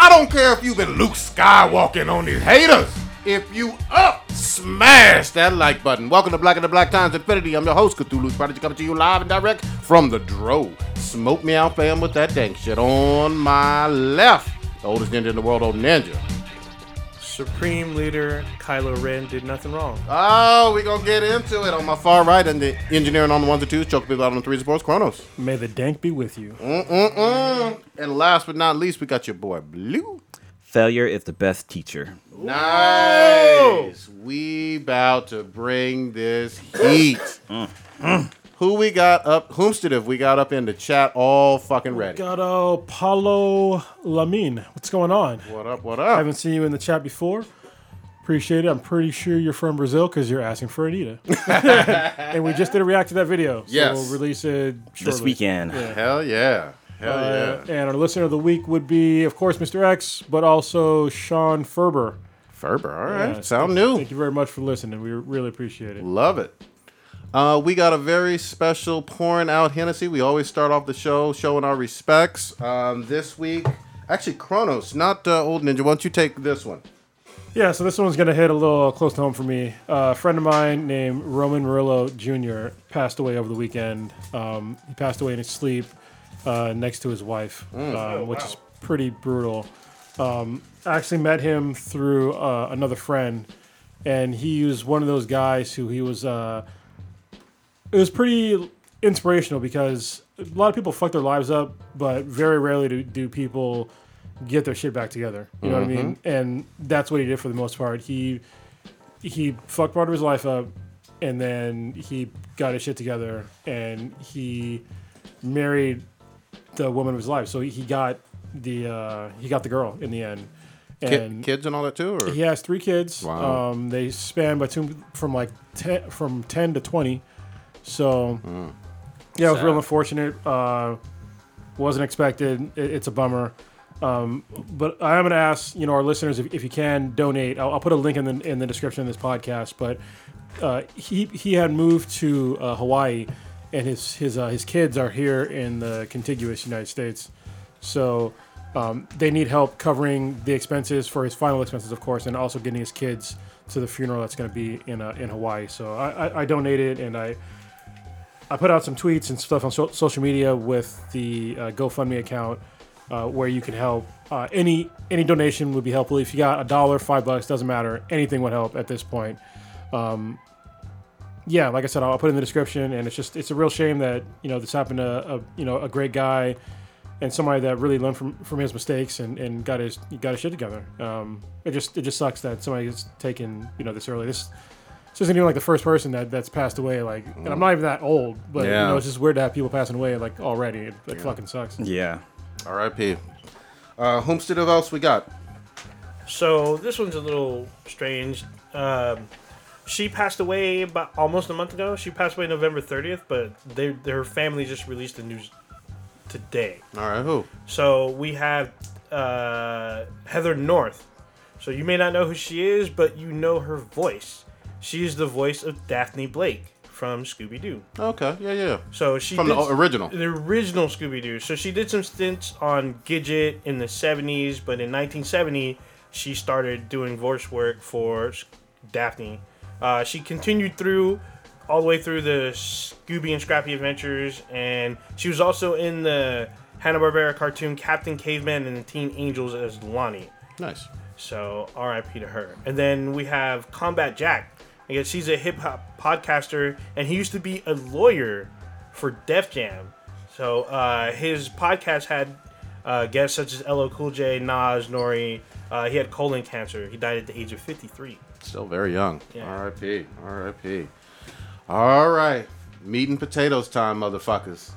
I don't care if you've been Luke Skywalking on these haters. If you up, smash that like button. Welcome to Black and the Black Times Infinity. I'm your host, Cthulhu's Prodigy, coming to you live and direct from the Dro. Smoke me out, fam, with that dank shit. On my left, the oldest ninja in the world, old ninja. Supreme Leader Kylo Ren did nothing wrong. Oh, we gonna get into it on my far right, and the engineering on the ones and twos, choke people out on the threes, sports, Chronos. May the dank be with you. Mm-mm-mm. And last but not least, we got your boy Blue. Failure is the best teacher. Nice. We about to bring this heat. Mm. Mm. Who we got up? Whomstead have we got up in the chat all fucking ready? Got uh, Paulo Lamine. What's going on? What up? What up? I up? haven't seen you in the chat before. Appreciate it. I'm pretty sure you're from Brazil because you're asking for Anitta. and we just did a react to that video. So Yes. we'll release it shortly. This weekend. Yeah. Hell yeah. Hell Uh, yeah. and our listener of the week would be, of course, Mr. X, but also Sean Ferber. Ferber. All right. Yeah, Sound new. Thank you very much for listening. We really appreciate it. Love it. Uh, we got a very special pouring out Hennessy. We always start off the show showing our respects. Um, this week, actually, Kronos, not uh, Old Ninja. Why don't you take this one? Yeah, so this one's gonna hit a little close to home for me. Uh, a friend of mine named Roman Murillo Jr. passed away over the weekend. Um, he passed away in his sleep uh, next to his wife, uh, which is pretty brutal. Um, I actually met him through uh, another friend, and he was one of those guys who he was. It was pretty inspirational because a lot of people fuck their lives up, but very rarely do, do people get their shit back together. You know what I mean? And that's what he did for the most part. He he fucked part of his life up, and then he got his shit together, and he married the woman of his life. So he got the uh, he got the girl in the end. And kids and all that too? Or? he has three kids. Wow. Um, they span between from like ten, from ten to twenty. So yeah, it was real unfortunate. Uh, wasn't expected. It, it's a bummer. Um, but I am going to ask you know our listeners if, if you can donate. I'll, I'll put a link in the in the description of this podcast. But uh, he he had moved to uh, Hawaii, and his his uh, his kids are here in the contiguous United States. So um, they need help covering the expenses for his final expenses, of course, and also getting his kids to the funeral that's going to be in uh, in Hawaii. So I, I, I donated and I I put out some tweets and stuff on so- social media with the uh, GoFundMe account uh, where you can help. Uh, any any donation would be helpful. If you got a dollar, five bucks, doesn't matter. Anything would help at this point. Um, yeah, like I said, I'll put in the description. And it's just it's a real shame that you know this happened to a you know a great guy and somebody that really learned from, from his mistakes and, and got his got his shit together. Um, it just it just sucks that somebody gets taken you know this early. This this isn't even like the first person that that's passed away. Like, and I'm not even that old, but you know it's just weird to have people passing away like already. It, it fucking sucks. Yeah. R.I.P. Uh, Homestead of else we got? So this one's a little strange. Um, she passed away about almost a month ago. She passed away November 30th, but they, their family just released the news today. All right, who? So we have uh, Heather North. So you may not know who she is, but you know her voice. She is the voice of Daphne Blake from Scooby Doo. Okay, yeah, yeah. So she From the original. the original Scooby Doo. So she did some stints on Gidget in the 70s, but in 1970, she started doing voice work for Daphne. Uh, she continued through all the way through the Scooby and Scrappy Adventures, and she was also in the Hanna Barbera cartoon Captain Caveman and the Teen Angels as Lonnie. Nice. So R.I.P. to her. And then we have Combat Jack. I guess he's a hip hop podcaster, and he used to be a lawyer for Def Jam. So uh, his podcast had uh, guests such as LL Cool J, Nas, Nori. Uh, he had colon cancer. He died at the age of 53. Still very young. Yeah. R.I.P. R.I.P. All right. Meat and potatoes time, motherfuckers.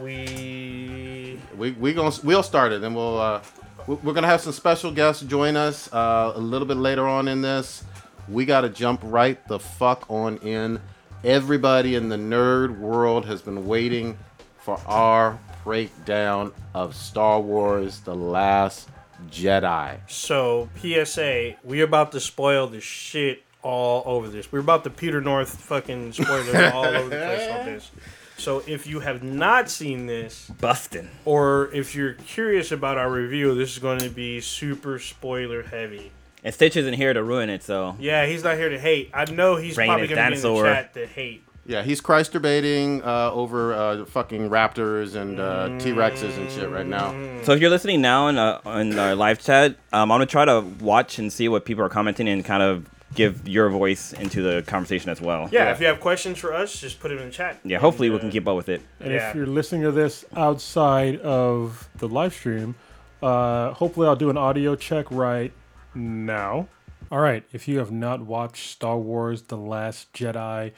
We We we gonna we'll start it, then we'll uh we- we're gonna have some special guests join us uh, a little bit later on in this. We gotta jump right the fuck on in. Everybody in the nerd world has been waiting for our breakdown of Star Wars: The Last Jedi. so PSA. We're about to spoil the shit all over this. We're about to Peter North fucking spoilers all over the place on this. So if you have not seen this, Bustin'. or if you're curious about our review, this is going to be super spoiler heavy. And Stitch isn't here to ruin it, so Yeah, he's not here to hate. I know he's Rain probably is going to be in the dinosaur. chat to hate. Yeah, he's Christ debating uh, over uh, fucking raptors and uh, T Rexes and shit right now. So if you're listening now in, uh, in our live chat, um, I'm gonna try to watch and see what people are commenting and kind of give your voice into the conversation as well. Yeah, Yeah. if you have questions for us, just put them in the chat. Yeah, hopefully And, we can uh, keep up with it. And Yeah. if you're listening to this outside of the live stream, uh, hopefully I'll do an audio check right now. All right, if you have not watched Star Wars The Last Jedi,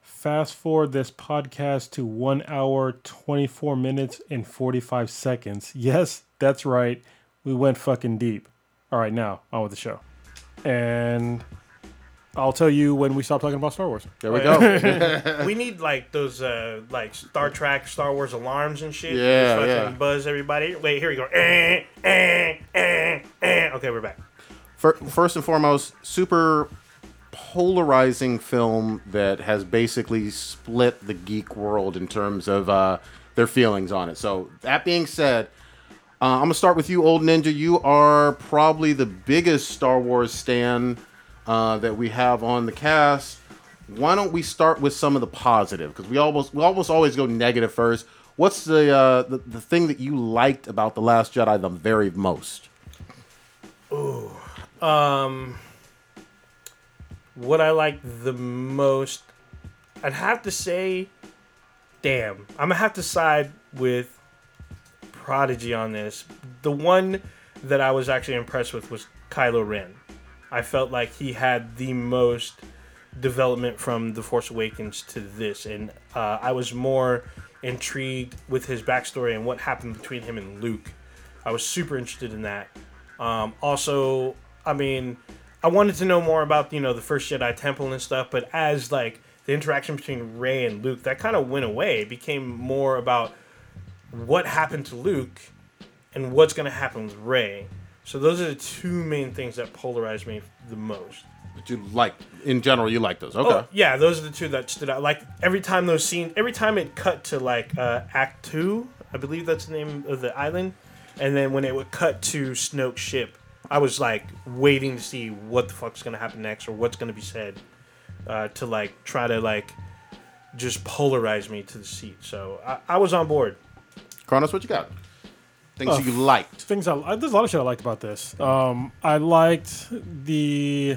fast forward this podcast to one hour, 24 minutes, and 45 seconds. Yes, that's right. We went fucking deep. All right, now on with the show. And I'll tell you when we stop talking about Star Wars. There we go. we need like those uh like Star Trek, Star Wars alarms and shit. Yeah, Just fucking yeah. Buzz everybody. Wait, here we go. Eh, eh, eh, eh. Okay, we're back. Fir- First and foremost, super polarizing film that has basically split the geek world in terms of uh, their feelings on it. So that being said, uh, I'm gonna start with you, old ninja. You are probably the biggest Star Wars stan uh, that we have on the cast. Why don't we start with some of the positive? Because we almost we almost always go negative first. What's the, uh, the the thing that you liked about the Last Jedi the very most? What I like the most, I'd have to say, damn, I'm gonna have to side with Prodigy on this. The one that I was actually impressed with was Kylo Ren. I felt like he had the most development from The Force Awakens to this, and uh, I was more intrigued with his backstory and what happened between him and Luke. I was super interested in that. Um, also, I mean, I wanted to know more about you know the first Jedi Temple and stuff, but as like the interaction between Rey and Luke, that kind of went away. It became more about what happened to Luke and what's going to happen with Rey. So those are the two main things that polarized me the most. That you like in general? You like those? Okay. Oh, yeah, those are the two that stood out. Like every time those scenes, every time it cut to like uh, Ahch-To, I believe that's the name of the island, and then when it would cut to Snoke's ship, I was like waiting to see what the fuck's gonna happen next or what's gonna be said, uh, to like try to like just polarize me to the seat. So I, I was on board. Kronos, what you got? Things Uh, you liked. things I, I there's a lot of shit I liked about this. Um, I liked the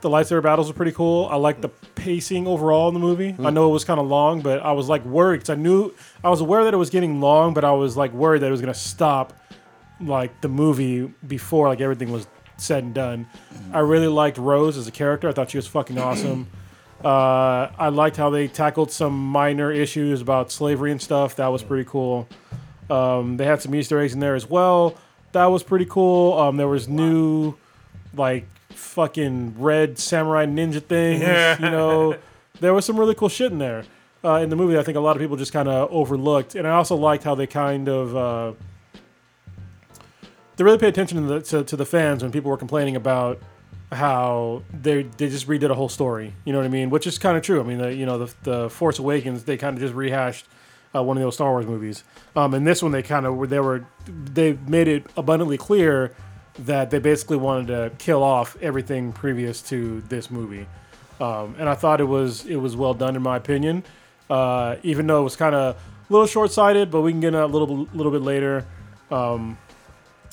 the lightsaber battles were pretty cool. I liked the pacing overall in the movie. I know it was kind of long, but I was like worried 'cause I knew I was aware that it was getting long, but I was like worried that it was gonna stop like the movie before like everything was said and done. I really liked Rose as a character. I thought she was fucking awesome. Uh, I liked how they tackled some minor issues about slavery and stuff. That was pretty cool. Um, they had some Easter eggs in there as well. That was pretty cool. Um, there was new, like, fucking red samurai ninja things. You know, there was some really cool shit in there uh, in the movie. that I think a lot of people just kind of overlooked. And I also liked how they kind of uh, they really paid attention to the, to, to the fans when people were complaining about how they they just redid a whole story. You know what I mean? Which is kind of true. I mean, the, you know, the the Force Awakens they kind of just rehashed uh, one of those Star Wars movies. Um, and this one they kind of were they were they made it abundantly clear that they basically wanted to kill off everything previous to this movie. Um, and I thought it was it was well done in my opinion. Uh, even though it was kind of a little short sighted, but we can get into that a little little bit later. Um,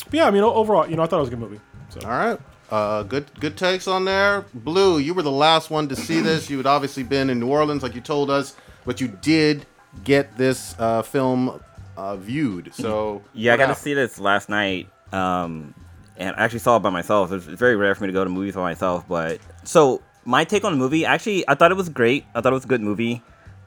but yeah, I mean overall, you know, I thought it was a good movie. So. All right. Uh, good good takes on there. Blue, you were the last one to see this. You had obviously been in New Orleans, like you told us, but you did get this uh, film uh, viewed. So Yeah, I what got to see this last night, um, and I actually saw it by myself. It's it's very rare for me to go to movies by myself, but so my take on the movie, actually, I thought it was great. I thought it was a good movie.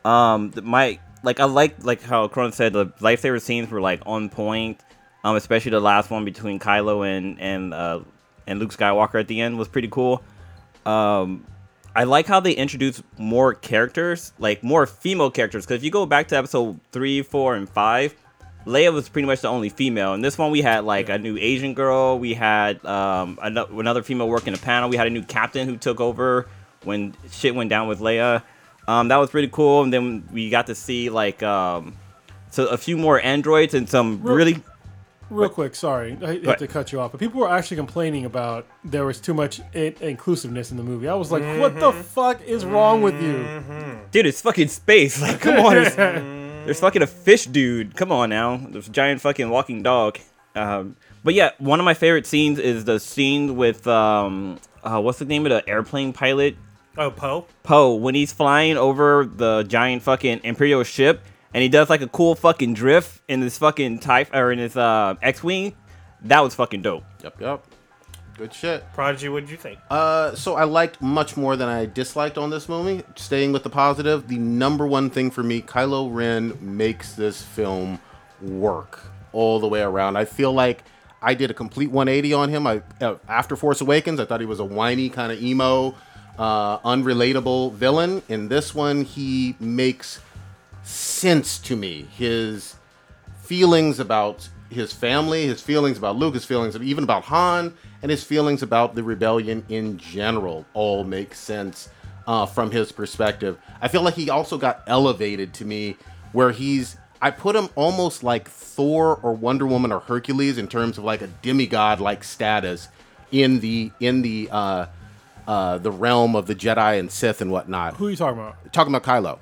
Um, my like I like like how Cronin said the lightsaber scenes were like on point. Um, especially the last one between Kylo and and uh, and Luke Skywalker at the end was pretty cool. Um, I like how they introduce more characters, like more female characters. Because if you go back to episode three, four, and five, Leia was pretty much the only female. And this one, we had like a new Asian girl. We had um, ano- another female working the panel. We had a new captain who took over when shit went down with Leia. Um, that was pretty cool. And then we got to see like um, so a few more androids and some Real- really Real quick, sorry, I hate ahead. to cut you off, but people were actually complaining about there was too much in- inclusiveness in the movie. I was like, what the fuck is wrong with you? dude. It's fucking space. Like, come on. There's, there's fucking a fish dude. Come on now. There's a giant fucking walking dog. Um, but yeah, one of my favorite scenes is the scene with um, uh, what's the name of the airplane pilot? Oh, Poe. Poe when he's flying over the giant fucking Imperial ship and he does like a cool fucking drift in this fucking type or in his uh, X-wing. That was fucking dope. Yep, yep. Good shit. Prodigy, what did you think? Uh, so I liked much more than I disliked on this movie. Staying with the positive, the number one thing for me, Kylo Ren makes this film work all the way around. I feel like I did a complete 180 on him. I uh, after Force Awakens, I thought he was a whiny kind of emo, uh, unrelatable villain. In this one, he makes sense to me. His feelings about his family, his feelings about Luke, his feelings even about Han, and his feelings about the rebellion in general all make sense uh, from his perspective. I feel like he also got elevated to me where he's. I put him almost like Thor or Wonder Woman or Hercules in terms of like a demigod like status in the in the uh, uh, the realm of the Jedi and Sith and whatnot. Who are you talking about? Talking about Kylo.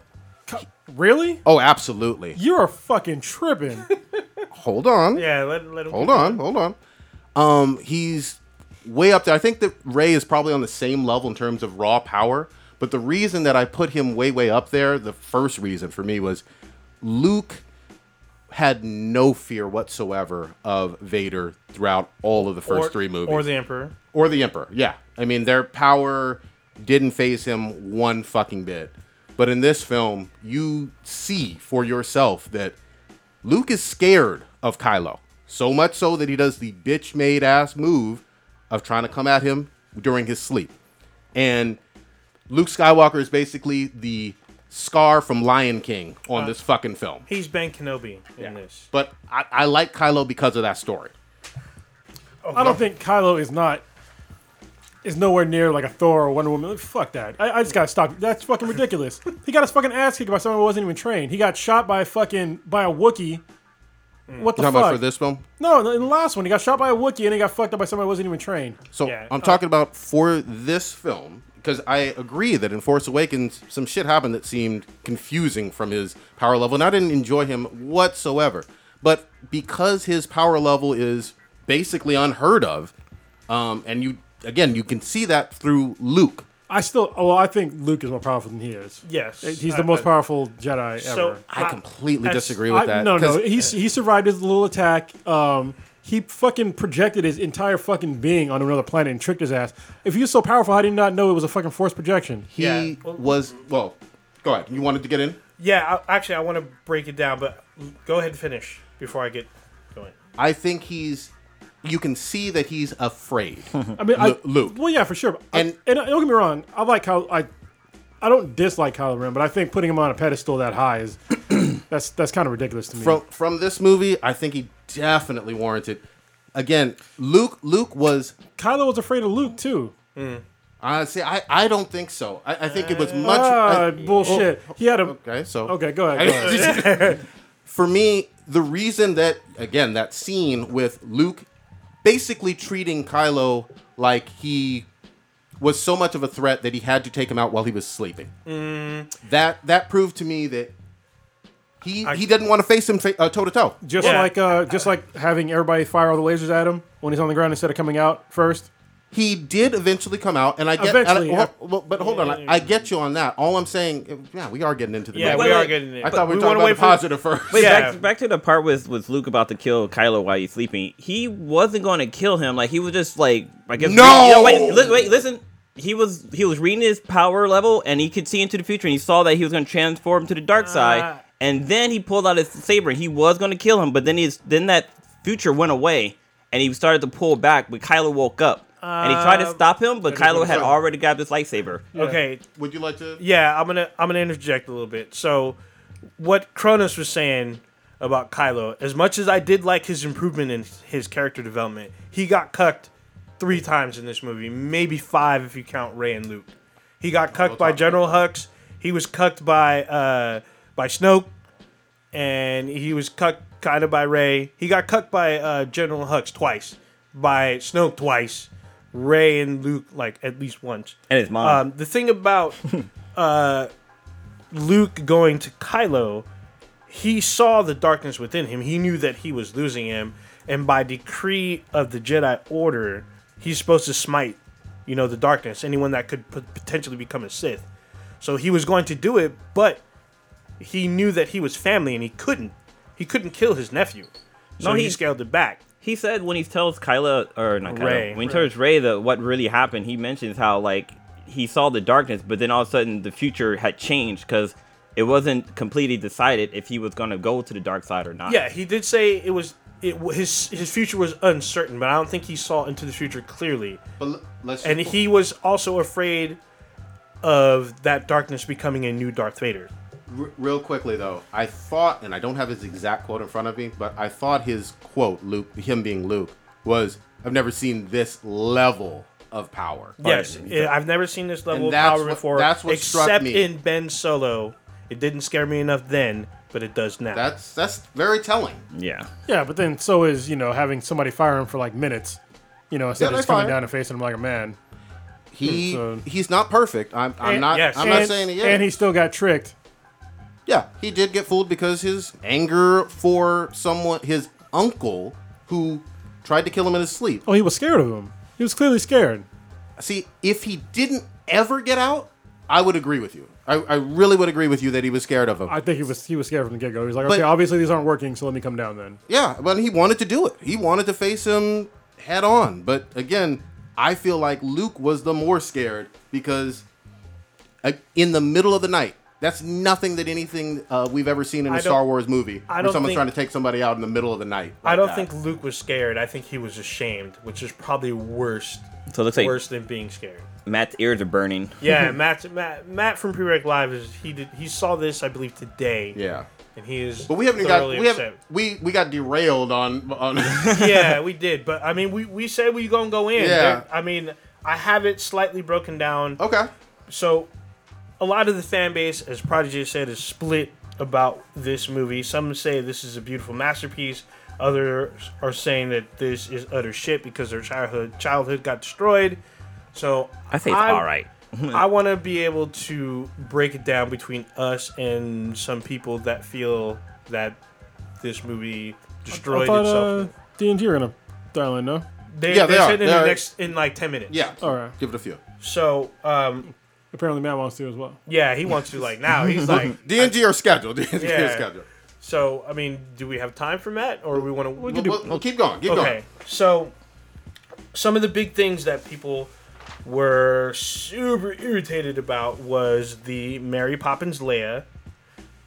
Really? Oh, absolutely. You're fucking tripping. Hold on. Yeah, let, let him Hold on, hold on. Um, he's way up there. I think that Rey is probably on the same level in terms of raw power. But the reason that I put him way, way up there, the first reason for me was Luke had no fear whatsoever of Vader throughout all of the first or, three movies. Or the Emperor. or the Emperor. Yeah, I mean their power didn't phase him one fucking bit. But in this film, you see for yourself that Luke is scared of Kylo. So much so that he does the bitch made ass move of trying to come at him during his sleep. And Luke Skywalker is basically the Scar from Lion King on uh, this fucking film. He's Ben Kenobi in this. But I, I like Kylo because of that story. I don't think Kylo is not is nowhere near like a Thor or Wonder Woman. Fuck that. I, I just gotta stop. That's fucking ridiculous. he got his fucking ass kicked by someone who wasn't even trained. He got shot by a fucking by a Wookiee. What the You talking about for this film? No, in the last one, he got shot by a Wookiee and he got fucked up by someone who wasn't even trained. So Yeah. I'm talking about for this film because I agree that in Force Awakens some shit happened that seemed confusing from his power level, and I didn't enjoy him whatsoever. But because his power level is basically unheard of, um, and you again you can see that through Luke. I still, oh, well, I think Luke is more powerful than he is. Yes. He's I- the most I- powerful Jedi So ever. I completely that's- disagree with I- that. no, no, 'cause- he he survived his little attack. Um, he fucking projected his entire fucking being on another planet and tricked his ass. If he was so powerful, how did he not know it was a fucking force projection? he Yeah. was well. Go ahead. You wanted to get in? Yeah, I, actually, I want to break it down, but go ahead and finish before I get going. I think he's. You can see that he's afraid. I mean, I, Lu- Luke. Well, yeah, for sure. And- And, and don't get me wrong, I like how I I don't dislike Kylo Ren, but I think putting him on a pedestal that high is that's that's kind of ridiculous to me. from from this movie, I think he definitely warranted. Again, Luke Luke was Kylo was afraid of Luke too. Mm. Uh, honestly, I I don't think so. I, I think it was uh, much. Ah, I- bullshit. Oh, he had a. okay, so Okay, go ahead. Go ahead. for me, the reason that again that scene with Luke basically treating Kylo like he was so much of a threat that he had to take him out while he was sleeping. That that proved to me that he he didn't want to face him toe to toe. just Yeah. like uh, just like having everybody fire all the lasers at him when he's on the ground instead of coming out first. He did eventually come out, and I get. Eventually, and I- well, well, but hold on, I, I get you on that. All I'm saying, yeah, we are getting into the. Yeah, negative. we wait, are wait. getting it. I thought we were we talking wanna about the wait for- positive first. Wait, Yeah. back, back to the part with, with Luke about to kill Kylo while he's sleeping. He wasn't going to kill him. Like he was just like I guess. No! You know, wait, li- wait, listen. He was he was reading his power level and he could see into the future and he saw that he was going to transform to the dark side. Ah. and then he pulled out his saber. And he was going to kill him, but then he's then that future went away and he started to pull back. But Kylo woke up and he tried to Uh, stop him, but Kylo had so- already grabbed his lightsaber. Okay, Would you like to? yeah, I'm gonna I'm gonna interject a little bit. So, what Cronus was saying about Kylo, as much as I did like his improvement in his character development, he got cucked three times in this movie, maybe five if you count Rey and Luke. He got cucked by General Hux. He he was cucked by uh, by Snoke, and he was cucked kind of by Rey. He got cucked by uh, General Hux twice, by Snoke twice, Rey and Luke like at least once. And his mom. Um, the thing about uh, Luke going to Kylo, he saw the darkness within him. He knew that he was losing him, and by decree of the Jedi Order, he's supposed to smite, you know, the darkness, anyone that could potentially become a Sith. So he was going to do it, but he knew that he was family, and he couldn't. He couldn't kill his nephew, so No, he, he- scaled it back. He said when he tells Kyla or not Kyla, Rey. when he tells Rey the what really happened, he mentions how like he saw the darkness, but then all of a sudden the future had changed because it wasn't completely decided if he was gonna go to the dark side or not. Yeah, he did say it was. It his his future was uncertain, but I don't think he saw into the future clearly. But l- let's and he was also afraid of that darkness becoming a new Darth Vader. R- real quickly though, I thought, and I don't have his exact quote in front of me, but I thought his quote, Luke, him being Luke, was, "I've never seen this level of power." Yes, yeah. I- I've never seen this level And of power what- before. that's what struck except me. in Ben Solo. It didn't scare me enough then, but it does now. That's that's very telling. yeah. Yeah, but then so is you know having somebody fire him for like minutes, you know, instead Yeah, of just they coming fire. down and facing him like a man. He So- he's not perfect. I'm, I'm And- not. yes. I'm not saying it. Yet. And he still got tricked. Yeah, he did get fooled because his anger for someone, his uncle, who tried to kill him in his sleep. Oh, he was scared of him. He was clearly scared. See, if he didn't ever get out, I would agree with you. I, I really would agree with you that he was scared of him. I think he was he was scared from the get go. He was like, But- okay, obviously these aren't working, so let me come down then. yeah, but he wanted to do it. He wanted to face him head on. But again, I feel like Luke was the more scared because uh, in the middle of the night, that's nothing that anything uh, we've ever seen in a Star Wars movie. I where don't someone's think- trying to take somebody out in the middle of the night. I like don't that. think Luke was scared. I think he was ashamed, which is probably worse. So it looks like worse than being scared. Matt's ears are burning. Yeah, Matt, Matt, Matt from Prereq Live is he did he saw this I believe today. Yeah. and he is. But we haven't even got we have we we got derailed on on yeah, we did. But I mean, we, we said we gonna go in. Yeah. There- I mean, I have it slightly broken down. Okay. So, a lot of the fan base, as Prodigy said, is split about this movie. Some say this is a beautiful masterpiece. Others are saying that this is utter shit because their childhood childhood got destroyed. So I think it's all right. I want to be able to break it down between us and some people that feel that this movie I destroyed thought itself. uh, D and G are gonna dial in, no? They, Yeah, they, they are. said in They the are. next in like ten minutes. Yeah. All right. Give it a few. So um, Apparently Matt wants to as well. yeah, he wants to like now. He's like D and G are scheduled. D and G are Yeah. scheduled. So I mean, do we have time for Matt, or we want to? We'll, we'll- we'll keep going. Keep going. Okay. going. So some of the big things that people were super irritated about was the Mary Poppins Leia,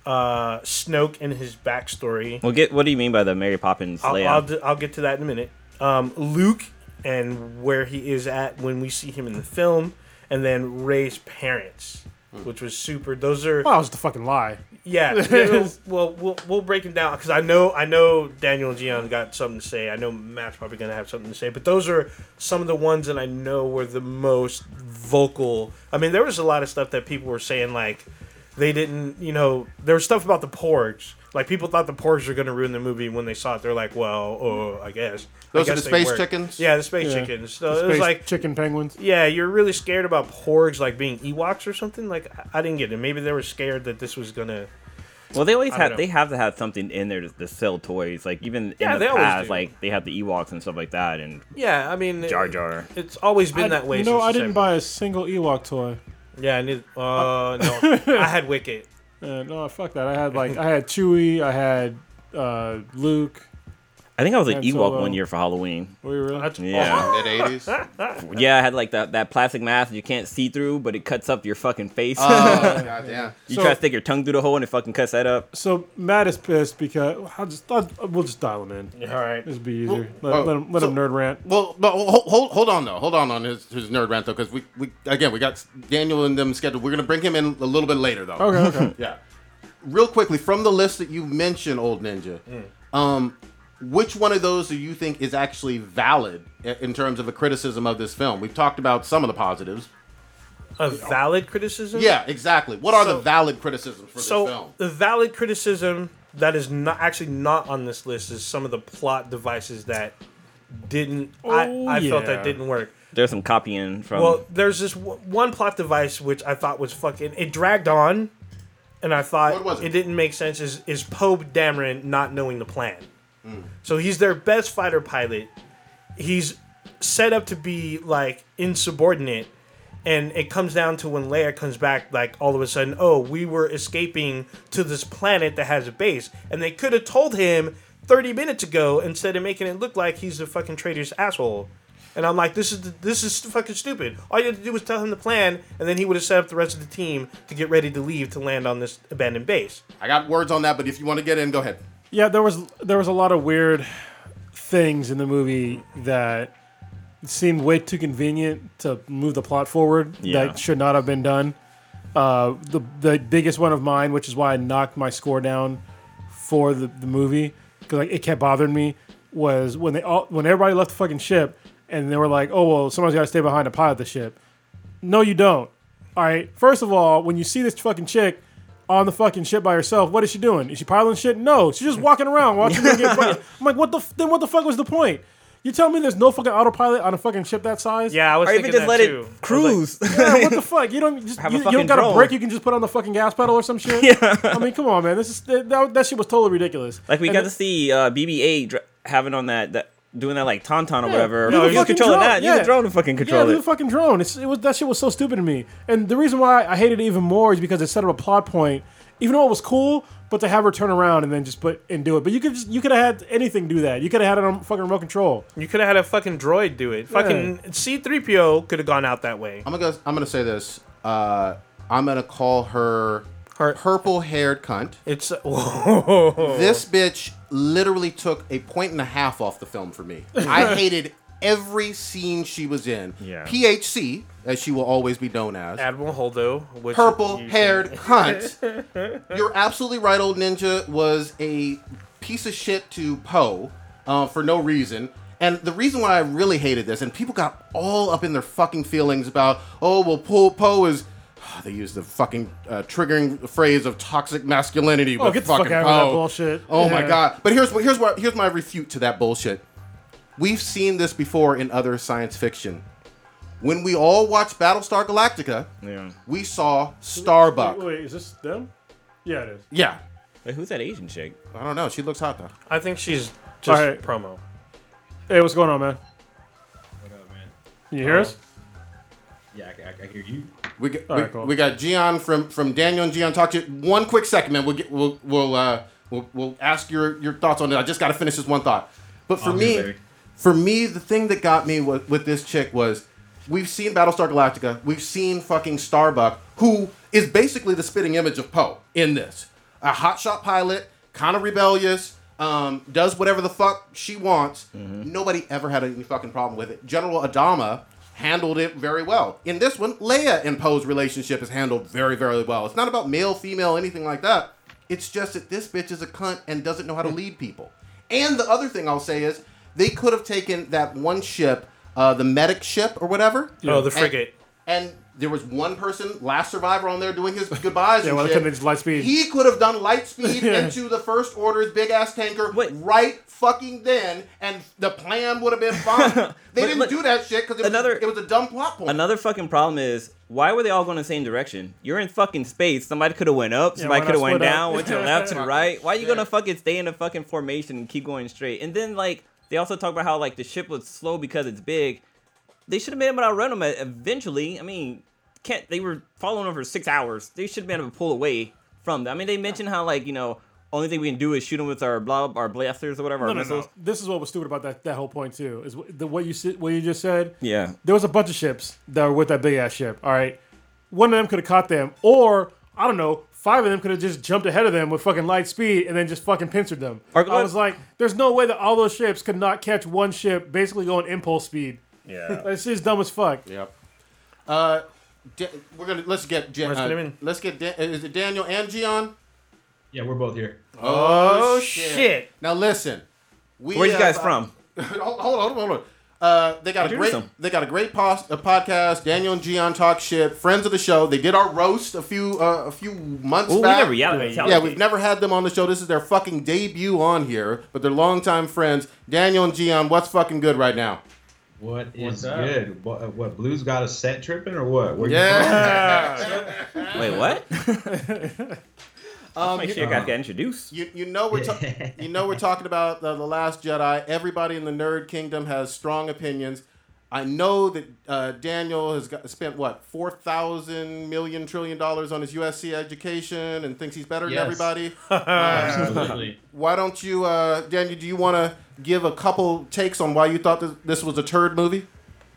uh, Snoke and his backstory. Well, get what do you mean by the Mary Poppins I'll. I'll, d- I'll get to that in a minute. Um, Luke and where he is at when we see him in the film, and then Rey's parents, hmm. which was super. Those are Wow, it was the fucking lie. yeah. yeah, well, we'll we'll break it down because I know I know Daniel and Gian got something to say. I know Matt's probably gonna have something to say, but those are some of the ones that I know were the most vocal. I mean, there was a lot of stuff that people were saying like they didn't, you know, there was stuff about the porgs. Like people thought the porgs were gonna ruin the movie when they saw it. They're like, well, oh, I guess. I Those are the space were. chickens? Yeah, the space Yeah. chickens. So The it was space like chicken penguins. yeah, you're really scared about porgs like being Ewoks or something. Like I- I didn't get it. Maybe they were scared that this was gonna. well, they always I don't have know. they have to have something in there to, to sell toys. Like even Yeah, in they the always past, do. like they have the Ewoks and stuff like that, and Yeah, I mean, Jar Jar. It's always been I- that way. You know, since I the didn't 70s. buy a single Ewok toy. Yeah, I need. Uh, no, I had Wicket. Uh, no, fuck that. I had like I had Chewie, I had uh, Luke. I think I was an Han Ewok Solo. one year for Halloween. Were you really? That's Yeah. Mid eighties. Yeah, I had like that, that plastic mask you can't see through, but it cuts up your fucking face. Oh god damn. you So- try to stick your tongue through the hole and it fucking cuts that up. So Matt is pissed because I'll just I'll, we'll just dial him in. All right. This will be easier. Well, Let, oh, let him let so- him nerd rant. Well, but hold, hold, hold on though. Hold on on his, his nerd rant though, because we, we again we got Daniel and them scheduled. We're gonna bring him in a little bit later though. Okay, okay. Yeah. Real quickly from the list that you mentioned, old ninja, um, which one of those do you think is actually valid in terms of a criticism of this film? We've talked about some of the positives. A valid criticism. Yeah, exactly. What are the valid criticisms for So this film? the valid criticism that is not actually not on this list is some of the plot devices that didn't. Oh, I, I felt that didn't work. There's some copying from. Well, there's this w- one plot device which I thought was fucking. It dragged on, and I thought What was it? didn't make sense. Is is Poe Dameron not knowing the plan? So he's their best fighter pilot. He's set up to be like insubordinate, and it comes down to when Leia comes back. Like all of a sudden, oh, we were escaping to this planet that has a base, and they could have told him. 30 minutes ago, instead of making it look like he's a fucking traitor's asshole, and I'm like, this is this is fucking stupid. All you had to do was tell him the plan, and then he would have set up the rest of the team to get ready to leave to land on this abandoned base. I got words on that, but if you want to get in, go ahead. Yeah, there was there was a lot of weird things in the movie that seemed way too convenient to move the plot forward Yeah. that should not have been done. Uh, the the biggest one of mine, which is why I knocked my score down for the, the movie because like, it kept bothering me, was when they all when everybody left the fucking ship and they were like, "Oh well, somebody's got to stay behind to pilot the ship." No, you don't. All right. First of all, when you see this fucking chick on the fucking ship by herself, what is she doing? Is she piloting shit? No, she's just walking around watching them get fucking. I'm like, what the? F- then what the fuck was the point? You tell me there's no fucking autopilot on a fucking ship that size? Yeah, I was or thinking even just that let too. it cruise. Yeah, what the fuck? You don't just Have a you, you don't got a drone. brake. You can just put on the fucking gas pedal or some shit. Yeah. I mean, come on, man. This is that, that, that shit was totally ridiculous. like we And got it- to see uh, BB-8 dr- having on that, that doing that like tauntaun or Yeah. whatever. No, No, the he was fucking controlling drone, that. Use yeah. the drone to fucking Yeah, control the it. fucking drone. It's, it was that shit was so stupid to me. And the reason why I hated it even more is because it set up a plot point. Even though it was cool, but to have her turn around and then just put and do it. But you could just you could have had anything do that. You could have had it on fucking remote control. You could have had a fucking droid do it. Fucking C3PO could have gone out that way. I'm gonna go, I'm gonna say this. Uh, I'm gonna call her Her- purple-haired cunt. It's whoa. This bitch literally took a point and a half off the film for me. I hated every scene she was in. Yeah. PHC, as she will always be known as. Admiral Holdo. Which Purple-haired cunt. You're absolutely right. Old Ninja was a piece of shit to Poe uh, for no reason. And the reason why I really hated this, and people got all up in their fucking feelings about, oh well, Poe, Poe is. They use the fucking uh, triggering phrase of toxic masculinity. Oh, with get the fuck fucking out of that bullshit. Oh my god! But here's what here's what here's my refute to that bullshit. We've seen this before in other science fiction. When we all watched Battlestar Galactica, Yeah. we saw Starbuck. Wait, wait, is this them? Yeah, it is. Yeah, Wait, who's that Asian chick? I don't know. She looks hot though. I think she's just Alright. promo. Hey, what's going on, man? What up, man? You hear us? Yeah, I, I, I hear you. We got, All we, right, cool. we got Gian from from Daniel and Gian talk to you. One quick second, man. We'll get we'll we'll uh we'll, we'll ask your your thoughts on it. I just got to finish this one thought. But for I'm me, for me, the thing that got me with, with this chick was we've seen Battlestar Galactica. We've seen fucking Starbuck, who is basically the spitting image of Poe in this. A hotshot pilot, kind of rebellious, um, does whatever the fuck she wants. Nobody ever had any fucking problem with it. General Adama handled it very well. In this one, Leia and Poe's relationship is handled very, very well. It's not about male, female, anything like that. It's just that this bitch is a cunt and doesn't know how to lead people. And the other thing I'll say is they could have taken that one ship, uh, the medic ship or whatever. Oh, the and- frigate. And, there was one person, last survivor, on there doing his goodbyes. Yeah, and well, they shit. couldn't have just light speed. He could have done light speed Yeah. into the First Order's big ass tanker Wait. right fucking then, and the plan would have been fine. They But- didn't but do that shit because it, was- another- it was a dumb plot point. Another fucking problem is why were they all going the same direction? You're in fucking space. Somebody could have went up. Somebody why could have went split up? down. Went to the left, to the right. Why are you gonna fucking stay in a fucking formation and keep going straight? And then like they also talk about how like the ship was slow because it's big. They should have made able to outrun them eventually. I mean, can't they were following them for six hours? They should have been able to pull away from them. I mean, they mentioned how like you know only thing we can do is shoot them with our blah our blasters or whatever No, our no, missiles. no. This is what was stupid about that, that whole point too. Is the what you said, what you just said. Yeah. There was a bunch of ships that were with that big ass ship. All right, one of them could have caught them, or I don't know, five of them could have just jumped ahead of them with fucking light speed and then just fucking pincered them. Or- I was like, there's no way that all those ships could not catch one ship basically going impulse speed. Yeah. That's just dumb as fuck. Yep. Uh, Da- we're gonna let's get Jan- Let's uh, get him in. let's get Dan- is it Daniel and Gian? Yeah, we're both here. Oh, shit. Now listen, we Where you have, guys uh, from? hold, hold on, hold on. Uh, they got a great them. they got a great pos- a podcast. Daniel and Gian talk shit. Friends of the show. They did our roast a few uh, a few months Ooh, we back. never reality. Yeah, we've never had them on the show. This is their fucking debut on here, but they're longtime friends. Daniel and Gian, what's fucking good right now? What What's good? What, uh, what Blue's got a set tripping or what? Where Yeah. Wait, what? um, Make you, sure you guys get introduced. you, you know we're ta- you know we're talking about the, the Last Jedi. Everybody in the nerd kingdom has strong opinions. I know that uh, Daniel has got, spent what four thousand million trillion dollars on his USC education and thinks he's better than Yes. everybody. Absolutely. Why don't you, uh, Daniel? Do you want to give a couple takes on why you thought this, this was a turd movie?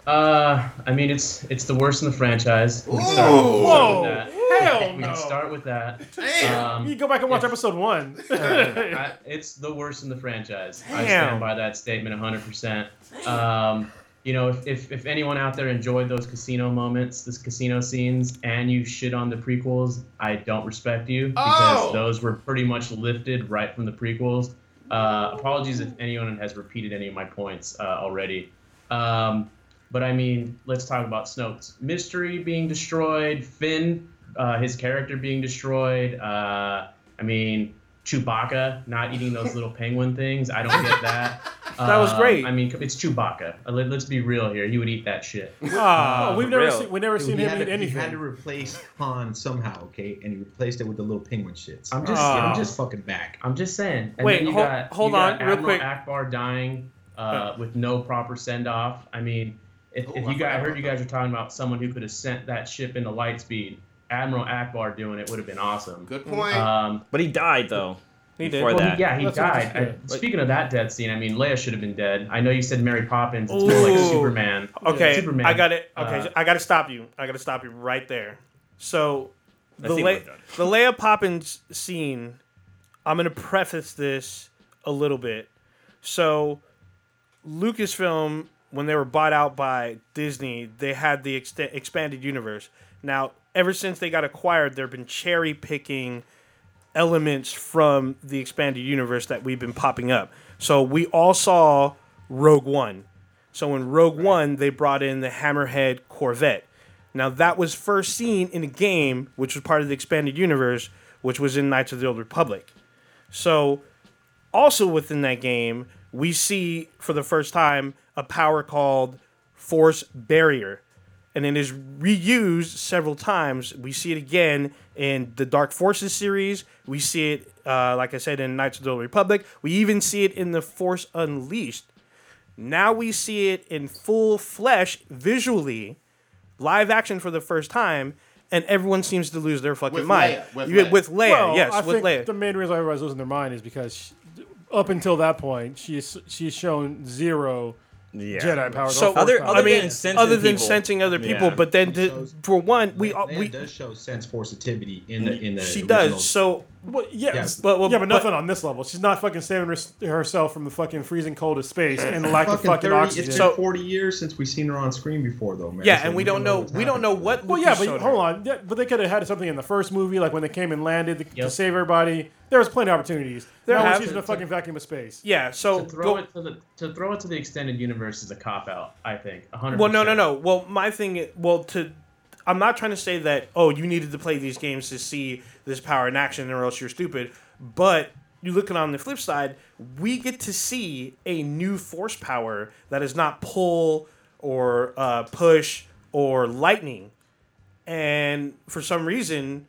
Uh, I mean, it's it's the worst in the franchise. We can Ooh. start, we can start with that. Hell We no! can start with that. you Um, go back and watch if- episode one. I, it's the worst in the franchise. I stand by that statement 100%. Um, you know, if, if, if anyone out there enjoyed those casino moments, this casino scenes, and you shit on the prequels, I don't respect you because Oh! those were pretty much lifted right from the prequels. Uh, apologies if anyone has repeated any of my points uh, already. Um, but I mean, let's talk about Snoke's mystery being destroyed, Finn, uh, his character being destroyed. Uh, I mean, Chewbacca not eating those little penguin things. I don't get that. That was Um, great. I mean, it's Chewbacca. Uh, let, us be real here. He would eat that shit. Ah, Oh, we've never real. seen, we've never Dude, seen him had eat to, he had to replace Han somehow, okay? And he replaced it with the little penguin shits. I'm just, Ah. I'm I'm just, just fucking back. I'm just saying. And Wait, then you hol- got, hold you got on, real Admiral quick. Ackbar dying uh, with no proper send off. I mean, if, Oh, if you guys, forgot I heard you guys were talking about someone who could have sent that ship into light speed. Admiral Ackbar doing it would have been awesome. Good point. Um, But he died though. He did. before well, that. he, yeah, he That's died. I- yeah. speaking of that death scene, I mean, Leia should have been dead. I know you said Mary Poppins. It's more like Superman. Okay, Superman. I got it. Okay, Uh, I got to stop you. I got to stop you right there. So, the Le- the Leia Poppins scene. I'm gonna preface this a little bit. So, Lucasfilm, when they were bought out by Disney, they had the ext- expanded universe. Now, ever since they got acquired, they've been cherry picking elements from the expanded universe that we've been popping up. So we all saw Rogue One. So in Rogue One, they brought in the Hammerhead Corvette. Now that was first seen in a game, which was part of the expanded universe, which was in Knights of the Old Republic. So also within that game, we see for the first time a power called Force Barrier. And it is reused several times. We see it again in the Dark Forces series. We see it, uh, like I said, in Knights of the Old Republic. We even see it in the Force Unleashed. Now we see it in full flesh, visually, live action for the first time, and everyone seems to lose their fucking With mind. Leia, with You- Leia. with Leia, Well, yes, I with think Leia. the main reason why everybody's losing their mind is because she, up until that point, she's she's shown zero Yeah. Jedi powers. So Other- powers. other I mean, than sensing other than people. sensing other people, Yeah. but then to, shows- for one, we Leia we does show sense forcitivity in the in the. she original- does. So Well, yes, Yes. But- well, yeah, but but- nothing on this level. She's not fucking saving herself from the fucking freezing cold of space and the lack of Fucking fucking 30, oxygen. It's So- been 40 years since we've seen her on screen before, though, man. yeah, So and we don't know what's we don't know what. well, Lucas yeah, but hold her. on. Yeah, but they could have had something in the first movie, like when they came and landed to, to save everybody. There was plenty of opportunities. There now have- she's in a fucking vacuum of space. Yeah, so to throw go, it to the to throw it to the extended universe is a cop out. I think. 100%. Well, no, no, no. Well, my thing, well, to, I'm not trying to say that. Oh, you needed to play these games to see this power in action, or else you're stupid. But you look at on the flip side, we get to see a new force power that is not pull or uh, push or lightning, and for some reason.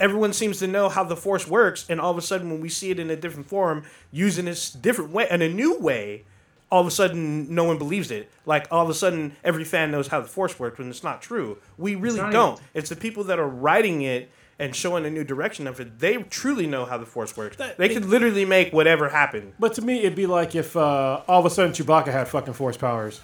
Everyone seems to know how the force works, and all of a sudden, when we see it in a different form, using this different way, in a new way, all of a sudden no one believes it. Like all of a sudden every fan knows how the force works when it's not true. We really don't. even- It's the people that are writing it and showing a new direction of it. They truly know how the force works. They could literally make whatever happen. But to me, it'd be like if uh, all of a sudden Chewbacca had fucking force powers.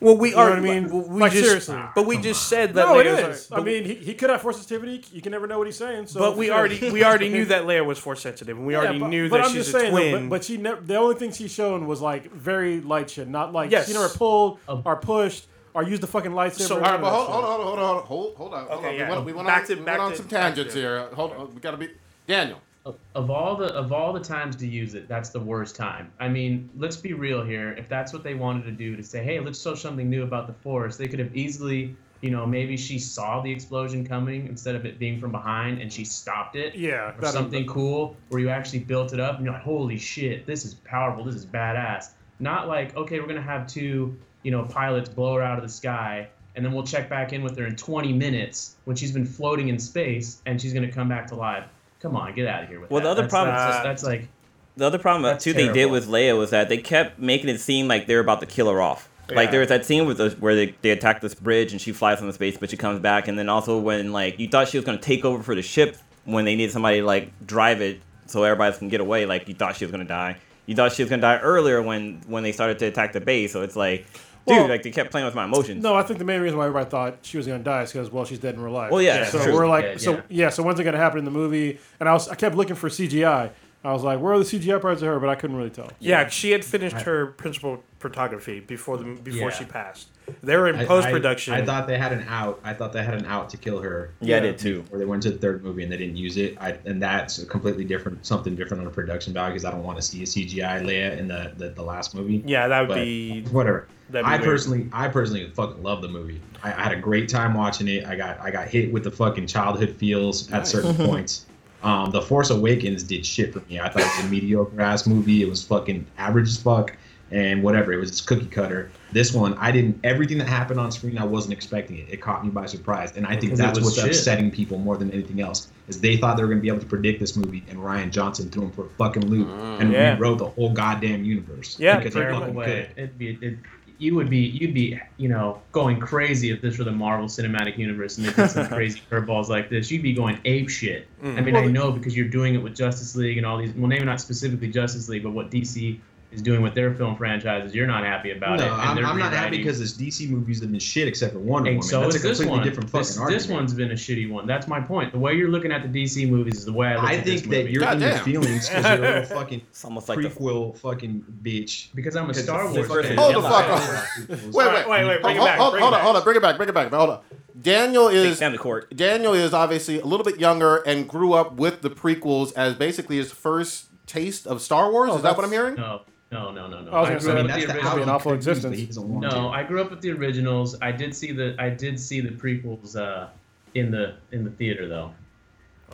Well, we know are. what I mean? We Like, just, seriously. But we just said that. No, it Leia's- is. I mean, he, he could have force sensitivity. You can never know what he's saying. So but we sure. already we already knew that Leia was force sensitive, and we already but, knew but that I'm she's just a saying, though, twin. but, but she never. The only thing she's shown was like very light shit, not like Yes. she never pulled Oh. or pushed or used the fucking lightsaber. So- or All right, but hold, that hold on, hold on, hold on, hold, hold on. hold Okay, on. yeah. We went, we went Back on, to- we back went on to- some tangents here. Hold on, we gotta be Daniel. Of, all the of all the times to use it, that's the worst time. I mean, let's be real here. If that's what they wanted to do to say, hey, let's show something new about the force, they could have easily, you know, maybe she saw the explosion coming instead of it being from behind, and she stopped it. Yeah, or something cool where you actually built it up and you're like, holy shit, this is powerful, this is badass. Not like, okay, we're gonna have two, you know, pilots blow her out of the sky, and then we'll check back in with her in 20 minutes when she's been floating in space and she's gonna come back to life. Come on, get out of here with Well, that. the other That's- problem- that's, just- uh, that's like, The other problem That's too they did with Leia was that they kept making it seem like they're about to kill her off. Like there was that scene with the, where they, they attack this bridge and she flies from the space, but she comes back, and then also when like you thought she was gonna take over for the ship when they needed somebody to like drive it so everybody can get away, like you thought she was gonna die. You thought she was gonna die earlier when when they started to attack the base, so it's like, dude, Well- like they kept playing with my emotions. No, I think the main reason why everybody thought she was gonna die is because well, she's dead in real life. Well, yeah, Yeah, so true. we're like, Yeah, so yeah. yeah. So when's it gonna happen in the movie? And I was, I kept looking for CGI. I was like, where are the CGI parts of her? But I couldn't really tell. Yeah, she had finished her principal photography before the before Yeah. she passed. They were in post production. I, I thought they had an out. I thought they had an out to kill her. yeah, I did too. Or they went to the third movie and they didn't use it. I, and that's a completely different, something different on a production value because I don't want to see a CGI Leia in the the, the last movie. yeah, that would But be. whatever. Be I weird. personally, I personally fucking love the movie. I, I had a great time watching it. I got I got hit with the fucking childhood feels at certain points. Um, the Force Awakens did shit for me. I thought it was a mediocre ass movie. It was fucking average as fuck, and whatever. It was just cookie cutter. This one, I didn't. Everything that happened on screen, I wasn't expecting it. It caught me by surprise, and I think that's what's shit. upsetting people more than anything else. Is they thought they were gonna be able to predict this movie, and Rian Johnson threw them for a fucking loop mm, and Yeah. rewrote the whole goddamn universe. Yeah, because he very no fucking way. could. It'd be it, you would be you'd be you know going crazy if this were the Marvel Cinematic Universe and they did some crazy curveballs like this. You'd be going ape shit. Mm. I mean, I know because you're doing it with Justice League and all these. Well, maybe not specifically Justice League, but what DC is doing with their film franchises. You're not happy about No, it. and I'm, I'm not happy because this DC movies have been shit except for Wonder And Woman. so That's is a this completely one. different fucking This, argument. this one's been a shitty one. That's my point. The way you're looking at the DC movies is the way I look I at think this that movie. you're in your feelings because you're a little fucking It's almost like the prequel fucking bitch. because I'm a Star Wars fan. Hold the fuck on. Wait, wait, Wait, wait, wait, bring it hold, back, hold, bring hold it on, hold on, bring it back, bring it back. Hold on. Daniel is the court. Daniel is obviously a little bit younger and grew up with the prequels as basically his first taste of Star Wars. Oh, is that what I'm hearing? No, no, no, no, no. I was I gonna grew say, up that's with the the That'd be an originals. awful existence. that he doesn't want No. I grew up with the originals. I did see the I did see the prequels uh, in the in the theater though.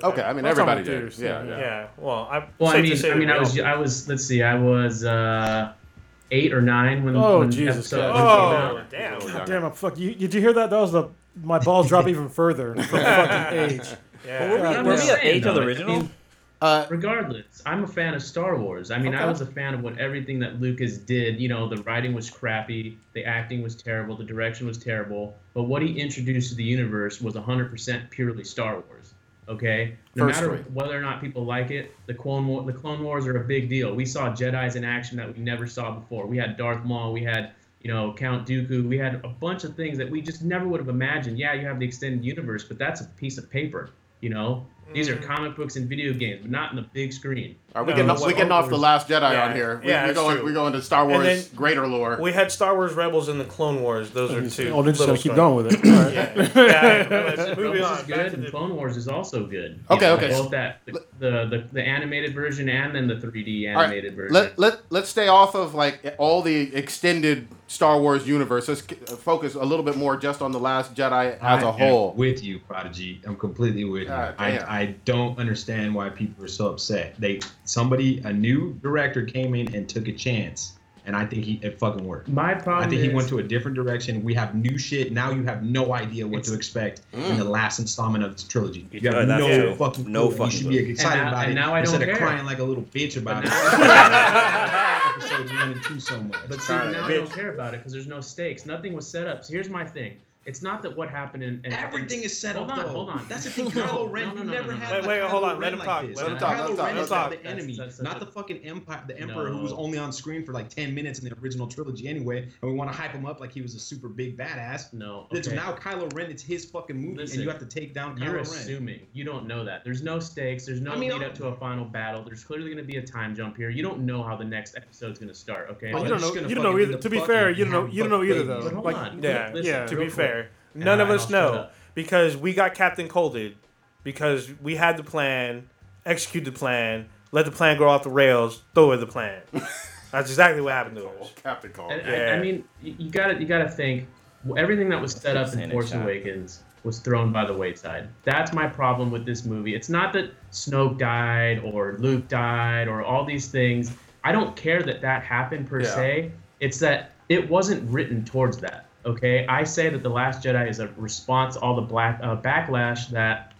Okay, I mean That's everybody on did. theaters, Yeah, yeah, yeah. Yeah. Well, I. Well, I mean, say I mean, I was. I was let's see, I was uh, eight or nine when. Oh, when Jesus episode Christ. one came Oh, out. damn. God damn, I fuck you. Did you hear that? That was the my balls drop even further from fucking age. Yeah. Were we, Yeah, I'm were we at saying, age of the though, I original? Uh, regardless, I'm a fan of Star Wars. I mean, I was a fan of what everything that Lucas did. You know, the writing was crappy, the acting was terrible, the direction was terrible, but what he introduced to the universe was 100% purely Star Wars. Okay, no First matter rate. whether or not people like it, the Clone War, the Clone Wars are a big deal. We saw Jedi's in action that we never saw before. We had Darth Maul, we had you know Count Dooku, we had a bunch of things that we just never would have imagined. Yeah, you have the extended universe, but that's a piece of paper. You know, these are mm. comic books and video games, but not in the big screen. are we No, getting, off, we what- getting off the Last Jedi Yeah, on here? We, yeah, we it's going, true. we going to Star Wars then- greater lore. We had Star Wars Rebels and the Clone Wars. Those are oh, two. Oh, they're just little gonna keep going with it. All right. Yeah. yeah. Let's move Rebels on. is Back good, and the- Clone Wars is also good. Okay, You know, okay. Both that the, the the the animated version and then the 3D All right, animated version. Let let let's stay off of like all the extended Star Wars universe. Let's uh, focus a little bit more just on the Last Jedi as I a am whole. with you, Prodigy. I'm completely with God you. I. I don't understand why people are so upset. They somebody a new director came in and took a chance, and I think he it fucking worked. My problem I think is, he went to a different direction. We have new shit. Now you have no idea what to expect in mm. the last installment of this trilogy. You have no true. fucking No clue. fucking You should be excited And now- about and it now I don't instead of care. crying like a little bitch about But it. Episodes one and two so much. But see, now I don't care about it because there's no stakes. Nothing was set up. So here's my thing. It's not that what happened in, in Everything is set Hold up on, though. hold on. That's the thing. No, Kylo Ren no, no, no, never no, no. had Wait, the wait, Kylo hold on, Ren let him like talk, this. let him talk, Kylo let him talk, Ren let is him talk. the enemy, That's- that's- not that's- the fucking empire, the emperor who was only on screen for like ten minutes in the original trilogy anyway, and we want to hype him up like he was a super big badass. No. It's okay. now Kylo Ren. It's his fucking movie, Listen, and you have to take down Kylo You're Ren. assuming. You don't know that. There's no stakes. There's no I mean, lead up to a final battle. There's clearly going to be a time jump here. You don't know how the next episode's going to start. Okay. Oh, you don't know. gonna You don't know either. To be fair, you don't know. You don't know either babies. But though. hold on. Yeah, yeah, to be fair, none of us I'll know because we got Captain Colded because we had the plan execute the plan, let the plan go off the rails, throw away the plan. That's exactly what happened to us. Captain Call. And Yeah. I, I mean, you you gotta you gotta think everything that was set up in Force shot. Awakens was thrown by the wayside. That's my problem with this movie. It's not that Snoke died or Luke died or all these things. I don't care that that happened per Yeah. se. It's that it wasn't written towards that. Okay, I say that the Last Jedi is a response to all the black uh, backlash that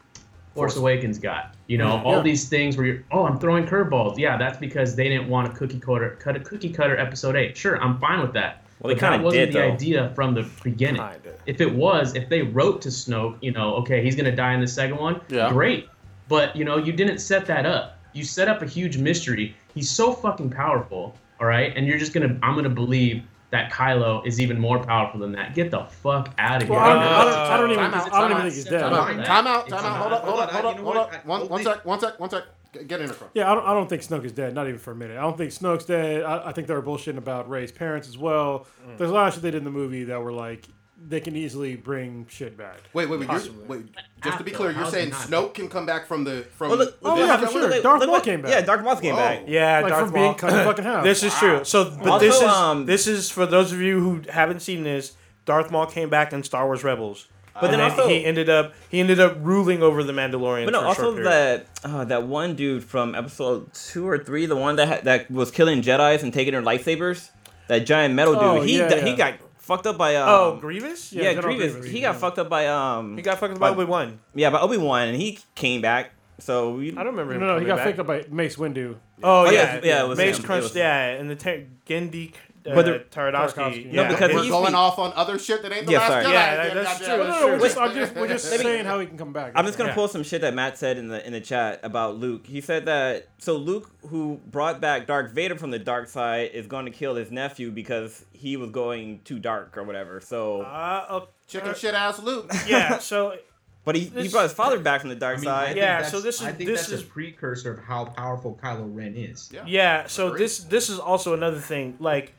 Force Force- Awakens got. You know, all Yeah. these things where you're, oh, I'm throwing curveballs. Yeah, that's because they didn't want a cookie cutter, cut a cookie cutter episode eight. Sure, I'm fine with that. Well, they But that kinda wasn't did, the though. idea from the beginning. Kinda. If it was, if they wrote to Snoke, you know, okay, he's gonna die in the second one. Yeah. Great, but you know, you didn't set that up. You set up a huge mystery. He's so fucking powerful, all right, and you're just gonna, I'm gonna believe that Kylo is even more powerful than that. Get the fuck out of here. Well, I don't, I don't, I don't uh, Time even, I don't even think he's dead. Time out. out. Time Time out. Time out. Hold up. Hold up. Hold you up. Hold up. One. One sec. One sec. One sec. Get in, Nicole. Yeah, I don't, I don't think Snoke is dead, not even for a minute. I don't think Snoke's dead. I, I think they were bullshitting about Rey's parents as well. Mm. There's a lot of shit they did in the movie that were like, they can easily bring shit back. Wait, wait, wait. You're, wait. Just to be clear, you're saying it? Snoke can come back from the from. Well, look, the Oh, yeah, for sure. what Darth Maul came back. Yeah, Darth Maul came Oh. back. Yeah, Like Darth from being cut in the fucking half. This is true. So, but Also, this is um, this is for those of you who haven't seen this. Darth Maul came back in Star Wars Rebels, But then and also- he ended up he ended up ruling over the Mandalorian. But no, for a also period. that uh, that one dude from episode two or three, the one that ha- that was killing Jedi's and taking their lightsabers, that giant metal dude, Oh, he yeah, di- yeah. he got fucked up by um, oh Grievous, yeah, Yeah, General Grievous. Grievous, He yeah. got fucked up by um he got fucked up by But- Obi Wan. yeah by Obi Wan and he came back. So we, I don't remember. No, him no, he got back. picked up by Mace Windu. Oh, Oh, yeah, yeah, yeah, it was Mace him. It Crunch, was- yeah, and the ter- Genndy uh, But the- Taradowski. Tartakovsky. Yeah, No, because We're going Speak- off on other shit that ain't the Yeah, last sorry. Jedi. Yeah, Damn, that's goddamn. true, No, that's no, true. we're just, I'm just, we're just Let me- saying how he can come back. I'm just gonna Yeah. pull some shit that Matt said in the in the chat about Luke. He said that so Luke, who brought back Darth Vader from the dark side, is going to kill his nephew because he was going too dark or whatever. So, Uh, Chicken shit ass Luke. yeah. So but he, he brought his father back from the dark I mean, side. Yeah, so this is- I think this that's is- a precursor of how powerful Kylo Ren is. Yeah. Yeah, so this this is also another thing. Like,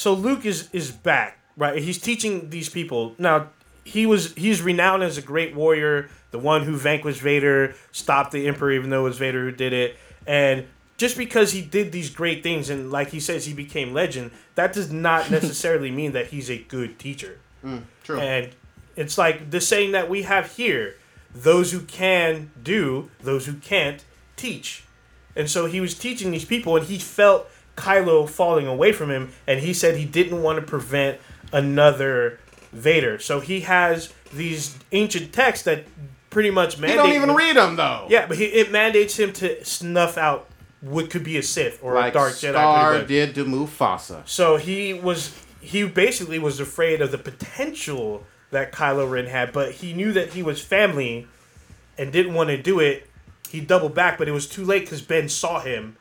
so Luke is is back, right? He's teaching these people now. He was he's renowned as a great warrior, the one who vanquished Vader, stopped the Emperor, even though it was Vader who did it. And just because he did these great things and like he says he became legend, that does not necessarily mean that he's a good teacher. Mm, true. And it's like the saying that we have here those who can do, those who can't teach. And so he was teaching these people, and he felt Kylo falling away from him, and he said he didn't want to prevent another Vader. So he has these ancient texts that pretty much He don't even read them though. Yeah, but he, it mandates him to snuff out what could be a Sith or Like a Dark Jedi. Scar pretty much. did to Mufasa. So he was he basically was afraid of the potential that Kylo Ren had, but he knew that he was family and didn't want to do it. He doubled back, but it was too late because Ben saw him.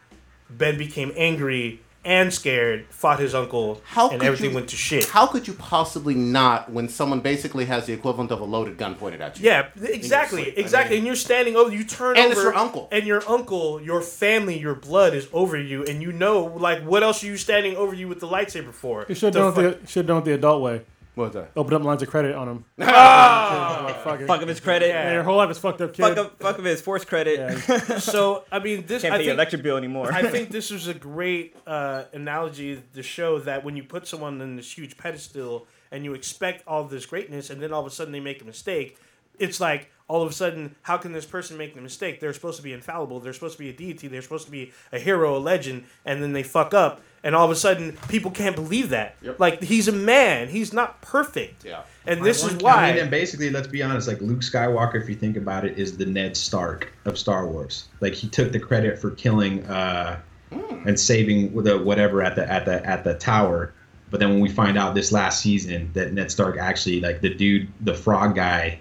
Ben became angry and scared, fought his uncle, How and everything you- went to shit. How could you possibly not when someone basically has the equivalent of a loaded gun pointed at you? Yeah, exactly, sleep. I exactly. mean- and you're standing over. You turn And over, it's your uncle. and your uncle, your family, your blood is over you, and you know, like, what else are you standing over you with the lightsaber for? You should To have done, it the, should have done it the adult way. What's that? Open up lines of credit on him. Ah! fuck it. Fuck up his credit. Yeah. Hey, your whole life is fucked up, kid. Fuck up, fuck up his force credit. Yeah. so I mean, this Can't I pay your think electric bill anymore. I think this is a great uh, analogy to show that when you put someone in this huge pedestal and you expect all this greatness, and then all of a sudden they make a mistake, it's like all of a sudden, how can this person make the mistake? They're supposed to be infallible. They're supposed to be a deity. They're supposed to be a hero, a legend, and then they fuck up, and all of a sudden people can't believe that. Yep. Like he's a man. He's not perfect. Yeah. And this is why. I why. mean, and basically, let's be honest. Like Luke Skywalker, if you think about it, is the Ned Stark of Star Wars. Like he took the credit for killing uh, and saving the whatever at the at the at the tower. But then when we find out this last season that Ned Stark actually like the dude, the frog guy,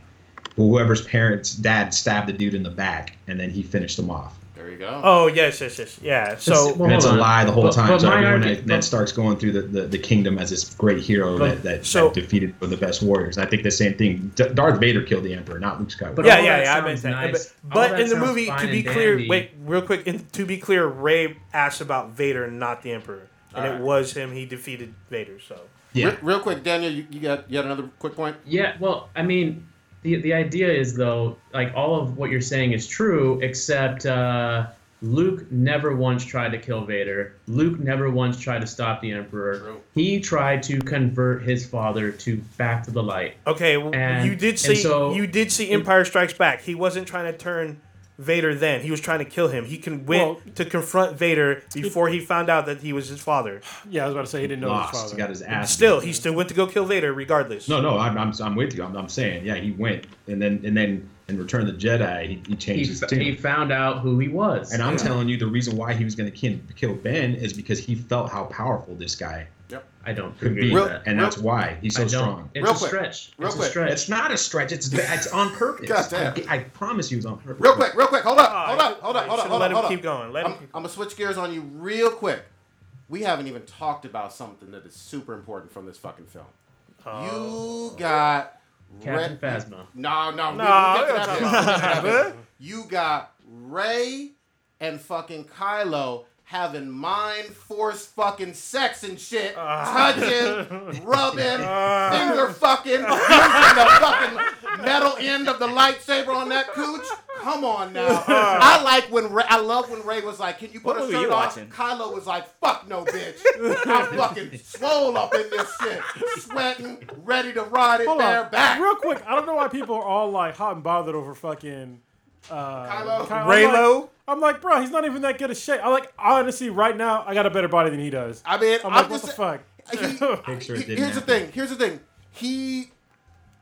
whoever's parents dad stabbed the dude in the back, and then he finished him off. There you go. oh yes, yes, yes, yeah. So Well, and it's a lie the whole But- time. but so my everyone argu- that Ned Stark's going through the, the, the kingdom as this great hero But- that, that, so- that defeated one of the best warriors. I think the same thing. D- Darth Vader killed the Emperor, not Luke Skywalker. But yeah, yeah, yeah. I meant sounds that. nice. But, but that in the movie, to be clear, dandy. wait, real quick. In, to be clear, Rey asked about Vader, not the Emperor, and it Alright. was him. He defeated Vader. So yeah. Re- real quick, Daniel, you, you got you got another quick point? Yeah, well, I mean, the the idea is though, like all of what you're saying is true, except uh, Luke never once tried to kill Vader. Luke never once tried to stop the Emperor. True. He tried to convert his father to back to the light. Okay, well, And- you did see so- you did see Empire Strikes Back. He wasn't trying to turn Vader then. He was trying to kill him. He can went Well- to confront Vader before he found out that he was his father. Yeah, I was about to say he didn't know his father. He got his ass. Still, he still went to go kill Vader regardless. No, no, I'm, I'm, I'm with you. I'm, I'm saying, yeah, he went, and then, and then in Return of the Jedi, he, he He, changed his f- tune. he found out who he was. And I'm telling you, the reason why he was going to kill, kill Ben is because he felt how powerful this guy I don't agree be, with that. and that's why he's so strong. It's Real a quick. stretch. Real it's quick. a stretch. It's not a stretch. It's it's on purpose. God damn. I, I promise you, it's on purpose. Real quick, real quick. Hold up, hold Ah, up, hold up, hold up, should've hold let up. him hold up. keep going. Let him I'm, keep- I'm gonna switch gears on you real quick. We haven't even talked about something that is super important from this fucking film. you got Captain Red- Phasma. No, no, No, we- we'll we that don't bit. talk We'll get to that about bit. You got Rey and fucking Kylo having mind force fucking sex and shit, Ah. touching, rubbing, finger fucking, using the fucking metal end of the lightsaber on that cooch. Come on now. I like when Rey, I love when Rey was like, "Can you put What a movie shirt you off?" watching? Kylo was like, "Fuck no, bitch. I'm fucking swole up in this shit, sweating, ready to ride it Hold bare on, back." real quick. I don't know why people are all like hot and bothered over fucking uh, Kylo? Ky- I'm Reylo? Like- I'm like, bro, he's not even that good a shape. I like honestly, right now, I got a better body than he does. I mean, I'm I'm, like, what the fuck? he- he- didn't here's the thing. Here's the thing. He,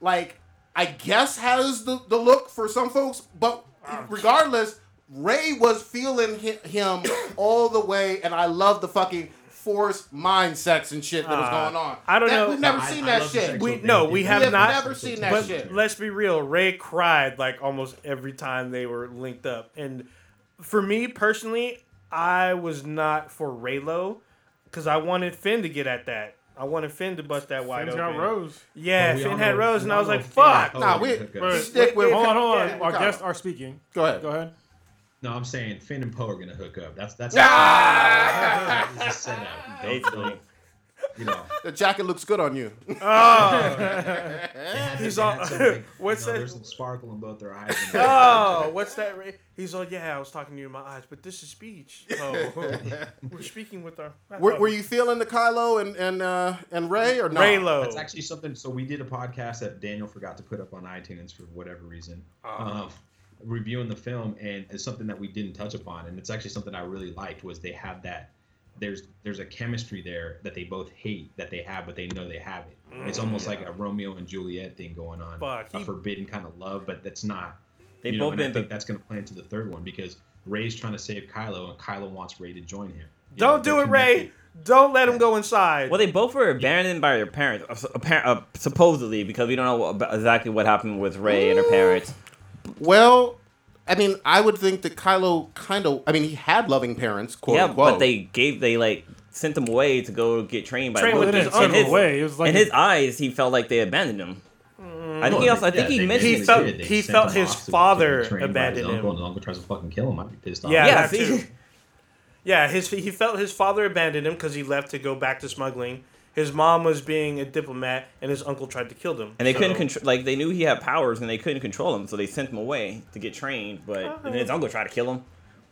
like, I guess has the, the look for some folks, but regardless, Rey was feeling hi- him all the way, and I love the fucking force mind sex and shit that was Uh, going on. I don't That- know. We've never I- seen I that love shit. We no, Ben. we We have have not. never seen that but shit. let's be real. Rey cried like almost every time they were linked up, and for me personally, I was not for Reylo because I wanted Finn to get at that. I wanted Finn to bust that wide Finn's open. got Rose. Yeah, But we Finn all had know- Rose, we and I all was know like, Finn "Fuck." and Nah, we- are gonna hook up. Wait, stick with Hold on, hold on. Yeah, Our Kylo. guests are speaking. Go ahead. Go ahead. No, I'm saying Finn and Poe are gonna hook up. That's that's. Ah! It's a setup. Don't- don't- You know, The jacket looks good on you. Oh, he's all. like, what's you know, that? There's some sparkle in both their eyes. Oh, what's that? Rey? He's all, yeah, I was talking to you in my eyes, but this is speech. Oh, we're speaking with our. Were, were you feeling the Kylo and and uh, and Rey or not? Reylo? That's actually something. So we did a podcast that Daniel forgot to put up on iTunes for whatever reason, um, reviewing the film, and it's something that we didn't touch upon, and it's actually something I really liked was they have that. There's there's a chemistry there that they both hate that they have, but they know they have it. It's almost like a Romeo and Juliet thing going on, Fuck, a he- forbidden kind of love, but that's not. They you know, both and I think the- that's going to play into the third one because Rey's trying to save Kylo, and Kylo wants Rey to join him. You Don't know, do it, Rey. Don't let him go inside. Well, they both were abandoned by their parents, uh, su- appar- uh, supposedly, because we don't know exactly what happened with Rey and her parents. Well, I mean, I would think that Kylo kind of. I mean, he had loving parents, quote yeah, unquote. but they gave they like sent him away to go get trained by. Train the with They his in send him away. It was like in his eyes, he felt like they abandoned him. I think he also. I think Yeah, he they mentioned. He felt- he felt his off to- to father be trained his abandoned uncle, him. And the uncle tries to fucking kill him. I'd be pissed off. Yeah, yeah, see. Yeah, his he felt his father abandoned him because he left to go back to smuggling. His mom was being a diplomat, and his uncle tried to kill them. and they So- couldn't control. Like they knew he had powers, and they couldn't control him, so they sent him away to get trained. But and his uncle tried to kill him.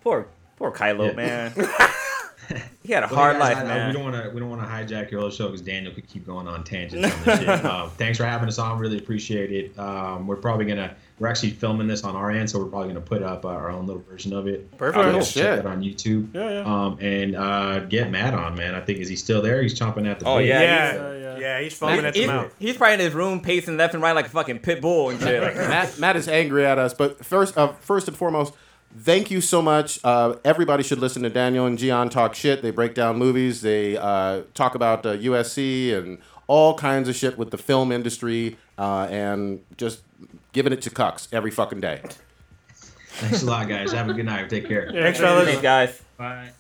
Poor, poor Kylo, Yeah. man. he had a Well, hard guys, life, I- I- man. we don't want to. We don't want to hijack your whole show because Daniel could keep going on tangents on this shit. Uh, thanks for having us on. Really appreciate it. Um, we're probably gonna. We're actually filming this on our end, so we're probably gonna put up uh, our own little version of it. Perfect. Oh, check that on YouTube. Yeah, yeah. Um, and uh, get Matt on, man. I think is he still there? He's chomping at the. Oh, bit. yeah, Yeah, yeah, uh, yeah. he's foaming at the he's, mouth. he's probably in his room pacing left and right like a fucking pit bull and shit. Like, Matt, Matt is angry at us. But first, uh, first and foremost, thank you so much. Uh, everybody should listen to Daniel and Gian talk shit. They break down movies. They uh, talk about uh, USC and all kinds of shit with the film industry uh, and just giving it to cucks every fucking day. Thanks a lot, guys. Have a good night. Take care. Thanks, Thanks, fellas. guys. Bye.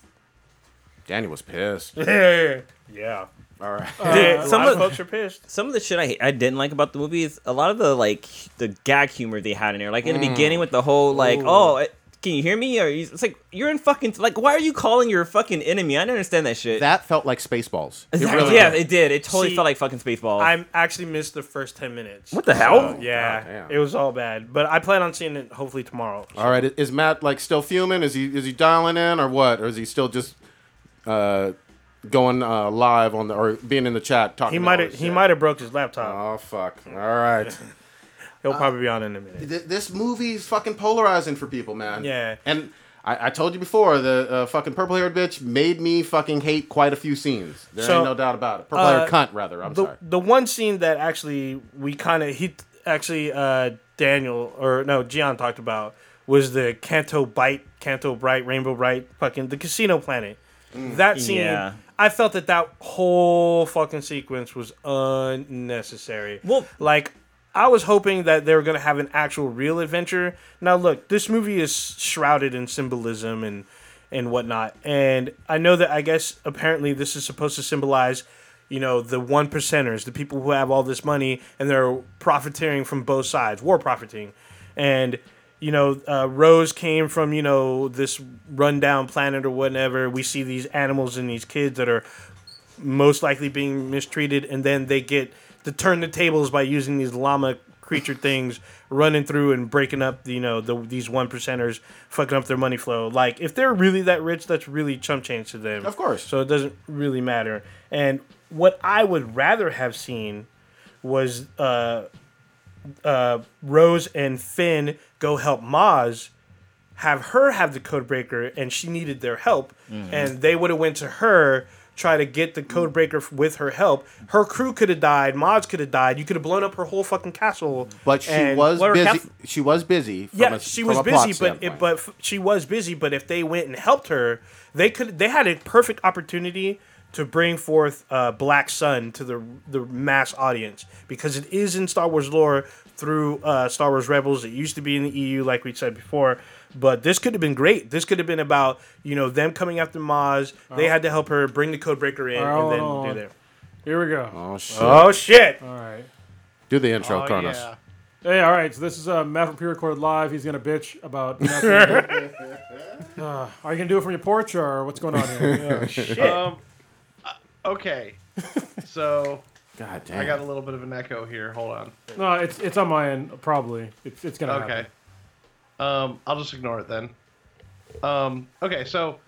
Daniel was pissed. Yeah, yeah. All right. Dude, uh, some some of- folks are pissed. Some of the shit I I didn't like about the movie is a lot of the like the gag humor they had in there. Like in the mm. beginning with the whole like Ooh. oh it, can you hear me? Or you, it's like you're in fucking like why are you calling your fucking enemy? I don't understand that shit. That felt like Spaceballs. It yeah, really yeah, did. it did. It totally See, felt like fucking Spaceballs. I actually missed the first ten minutes. What the hell? So, yeah, Oh, it was all bad. But I plan on seeing it hopefully tomorrow. All right, is Matt like still fuming? Is he is he dialing in or what? Or is he still just uh, going uh, live on the or being in the chat talking? He might have he might have broke his laptop. Oh fuck! All right, He'll probably be on in a minute. Th- this movie's fucking polarizing for people, man. Yeah. and I, I told you before the uh, fucking purple haired bitch made me fucking hate quite a few scenes. There So, ain't no doubt about it. Purple haired uh, cunt, rather. I'm the sorry. the one scene that actually we kind of he actually uh Daniel or no Gian talked about was the Canto Bight, Canto Bright, Rainbow Bright, fucking the casino planet. That scene, Yeah. I felt that that whole fucking sequence was unnecessary. Well- like. I was hoping that they were going to have an actual real adventure. Now, look, this movie is shrouded in symbolism and and whatnot, and I know that I guess apparently this is supposed to symbolize you know, the one percenters, the people who have all this money and they're profiteering from both sides, war profiting. And, you know, uh, Rose came from, you know, this rundown planet or whatever. We see these animals and these kids that are most likely being mistreated, and then they get to turn the tables by using these llama creature things running through and breaking up you know the, these one percenters fucking up their money flow. Like if they're really that rich that's really chump change to them. Of course. so it doesn't really matter. And what i would rather have seen was uh uh rose and finn go help maz have her have the code breaker and she needed their help. And they would have went to her try to get the code breaker with her help her crew could have died Maz could have died you could have blown up her whole fucking castle But she was busy. she was busy. From yeah a, she was busy but it, but f- she was busy but if they went and helped her they could they had a perfect opportunity to bring forth uh, Black Sun to the the mass audience because it is in Star Wars lore through uh, Star Wars Rebels. It used to be in the EU, like we said before, but this could have been great. This could have been about you know them coming after Maz. They had to help her bring the Codebreaker in Oh, and then do on. that. Here we go. oh shit! Oh shit! All right. Do the intro, Oh, Kronos. yeah. Hey, all right. So this is uh, Matt from pre-recorded live. He's gonna bitch about. uh, are you gonna do it from your porch or what's going on here? Yeah. Um, uh, okay. So God damn. I got a little bit of an echo here. Hold on. No, it's it's on my end. Probably. It's it's gonna Okay. happen. Um, I'll just ignore it then. Um, okay, so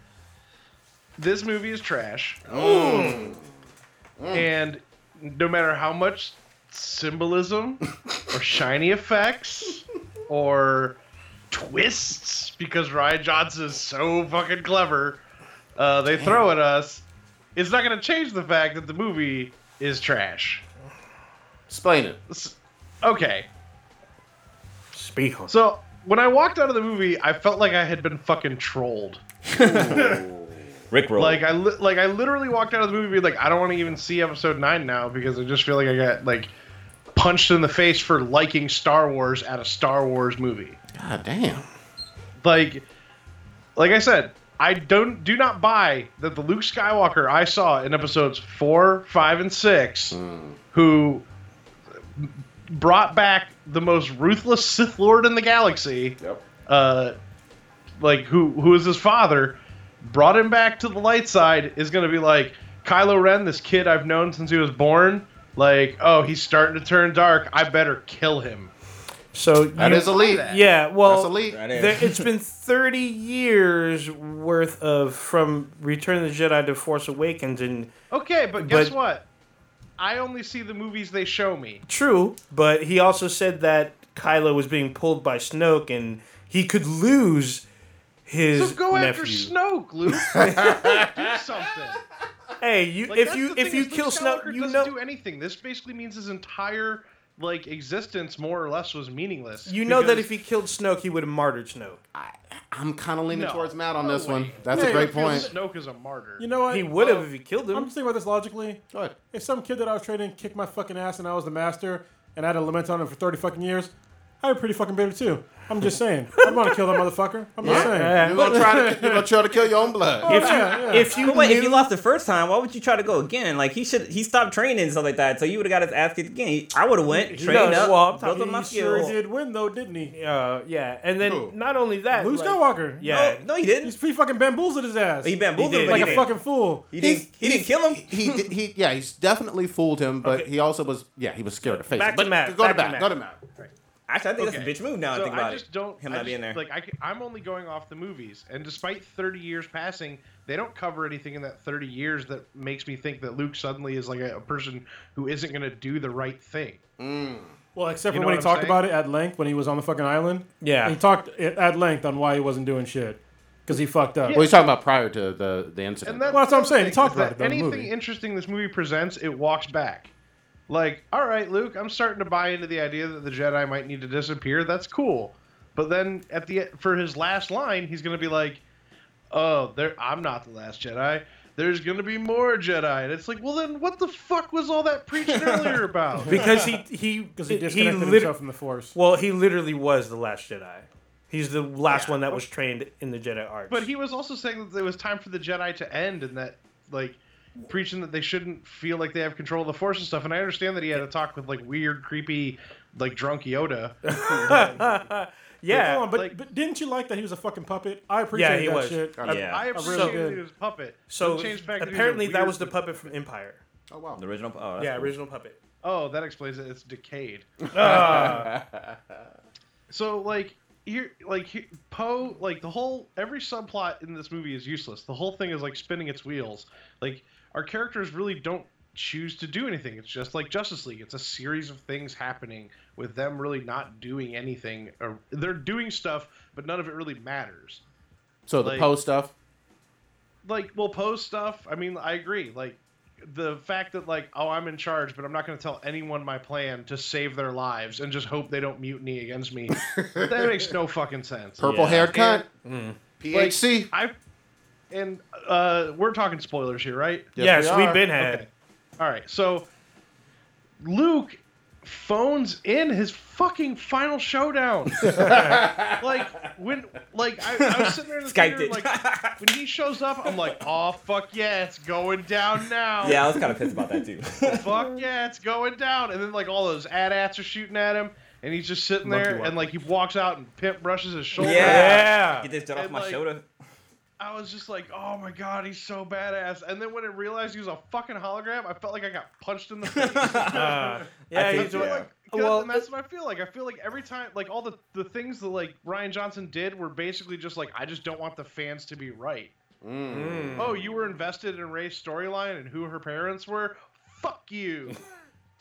this movie is trash. And no matter how much symbolism or shiny effects or twists, because Rian Johnson is so fucking clever, uh, they throw at us, it's not going to change the fact that the movie is trash. Explain it. Okay, Speak on. So when I walked out of the movie, I felt like I had been fucking trolled. Rick roll. Like I li- like I literally walked out of the movie like I don't want to even see episode nine now because I just feel like I got like punched in the face for liking Star Wars at a Star Wars movie. God damn. Like like I said, I don't do not buy that the Luke Skywalker I saw in episodes four, five, and six, mm. who brought back the most ruthless Sith Lord in the galaxy. Yep. uh, like who who is his father, brought him back to the light side is gonna be like Kylo Ren, this kid I've known since he was born. Like, oh, he's starting to turn dark. I better kill him. So That you- is elite. Yeah, well, That's elite. That is. there, it's been 30 years worth of from Return of the Jedi to Force Awakens, and Okay, but guess But- what? I only see the movies they show me. true, but he also said that Kylo was being pulled by Snoke, and he could lose his So go nephew. after Snoke, Luke. do something. Hey, you Like, if you if you kill Snoke, you doesn't know do anything. This basically means his entire like existence, more or less, was meaningless. you know that if he killed Snoke, he would have martyred Snoke. I'm kind of leaning No. towards Matt on No this one. That's Yeah, a great point. Snoke is a martyr. You know what? He would have Well, if he killed him. I'm him. just thinking about this logically. Go ahead. If some kid that I was training kicked my fucking ass and I was the master and I had to lament on him for 30 fucking years, I'd be pretty fucking bitter too. I'm just saying. I'd want to kill that motherfucker. I'm just saying. Yeah. You're gonna try to you're gonna try to kill your own blood. If you yeah, yeah. if you But wait, if you lost the first time, why would you try to go again? Like he should, he stopped training and stuff like that, so you would have got his ass kicked again. He- I would have went, He trained does. up, Well, I'm built up my He sure skills. did win though, didn't he? uh, yeah, and then Who? not only that, Luke like- Skywalker. Yeah, No, no, he didn't. He's he fucking bamboozled his ass. He bamboozled He him, did. but like he a didn't. fucking fool. He didn't. He didn't kill him. He did- he yeah he's definitely fooled him, but Okay. he also was yeah he was scared to face Back it. to But Matt, Go to back to Matt. Matt. Go to Matt. Actually, I think Okay. that's a bitch move. Now I think about I just it. don't. Him I not being there. Like I, am only going off the movies, and despite 30 years passing, they don't cover anything in that 30 years that makes me think that Luke suddenly is like a, a person who isn't going to do the right thing. Mm. Well, except You for know when he I'm talked saying? about it at length when he was on the fucking island. Yeah. He talked at at length on why he wasn't doing shit because he fucked up. Well, he's talking about prior to the the incident. And that, Well, that's what I'm saying. He talked about it, though, Anything movie. interesting this movie presents, it walks back. Like, all right, Luke, I'm starting to buy into the idea that the Jedi might need to disappear. That's cool. But then at the for his last line, he's gonna be like, "Oh, there, I'm not the last Jedi. There's gonna be more Jedi." And it's like, well, then what the fuck was all that preaching earlier about? because he he because he he disconnected lit- himself from the Force. well he literally was the last Jedi. He's the last Yeah. one that was trained in the Jedi arts. But he was also saying that it was time for the Jedi to end, and that like preaching that they shouldn't feel like they have control of the Force and stuff. And I understand that he had a talk with like weird, creepy, like drunk Yoda. yeah, Hold on, but, like- but didn't you like that he was a fucking puppet? I appreciate he that was. shit. Yeah. I really appreciated did. his puppet. so back to he a apparently that was the puppet from Empire. oh wow. The original. Oh, yeah, cool. original puppet. Oh, that explains it. It's decayed. Ah. So like here, like he- Poe, like the whole every subplot in this movie is useless. The whole thing is like spinning its wheels. Like our characters really don't choose to do anything. It's just like Justice League. It's a series of things happening with them really not doing anything. Or they're doing stuff, but none of it really matters. So the like- Poe stuff. Like, well, Poe's stuff. I mean, I agree. Like the fact that like, oh, I'm in charge, but I'm not going to tell anyone my plan to save their lives and just hope they don't mutiny against me. that makes no fucking sense. Purple haired cunt. Like, mm. PHC. I and uh, we're talking spoilers here, right? Yes, yes, we we've been had. Okay. All right. So Luke phones in his fucking final showdown. like when, like I, I was sitting there in the Skyped theater, it. like when he shows up, I'm like, oh fuck yeah, it's going down now. Yeah, I was kind of pissed about that too. Fuck yeah, it's going down. And then like all those AT-ATs are shooting at him, and he's just sitting there, Monkey and like he walks out and Pimp brushes his shoulder. Yeah. Yeah. Get this jet off And, my like, shoulder. I was just like, oh my god, he's so badass. And then when I realized he was a fucking hologram, I felt like I got punched in the face. Uh, yeah, I he's So, yeah. like, Well, and that's what I feel like. I feel like every time, like all the the things that like Rian Johnson did were basically just like, I just don't want the fans to be right. Mm. Oh, you were invested in Rey's storyline and who her parents were. Fuck you.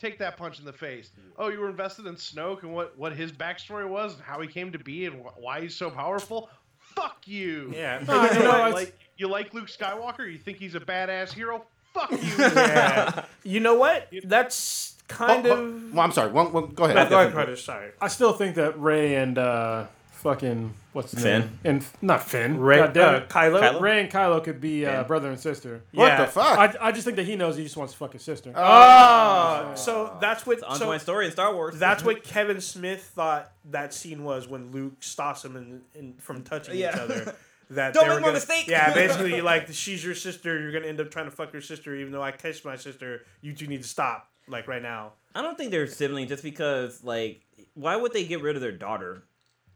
Take that punch in the face. Oh, you were invested in Snoke and what what his backstory was and how he came to be and wh- why he's so powerful. Fuck you. Yeah. No, you know, like, it's- like, you like Luke Skywalker? You think he's a badass hero? Fuck you. yeah. You know what? That's kind Oh, of. oh, well, I'm sorry. One, one, go ahead. No, go ahead, Carter. Sorry. I still think that Rey and uh, fucking what's his Finn? name? And not Finn. Rey, God damn uh. Kylo. Kylo? Rey and Kylo could be uh, brother and sister. What Yeah. the fuck? I, I just think that he knows he just wants to fuck his sister. Oh, so that's what. Ongoing So story in Star Wars. that's what Kevin Smith thought that scene was when Luke stops him in, in, from touching each Yeah. other. That Don't they make were more gonna, mistake. Yeah, basically, like she's your sister. You're gonna end up trying to fuck your sister, even though I kissed my sister. You two need to stop, like right now. I don't think they're siblings just because, like, why would they get rid of their daughter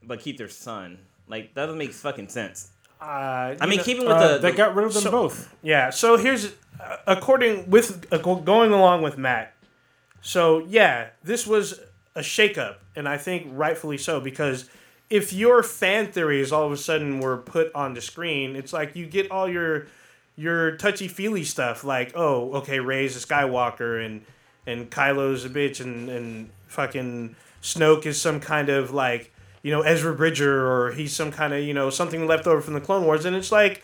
but keep their son? Like, that doesn't make fucking sense. Uh, I mean, know- keeping with Uh, the. they the- got rid of them so- both. Yeah. So here's, uh, according with uh, going along with Matt. So yeah, this was a shakeup, and I think rightfully so because if your fan theories all of a sudden were put on the screen, it's like you get all your your touchy feely stuff like oh okay Rey's a Skywalker and and Kylo's a bitch and and fucking Snoke is some kind of like you know Ezra Bridger or he's some kind of you know something left over from the Clone Wars and it's like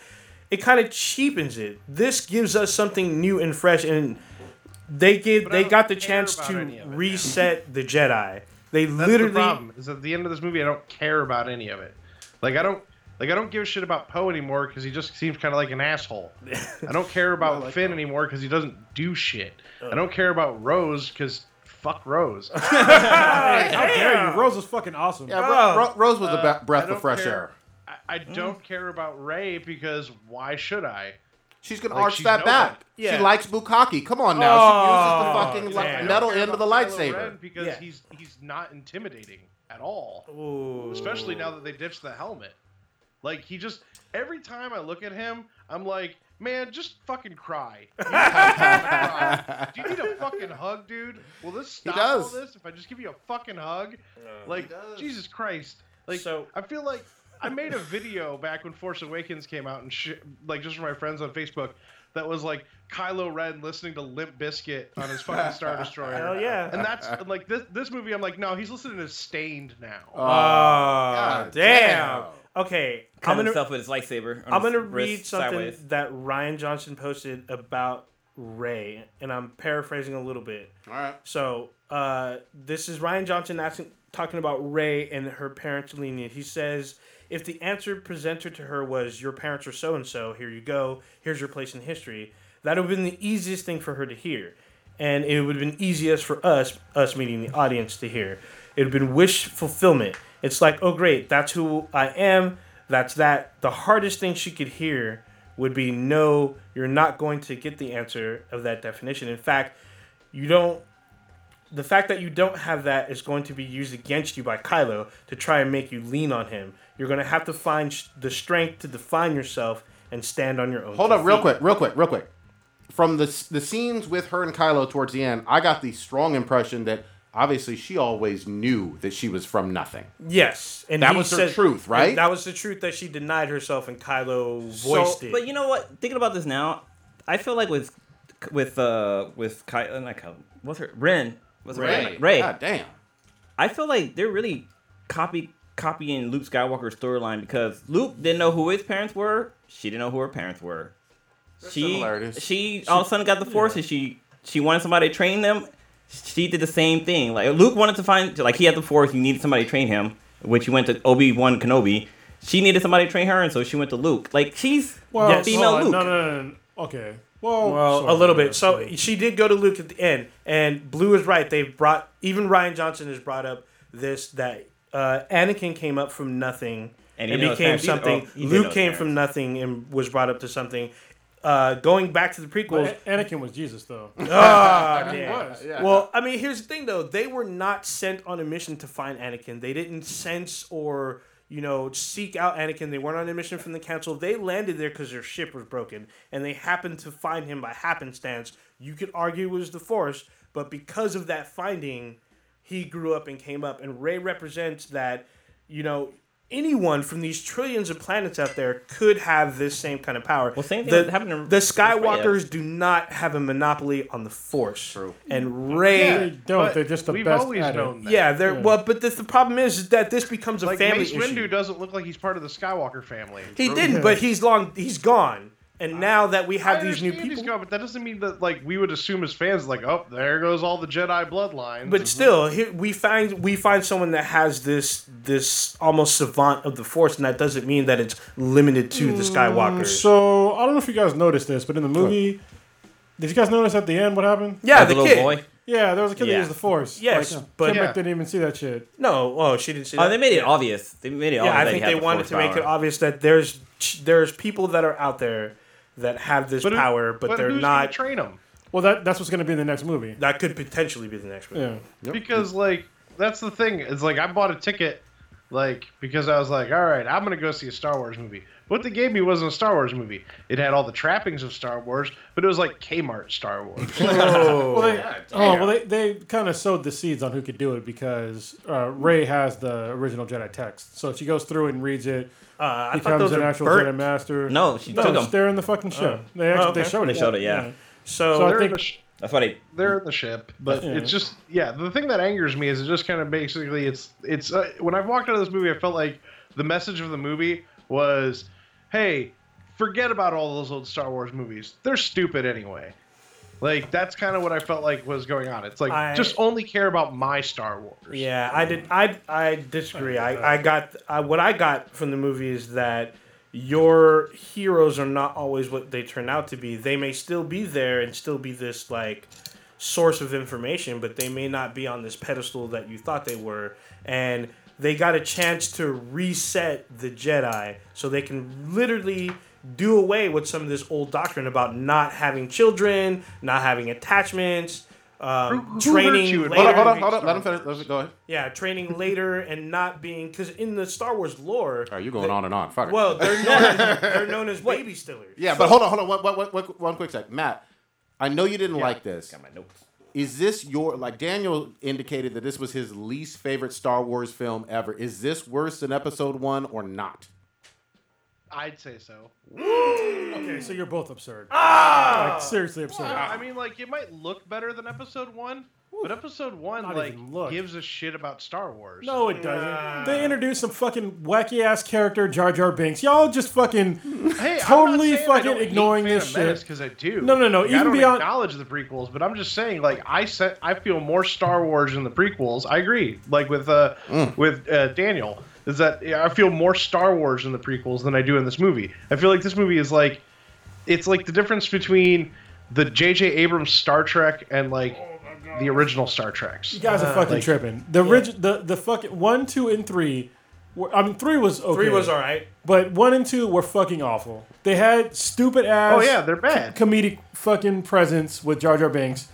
it kind of cheapens it. This gives us something new and fresh, and they give But they got the chance to any of reset the Jedi. They That's literally the problem. Is at the end of this movie, I don't care about any of it. Like I don't. Like I don't give a shit about Poe anymore because he just seems kind of like an asshole. I don't care about Finn anymore because he doesn't do shit. I don't care about Rose because fuck Rose. How dare you? Rose was fucking awesome. Yeah, Ro-. Ro- Rose was a Uh, be- breath of fresh care. air. I, I don't care about Rey because why should I? She's gonna Like, arch she's that nobody. back. Yeah. She likes Bukaki. Come on now. Oh, she uses the fucking li- damn. metal don't care end of the about Kylo lightsaber. Ren because Yeah. he's he's not intimidating at all. Ooh. Especially now that they ditched the helmet. Like he just every time I look at him, I'm like, man, just fucking cry. You cry. Do you need a fucking hug, dude? Will this stop all does. this if I just give you a fucking hug? Like does. Jesus Christ. Like So- I feel like I made a video back when Force Awakens came out and sh- like just for my friends on Facebook that was like Kylo Ren listening to Limp Bizkit on his fucking Star Destroyer. Hell yeah. And that's like this this movie. I'm like, no, he's listening to Staind now. Oh, oh God damn. damn. Okay, I'm Cut gonna himself with his lightsaber. I'm his gonna read something sideways. that Rian Johnson posted about Rey, and I'm paraphrasing a little bit. All right. So uh, this is Rian Johnson asking, talking about Rey and her parents' lineage. He says, if the answer presented to her was your parents are so and so, here you go, here's your place in history, that would have been the easiest thing for her to hear, and it would have been easiest for us, us meaning the audience, to hear. It would have been wish fulfillment. It's like, oh great, that's who I am. That's that. The hardest thing she could hear would be no, you're not going to get the answer of that definition. In fact, you don't the fact that you don't have that is going to be used against you by Kylo to try and make you lean on him. You're going to have to find sh- the strength to define yourself and stand on your own. Hold up, real quick, real quick, real quick. From the the scenes with her and Kylo towards the end, I got the strong impression that obviously she always knew that she was from nothing. Yes, and That he was her truth, right? That was the truth that she denied herself, and Kylo voiced it. But you know what? Thinking about this now, I feel like with with uh with Ky, uh, not Kylo, what's her Ren? What's her Rey, name? Rey. God damn. I feel like they're really copy copying Luke Skywalker's storyline because Luke didn't know who his parents were. She didn't know who her parents were. She similarities. she all of a sudden got the Force and she she wanted somebody to train them. She did the same thing. Like Luke wanted to find like he had the Force. He needed somebody to train him, which he went to Obi Wan Kenobi. She needed somebody to train her, and so she went to Luke. Like she's Well, Yes. female hold. Luke. No, no, no, no. Okay. Well, Well, sorry. a little bit. So she did go to Luke at the end, and Blue is right. They've brought even Rian Johnson has brought up this that uh, Anakin came up from nothing And and, he didn't know his became something. Oh, he Luke came parents. from nothing and was brought up to something. Uh, going back to the prequels, But Anakin was Jesus, though. Ah, He was. Yeah. Well, I mean, here's the thing though. They were not sent on a mission to find Anakin. They didn't sense or, you know, seek out Anakin. They weren't on a mission from the council. They landed there because their ship was broken and they happened to find him by happenstance. You could argue it was the Force, but because of that finding, he grew up and came up. And Rey represents that, you know, anyone from these trillions of planets out there could have this same kind of power. Well, same thing the, happened to- the with Freya. Skywalkers do not have a monopoly on the Force. True. And Rey They don't. They're just the we've best always at it. known that. yeah, they're Yeah. well, but the, the problem is, is that this becomes a Like family Mace issue. Windu doesn't look like he's part of the Skywalker family. he didn't, but he's long. He's gone, and now that we I have these new understand he's people, gone, but that doesn't mean that like we would assume as fans like, oh, there goes all the Jedi bloodlines. but still, here, we find we find someone that has this this almost savant of the Force, and that doesn't mean that it's limited to the mm, Skywalkers. So I don't know if you guys noticed this, but in the movie, did you guys notice at the end what happened? yeah, Like the, the little kid. boy. Yeah, there was a kid that used the Force. Yes, like, but- Tim Yeah. didn't even see that shit. No, oh, she didn't see oh, that. Oh, they made it obvious. They made it Yeah, obvious. I that think he they the wanted Force to make it obvious that there's there's people that are out there that have this But who- power, but, they're who's gonna not. train them Well, that that's what's going to be in the next movie. That could potentially be the next movie. Yeah. because like that's the thing. It's like I bought a ticket like because I was like, all right, I'm gonna go see a Star Wars movie. What they gave me wasn't a Star Wars movie. It had all the trappings of Star Wars, but it was like Kmart Star Wars. Well, they, oh, well, they, they kind of sowed the seeds on who could do it because uh, Rey has the original Jedi text. So she goes through it and reads it, Uh, becomes an actual burnt. Jedi master. No, she no, took it's them. there in the fucking ship. they actually Oh, okay. they showed it. They showed it, yeah. So, So I they're, in think- the sh- That's why they. they're in the ship, but Yeah. it's just yeah. The thing that angers me is it just kind of basically it's it's uh, when I walked out of this movie, I felt like the message of the movie was, hey, forget about all those old Star Wars movies. They're stupid anyway. Like that's kind of what I felt like was going on. It's like I- just only care about my Star Wars. yeah, I did. I I disagree. I I got I, what I got from the movie is that your heroes are not always what they turn out to be. They may still be there and still be this like source of information, but they may not be on this pedestal that you thought they were. And they got a chance to reset the Jedi so they can literally do away with some of this old doctrine about not having children, not having attachments, um, Who- who training you later. Hold on, hold on, hold on. Let him finish. Let him, go ahead. Yeah, training later and not being because in the Star Wars lore, Are you going on and on? Fuck well, they're known as, they're known as baby stillers. yeah, but hold on, hold on. One, one, one, one, one quick sec. Matt, I know you didn't like this. Got my notes. Is this your like Daniel indicated that this was his least favorite Star Wars film ever? Is this worse than Episode One or not? I'd say so. Okay, so you're both absurd. Like, seriously absurd. I mean, like it might look better than Episode One, but Episode One Not like even look. gives a shit about Star Wars. No, it doesn't. They introduced some fucking wacky ass character, Jar Jar Binks. Y'all just fucking Hey, totally fucking ignoring this shit. because I do. No, no, no, Like, even I don't beyond- acknowledge the prequels, but I'm just saying, like I said, I feel more Star Wars in the prequels. I agree, like with uh with uh, Daniel, is that I feel more Star Wars in the prequels than I do in this movie. I feel like this movie is like, it's like the difference between the J.J. Abrams Star Trek and like oh the original Star Treks. You guys are uh, fucking like- tripping. The orig- the the fucking one, two, and three. Were, I mean, three was okay. Three was all right. but one and two were fucking awful. They had stupid ass. Oh yeah, they're bad. comedic fucking presence with Jar Jar Binks.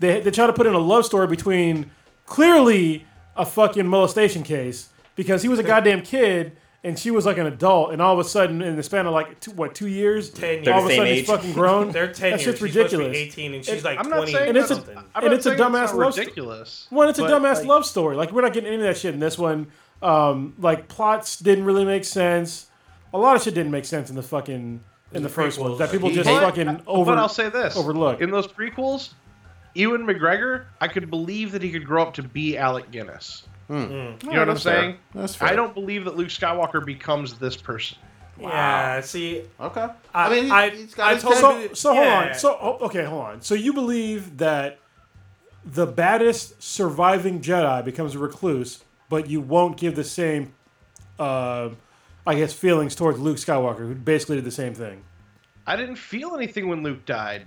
They they try to put in a love story between clearly a fucking molestation case because he was a goddamn kid and she was like an adult, and all of a sudden in the span of like two, what two years, Ten years, all of a sudden age. he's fucking grown. They're ten that years. shit's She's supposed to be ridiculous. Eighteen, and she's like I'm not twenty. saying And it's a- that's, something. I'm and not it's a saying that's dumbass not love sto- ridiculous. One, it's a dumbass like- love story. Like we're not getting any of that shit in this one. Um, like plots didn't really make sense. A lot of shit didn't make sense in the fucking in the first one. That people just hated- fucking over. but I'll say this: overlook in those prequels, Ewan McGregor, I could believe that he could grow up to be Alec Guinness. You know what I'm that's fair. saying? That's fair. I don't believe that Luke Skywalker becomes this person. Yeah. See, Okay. I- I, mean, he, I- he's got I his told ten- so so hold Yeah. on. So oh, okay, hold on. So you believe that the baddest surviving Jedi becomes a recluse, but you won't give the same, uh, I guess, feelings towards Luke Skywalker, who basically did the same thing. I didn't feel anything when Luke died.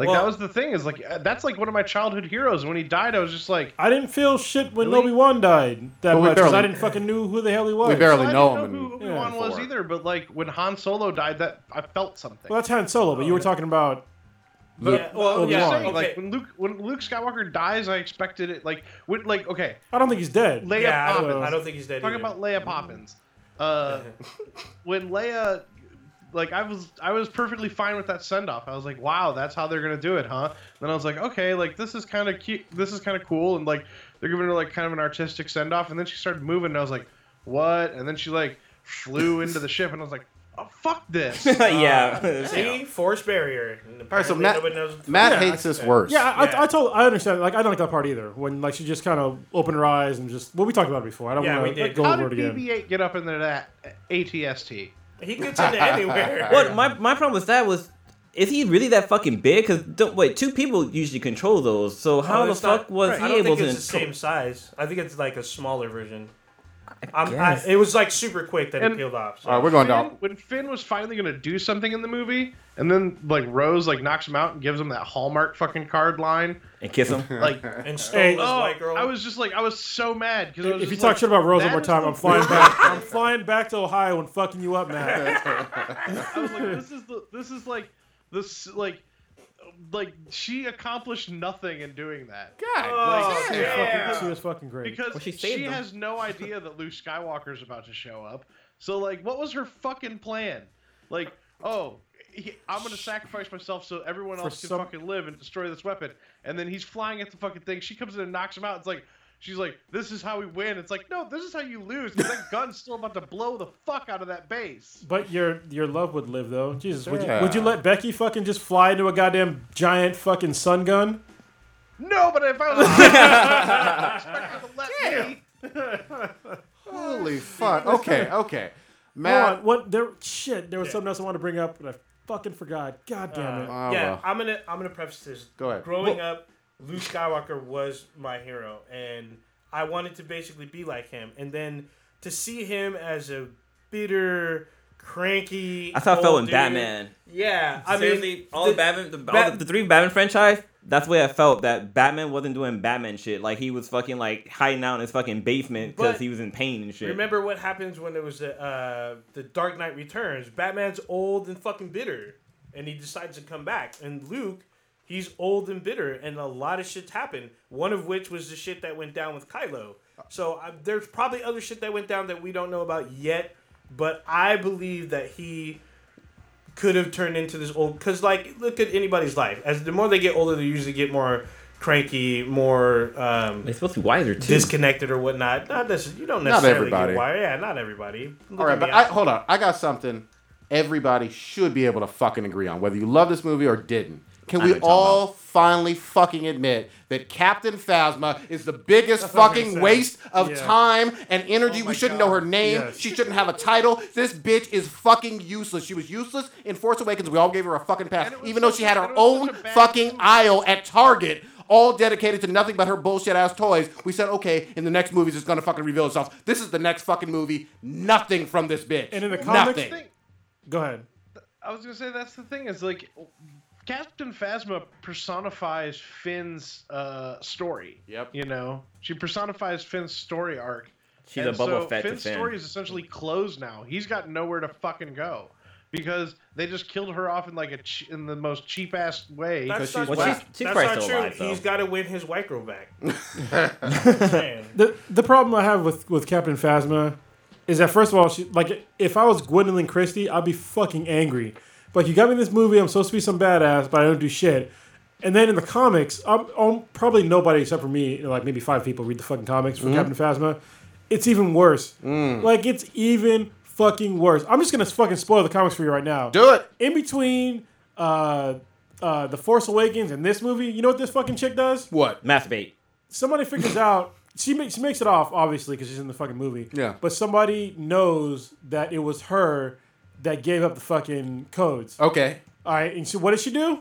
Like Well- that was the thing is like uh, that's like one of my childhood heroes. When he died, I was just like, I didn't feel shit when Really? Obi Wan died that Well, we much because I didn't fucking knew who the hell he was. we barely I know didn't him. know in- who Obi Wan yeah, was either. But like when Han Solo died, that I felt something. Well, that's Han Solo, but you were talking about yeah, well, Obi-Wan. yeah, Saying, okay. Like when Luke when Luke Skywalker dies, I expected it. Like when like okay, I don't think he's dead. Leia yeah, I Poppins. don't, I don't think he's dead. Talking either. about Leia Poppins. Uh, when Leia, like I was, I was perfectly fine with that send off. I was like, wow, that's how they're gonna do it, huh? Then I was like, okay, like this is kind of cute. This is kind of cool, and like they're giving her like kind of an artistic send off. And then she started moving, and I was like, what? And then she like flew into the ship, and I was like, oh fuck this. yeah. Uh, See, force barrier. And All right, so Matt, knows- Matt Yeah, hates this worse. Yeah, I, Yeah. I, I told I understand. Like I don't like that part either. When like she just kind of opened her eyes and just well, we talked about it before. I don't Yeah, want to did. go how over it did again. BB-8 get up into that ATST? He gets into anywhere. What my my problem with that was, is he really that fucking big? Because don't wait, two people usually control those. So how Oh, the it's fuck not- was I he don't able think to? it's the same size. I think it's like a smaller version. I'm, I, guess. it was like super quick that And- it peeled off. So. All right, we're going Finn, down. when Finn was finally gonna do something in the movie, and then like Rose like knocks him out and gives him that Hallmark fucking card line, and kiss him. like and stole his oh, white girl. I was just like I was so mad because I If you just talk like, shit about Rose one more time, I'm flying back. I'm flying back to Ohio and fucking you up, man. I was like, this is the this is like this like like she accomplished nothing in doing that. God, Oh, Like, yeah. She was fucking great. because Well, she she, has no idea that Luke Skywalker's about to show up. So like, what was her fucking plan? Like, oh, he, I'm gonna sacrifice myself so everyone For else can some- fucking live and destroy this weapon. And then he's flying at the fucking thing. She comes in and knocks him out. It's like. She's like, "This is how we win." It's like, no, this is how you lose. 'cause that gun's still about to blow the fuck out of that base. But your your love would live though. Jesus, would you Yeah. would you let Becky fucking just fly into a goddamn giant fucking sun gun? No, but if I was, I expect her to let me. holy fuck. Okay, okay. Hold Matt, on, what there? Shit, there was something else I wanted to bring up, but I fucking forgot. God damn it. Uh, oh, yeah, well. I'm gonna I'm gonna preface this. Go ahead. Growing up, Luke Skywalker was my hero, and I wanted to basically be like him. And then to see him as a bitter, cranky. That's how I felt in dude- Batman. Yeah, I Seriously, mean, all the- Batman, the, all the, the three Batman franchise. that's the way I felt that Batman wasn't doing Batman shit. Like he was fucking like hiding out in his fucking basement because he was in pain and shit. Remember what happens when it was the, uh, the Dark Knight Returns? Batman's old and fucking bitter, and he decides to come back. And Luke, he's old and bitter, and a lot of shit's happened. One of which was the shit that went down with Kylo. So uh, there's probably other shit that went down that we don't know about yet. But I believe that he could have turned into this old. Because like, look at anybody's life. As the more they get older, they usually get more cranky, more. Um, They're supposed to be wiser too. disconnected or whatnot. Not necessarily. You don't Not necessarily everybody. get wired. Yeah, not everybody. Look All right, at but me, I, hold on. I got something everybody should be able to fucking agree on, whether you love this movie or didn't. Can we know what you're talking all finally fucking admit that Captain Phasma is the biggest fucking waste of Yeah. time and energy? Oh we shouldn't know her name. Yes. She shouldn't have a title. This bitch is fucking useless. She was useless in Force Awakens. We all gave her a fucking pass, And it was even though she had her own such a bad fucking movie. aisle at Target. All dedicated to nothing but her bullshit ass toys. We said, okay, in the next movies, it's gonna fucking reveal itself. This is the next fucking movie. Nothing from this bitch. And in the comics- nothing. Thing- Go ahead. I was gonna say that's the thing is like Captain Phasma personifies Finn's uh, story. Yep. You know, she personifies Finn's story arc. She's and a Boba so Fett to Finn's Finn. story is essentially closed now. He's got nowhere to fucking go because they just killed her off in like a ch- in the most cheap ass way. That's Because not, she's Well, she's, she's that's not true. alive. He's got to win his white girl back. The the problem I have with with Captain Phasma is that first of all, she like if I was Gwendoline Christie, I'd be fucking angry. But you got me in this movie. I'm supposed to be some badass, but I don't do shit. And then in the comics, I'm, I'm probably nobody except for me, like maybe five people read the fucking comics for Captain Phasma. It's even worse. Like it's even fucking worse. I'm just gonna fucking spoil the comics for you right now. Do it. In between uh, uh, the Force Awakens and this movie, you know what this fucking chick does? What? Masturbate. somebody figures out she makes she makes it off obviously because she's in the fucking movie. Yeah. But somebody knows that it was her that gave up the fucking codes. Okay. All right. And so what does she do?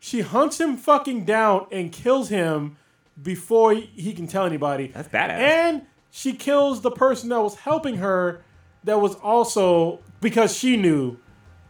She hunts him fucking down and kills him before he, he can tell anybody. That's badass. And she kills the person that was helping her that was also because she knew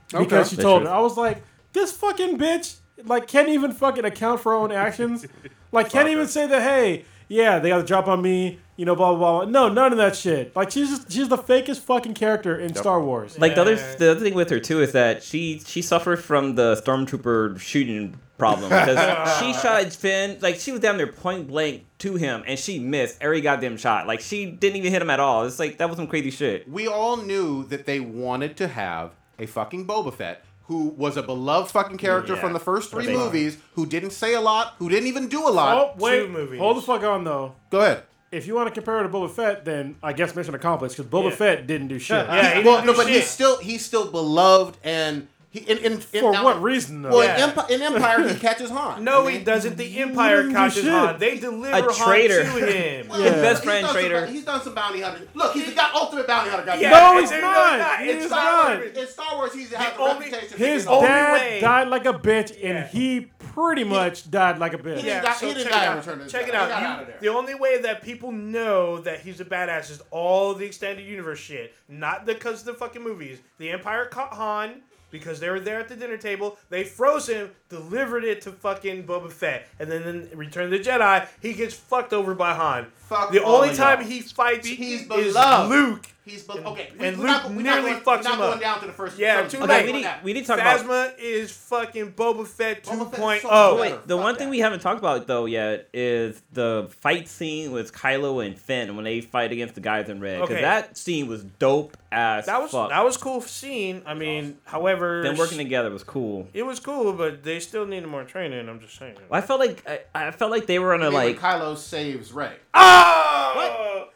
because Okay. she told true. her. I was like, this fucking bitch, like, can't even fucking account for her own actions. Like, can't even say that, hey, yeah, they got to drop on me, you know, blah, blah, blah. No, none of that shit. Like, she's just, she's the fakest fucking character in Star Wars. Like the other the other thing with her too is that she she suffered from the stormtrooper shooting problem because she shot Finn like she was down there point blank to him and she missed every goddamn shot. Like she didn't even hit him at all. It's like that was some crazy shit. We all knew that they wanted to have a fucking Boba Fett who was a beloved fucking character Yeah. from the first three They- movies, who didn't say a lot, who didn't even do a lot. Oh, wait. Two movies. Hold the fuck on, though. Go ahead. If you want to compare it to Boba Fett, then I guess mission accomplished because Boba Yeah. Fett didn't do shit. Yeah, he well, didn't no, do but he's still he's still beloved and he in in, in For now- what reason, though? Well, Yeah. in, Empi- in Empire he catches Han. No, he doesn't. The Empire didn't catches. Han. They deliver A Han traitor. to him. well, Yeah. he's- Best he's friend done some- traitor. he's done some bounty hunting. Look, he's the guy, ultimate bounty hunter. Guy. Yeah, No, he's not. not. He It's is not. not. In Star Wars, he's had the, only- reputation. His for only all- dad way- died like a bitch, and Yeah. he pretty much died like a bitch. He Yeah, got- so he didn't check die it out. Return of the Check it out. got You- out of there. the only way that people know that he's a badass is all the extended universe shit, not because of the fucking movies. The Empire caught Han because they were there at the dinner table. They froze him, delivered it to fucking Boba Fett, and then in Return of the Jedi, he gets fucked over by Han. Fuck the only time he fights He's is beloved. Luke. He's be- okay. we're Luke not, nearly not going, fucks we're not him going up. down to the first. Yeah, first- too we're late. we need we need to talk about Phasma is fucking Boba Fett 2.0. so Oh, wait, the Fuck one thing we haven't talked about though yet is the fight scene with Kylo and Finn when they fight against the guys in red. Because Okay. that scene was dope as That was fuck. that was cool scene. I mean, however, Them working together was cool. it was cool, but they still needed more training. I'm just saying. I felt like I, I felt like they were on I a mean, when like Kylo saves Rey. Oh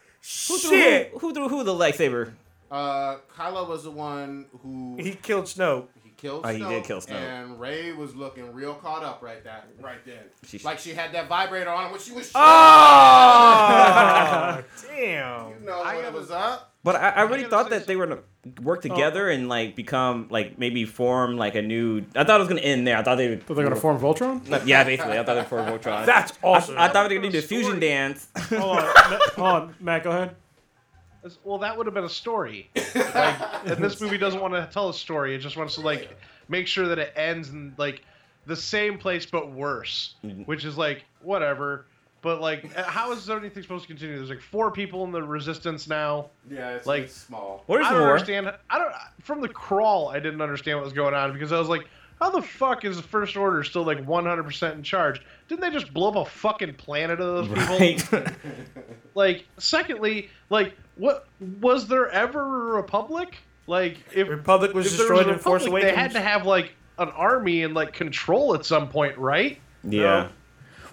who threw, shit! who, who threw who the lightsaber? Uh, Kylo was the one who He killed Snoke. He killed Oh, he did kill Snoke. And Rey was looking real caught up right that right then. She- like she had that vibrator on when she was Oh damn! You know what it was up. But I, I really thought that they were gonna work together and like become like maybe form like a new. I thought it was gonna end there. I thought they would. But they're gonna form Voltron. Yeah, basically, I thought they were form Voltron. That's awesome. I, I thought they were gonna do the fusion dance. Hold on, hold on, Matt. Go ahead. Well, that would have been a story. Like, and this movie doesn't want to tell a story. It just wants to like make sure that it ends in like the same place but worse, Mm-hmm. which is like whatever. But like, uh, how is anything supposed to continue? There's like four people in the resistance now. Yeah, it's Like- like small. What is I don't more? understand. I don't. From the crawl, I didn't understand what was going on because I was like, how the fuck is the First Order still like 100% in charge? Didn't they just blow up a fucking planet of those people? Right. Like, secondly, like, what was there ever a republic? Like, if Republic was if there destroyed a in Force republic, Awakens. they had to have like an army and like control at some point, right? Yeah.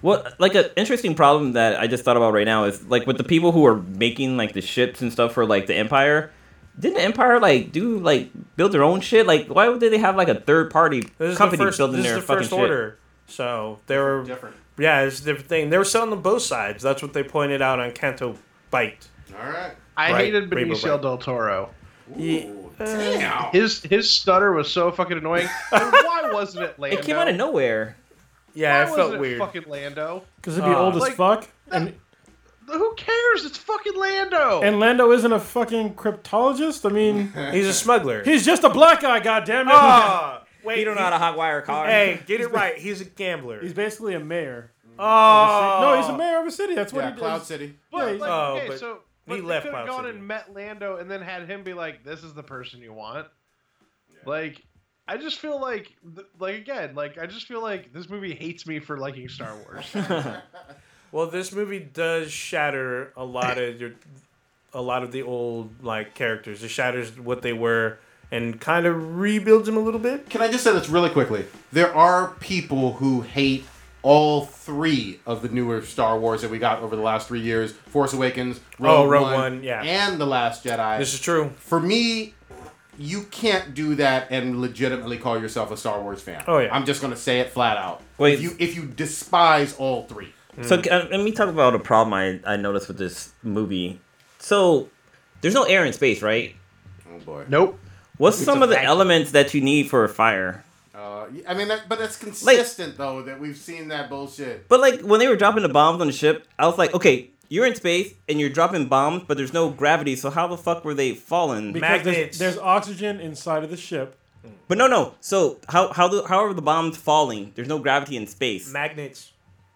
Well, like an interesting problem that I just thought about right now is like with the people who are making like the ships and stuff for like the Empire. Didn't the Empire like do like build their own shit? Like, why would they have like a third party This is company the first, building this their is the fucking first shit? order. So they were Different. Yeah, it's a different thing. They were selling them both sides. That's what they pointed out on Canto Bight. All right. I Right, hated Rainbow Benicio Bright. del Toro. Ooh, uh, damn. His his stutter was so fucking annoying. And why wasn't it Lando? It came out of nowhere. Yeah, Why it felt wasn't weird. Fucking Lando. Because it'd be Uh, old as like- fuck. And Who cares? It's fucking Lando. and Lando isn't a fucking cryptologist. I mean, He's a smuggler. he's just a black guy. goddammit. Ah, wait. You don't know how to hotwire a car. Hey, get it right. He's a gambler. He's basically a mayor. oh No, he's a mayor of a city. That's what Yeah, he Cloud does. City. But, Yeah, like, Oh, okay, but so he but they left could have Cloud gone City. and met Lando and then had him be like, "This is the person you want." Like, I just feel like, like again, like I just feel like this movie hates me for liking Star Wars. Well, this movie does shatter a lot of your, a lot of the old like characters. It shatters what they were and kind of rebuilds them a little bit. Can I just say this really quickly? There are people who hate all three of the newer Star Wars that we got over the last three years: Force Awakens, Rogue, Oh, Rogue One, One, yeah. and The Last Jedi. This is true. For me, you can't do that and legitimately call yourself a Star Wars fan. Oh, yeah. I'm just gonna say it flat out. Wait. if you if you despise all three, So uh, let me talk about a problem I, I noticed with this movie. So there's no air in space, right? oh boy. nope. What's some of the vacuum. elements that you need for a fire? Uh, I mean, that, but it's consistent though that we've seen that bullshit. But like when they were dropping the bombs on the ship, I was like, okay, you're in space and you're dropping bombs, but there's no gravity. So how the fuck were they falling? Because there's, Magnets. there's oxygen inside of the ship. But no, no. So how how the, how are the bombs falling? There's no gravity in space. Magnets.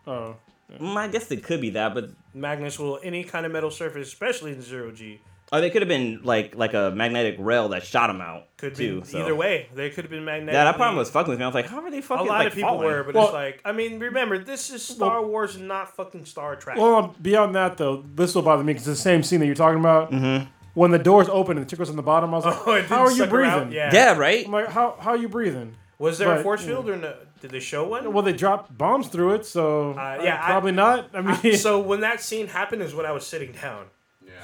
Oh, Mm, I guess it could be that, but Magnets will any kind of metal surface, especially in zero G. or they could have been like like a magnetic rail that shot them out. Could too, be so. either way. They could have been magnetic. Yeah, that problem was fucking with me. I was like, how are they fucking? A lot like of people falling? were, but Well- it's like I mean, remember this is Star Wars, not fucking Star Trek. well, um, beyond that though, this will bother me because it's the same scene that you're talking about. Mm-hmm. When the doors open and the chick was on the bottom, I was like, Oh, "How are you suck her out? breathing?" Yeah. Yeah, right. I'm like, "How how are you breathing?" Was there a But, force yeah. field or no? Did they show one? Well, they dropped bombs through it, so Uh, uh, yeah, I- probably not. I mean, so when that scene happened is when I was sitting down.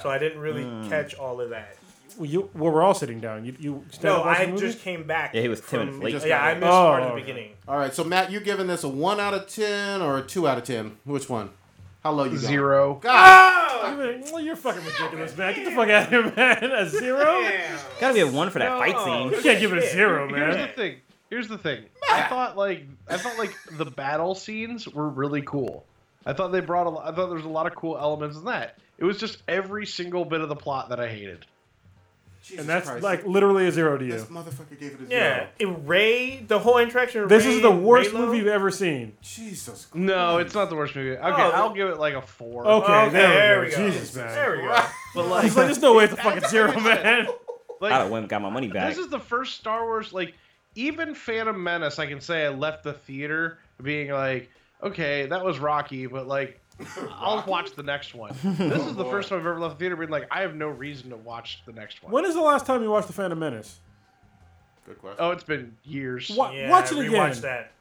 So I didn't really Hmm. catch all of that. you well, we're all sitting down. You you stand No, up watching I the movie? just came back. Yeah, he was 10 minutes from- late. just Yeah, got I it. missed part of Oh, the okay. beginning. All right, so Matt, you giving this a one out of ten or a two out of ten? Which one? How low you going? Zero. God. Well, you're fucking ridiculous, man. Get the fuck out of here, man. A zero? Gotta be a one for that fight scene. You can't give it a zero, Here's the man. thing. Here's the thing. I thought like I thought like the battle scenes were really cool. I thought they brought a lot, I thought there was a lot of cool elements in that. It was just every single bit of the plot that I hated. Jesus And that's Christ. like literally a zero to you. this motherfucker gave it a zero. Yeah, it, Rey, the whole interaction. With This Rey is the worst Reylo- movie you've ever seen. Jesus. No, it's not the worst movie. Okay, Oh, I'll give it like a four. Okay, Okay, there, there we we go. go. Jesus, man. There we go. But like, like, there's no way it's a fucking zero, man. like I'd have went and got my money back. this is the first Star Wars like even Phantom Menace. I can say I left the theater being like, okay, that was Rocky, but like. I'll watch the next one. Oh, this is the boy. first time I've ever left the theater being like, I have no reason to watch the next one. When is the last time you watched The Phantom Menace? Good question. Oh, it's been years. Wa- Yeah, watch it again. rewatch that.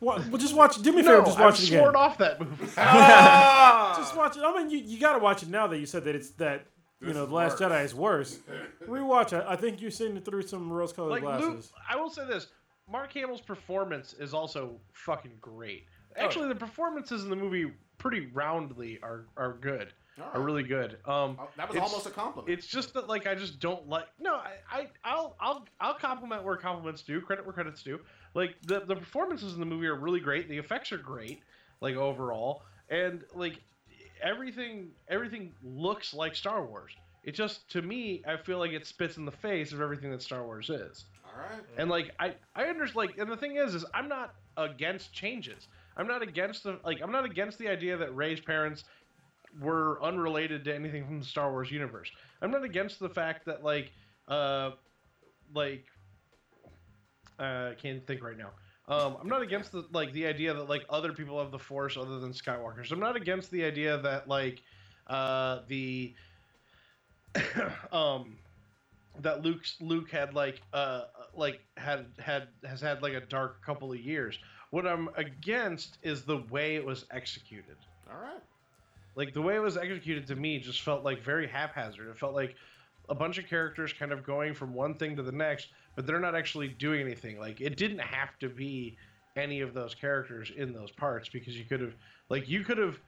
Wa- well, just watch. Do me a No, favor, just watch I've it again. sworn off that movie. Ah! Just watch it. I mean, you, you got to watch it now that you said that it's that you know, The Last Jedi is worse. Rewatch it. I think you're seeing it through some rose-colored like Luke, glasses. I will say this: Mark Hamill's performance is also fucking great. Oh. Actually, the performances in the movie pretty roundly are are good, All are really good. Um, Oh, that was almost a compliment. It's just that like I just don't like. No, I, I I'll I'll I'll compliment where compliments due, credit where credit's due. Like the the performances in the movie are really great. The effects are great, like overall, and like everything everything looks like Star Wars. It just to me, I feel like it spits in the face of everything that Star Wars is. All right. And like I I understand like and the thing is is I'm not against changes. I'm not against the like I'm not against the idea that Rey's parents were unrelated to anything from the Star Wars universe. I'm not against the fact that like uh like uh can't think right now. Um, I'm not against the like the idea that like other people have the Force other than Skywalkers. I'm not against the idea that like uh, the um that Luke's Luke had like uh like had had has had like a dark couple of years. What I'm against is the way it was executed. All right. Like the way it was executed to me just felt like very haphazard. It felt like a bunch of characters kind of going from one thing to the next, but they're not actually doing anything. Like it didn't have to be any of those characters in those parts because you could have like you could have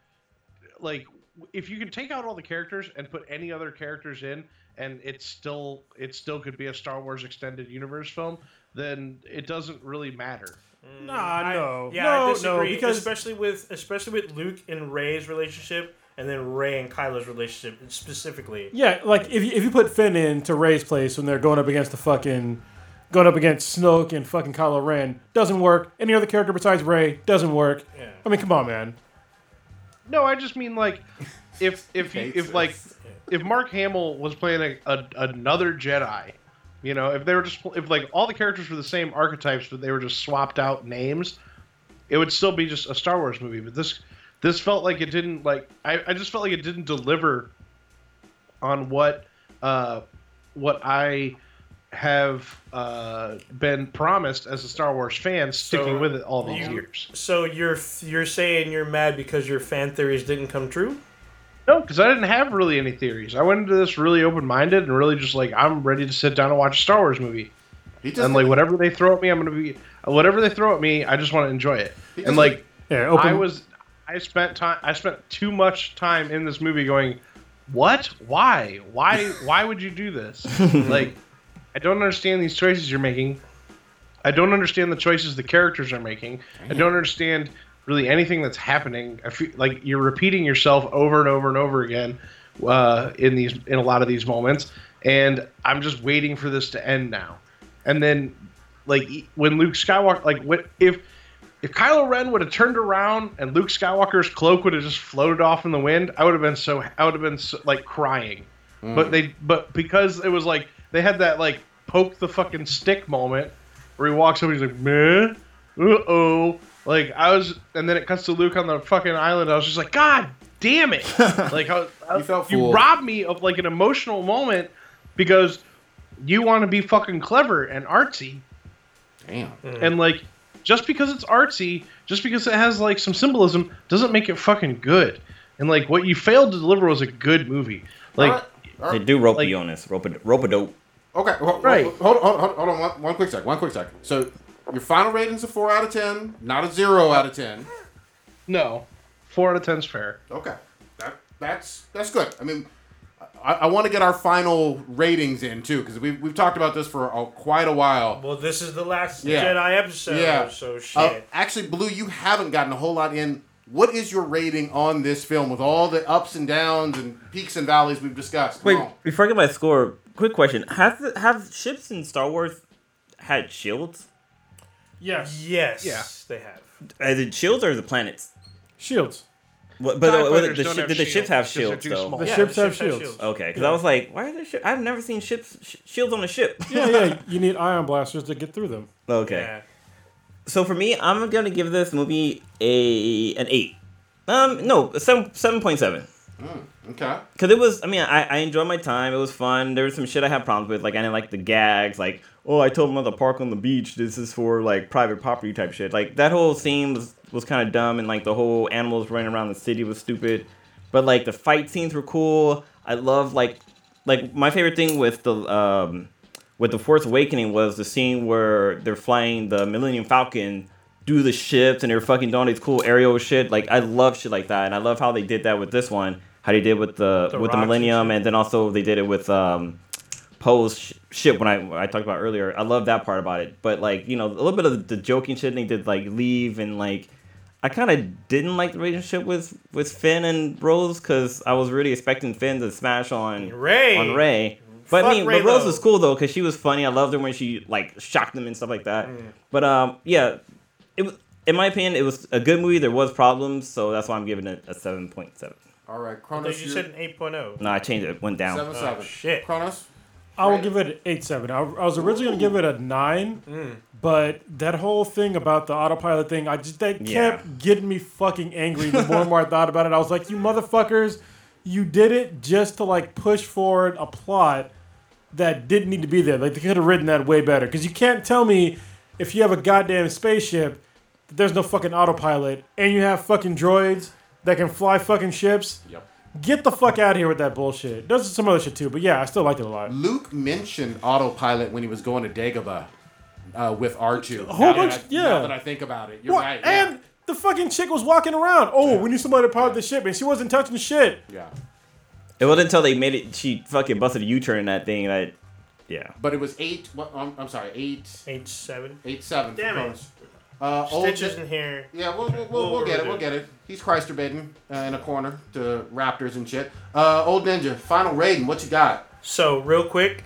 like if you can take out all the characters and put any other characters in and it's still it still could be a Star Wars extended universe film, then it doesn't really matter. Mm, nah, I- no, yeah, no, I disagree. no, because especially with especially with Luke and Rey's relationship, and then Rey and Kylo's relationship specifically. yeah, like if you, if you put Finn into Rey's place when they're going up against the fucking going up against Snoke and fucking Kylo Ren, doesn't work. Any other character besides Rey doesn't work. Yeah. I mean, come on, man. No, I just mean like if if you, if like if Mark Hamill was playing a, a another Jedi, you know, if they were just if like all the characters were the same archetypes but they were just swapped out names, it would still be just a Star Wars movie. But this this felt like it didn't like I, I just felt like it didn't deliver on what uh what I have uh, been promised as a Star Wars fan, sticking So with it all these you- years. So you're you're saying you're mad because your fan theories didn't come true? No, because I didn't have really any theories. I went into this really open minded and really just like I'm ready to sit down and watch a Star Wars movie. He and like whatever they throw at me, I'm gonna be whatever they throw at me. I just want to enjoy it. And like Yeah, open. I was, I spent time. I spent too much time in this movie going, "What? Why? Why? Why would you do this? like, I don't understand these choices you're making. I don't understand the choices the characters are making. I don't understand really anything that's happening. I feel like you're repeating yourself over and over and over again uh, in these in a lot of these moments, and I'm just waiting for this to end now. And then, like when Luke Skywalker, like what if if Kylo Ren would have turned around and Luke Skywalker's cloak would have just floated off in the wind, I would have been so I would have been so, like crying. But they but because it was like they had that like poke the fucking stick moment where he walks up and he's like, man, uh oh. Like I was, and then it cuts to Luke on the fucking island. I was just like, God damn it! like I, was- I, You felt you robbed me of like an emotional moment because you want to be fucking clever and artsy, damn. Hmm. and like just because it's artsy, just because it has like some symbolism, doesn't make it fucking good. And like what you failed to deliver was a good movie. Like All right. All They do rope Like- you on this. Rope a rope a dope. Okay, hold, Right. hold, hold, hold, hold on one, one quick sec. One quick sec. So your final rating's a four out of ten, not a zero out of ten. no, four out of ten's fair. Okay, that that's that's good. I mean, I, I want to get our final ratings in too because we've we've talked about this for a, quite a while. Well, this is the last Yeah. Jedi episode, Yeah. so shit. Uh, actually, Blue, you haven't gotten a whole lot in. What is your rating on this film with all the ups and downs and peaks and valleys we've discussed? Come Wait, on. before I get my score, quick question: Have the, have ships in Star Wars had shields? Yes, yes, Yeah. they have. Is it shields or the planets? shields. What, but TIE uh, fighters the don't ship, have did the ships have have 'cause they're shields too though? small. The Yeah, ships the have ships shields. Okay, because I was like, why are there ships? I've never seen ships sh- shields on a ship. Yeah, yeah. You need ion blasters to get through them. okay. Yeah. So for me, I'm gonna give this movie a an eight. Um, no, a seven seven point seven. Okay. Cause it was, I mean, I, I enjoyed my time. It was fun. There was some shit I had problems with, like I didn't like the gags, like oh I told him on the park on the beach. This is for like private property type shit. Like that whole scene was was kind of dumb, and like the whole animals running around the city was stupid. But like the fight scenes were cool. I love like like my favorite thing with the um with the Force Awakening was the scene where they're flying the Millennium Falcon do the ships and they're fucking doing these cool aerial shit. Like I love shit like that, and I love how they did that with this one. How they did with the, The with the rocks and Millennium, and then also they did it with um Poe's sh- ship when I when I talked about earlier. I love that part about it. But like you know a little bit of the joking shit they did like leave and like. I kind of didn't like the relationship with with Finn and Rose because I was really expecting Finn to smash on Rey. on Rey. But I mean, Rey but Rose Lowe. was cool though because she was funny. I loved her when she like shocked them and stuff like that. Mm. But um, yeah, it was in my opinion, it was a good movie. There was problems, so that's why I'm giving it a seven point seven. All right, Chronos. You said an 8.0. No, I changed it. it went down. Seven seven. shit. Kronos. I will give it an eight seven. I, I was originally gonna give it a nine, but that whole thing about the autopilot thing, I just that Yeah. kept getting me fucking angry. The more and more I thought about it, I was like, you motherfuckers, you did it just to like push forward a plot that didn't need to be there. Like they could have written that way better. Because you can't tell me if you have a goddamn spaceship that there's no fucking autopilot and you have fucking droids that can fly fucking ships. Yep. Get the fuck out of here with that bullshit. There's some other shit too, but yeah, I still liked it a lot. Luke mentioned autopilot when he was going to Dagobah uh, with R2. A whole bunch- yeah. Now that I think about it, you're What? right. yeah. And the fucking chick was walking around. Oh, we need somebody to pilot the ship, and she wasn't touching the shit. yeah. It wasn't until they made it. She fucking busted a U turn in that thing. That yeah. But it was eight. What, I'm, I'm sorry, eight, 8.7. eight seven. Damn it. Kronos. Uh, old Stitches Ni- in here. Yeah, we'll, we'll, we'll, We'll we'll get it. We'll get it. He's Chrysler bitten uh, in a corner to Raptors and shit. Uh, old Ninja, final rating. What you got? So, real quick,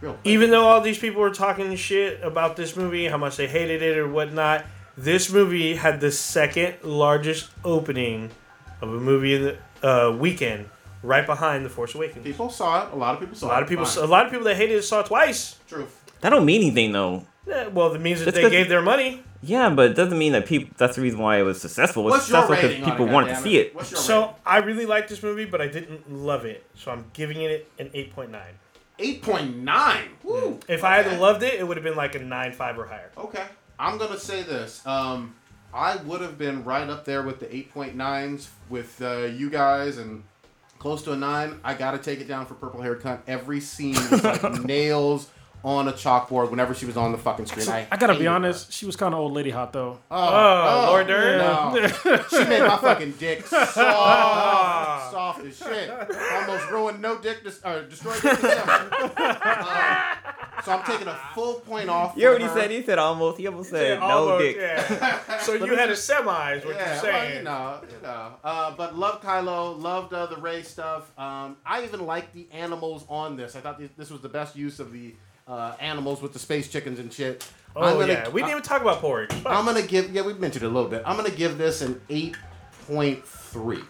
Real quick. even though all these people were talking shit about this movie, how much they hated it or whatnot, this movie had the second largest opening of a movie in the uh, weekend, right behind The Force Awakens. people saw it. A lot of people saw it. A it. lot of people, Fine. a lot of people that hated it saw it twice. Truth. That don't mean anything though. Yeah, well, it means that That's they 'cause- gave their money. Yeah, but it doesn't mean that people. That's the reason why it was successful. It was What's your successful because rating on people it, wanted to goddammit? see it. What's your So I really liked this movie, but I didn't love it. So I'm giving it an 8.9. Eight point nine. Woo. If I had loved it, it would have been like a 9.5 or higher. Okay. I'm gonna say this. Um, I would have been right up there with the 8.9s with uh, you guys and close to a nine. I gotta take it down for purple haired cunt. Every scene was like nails on a chalkboard whenever she was on the fucking screen. I, I gotta hated be her. honest, she was kind of old lady hot though. Oh, Laura, Dern? No. she made my fucking dick soft, soft as shit. Almost ruined no dick, dis- or destroyed dick Um, so I'm taking a full point off. You already her. said he said almost. He almost said Yeah, no almost, dick. yeah. So you had a semi, is what Yeah, you're well, you know, you know. Uh, but love Kylo, loved uh, the Rey stuff. Um, I even liked the animals on this. I thought this, this was the best use of the uh, animals with the space chickens and shit. I'm Oh gonna- yeah, we didn't even talk about porridge. Fuck. I'm gonna give. Yeah, we mentioned it a little bit. I'm gonna give this an eight point three.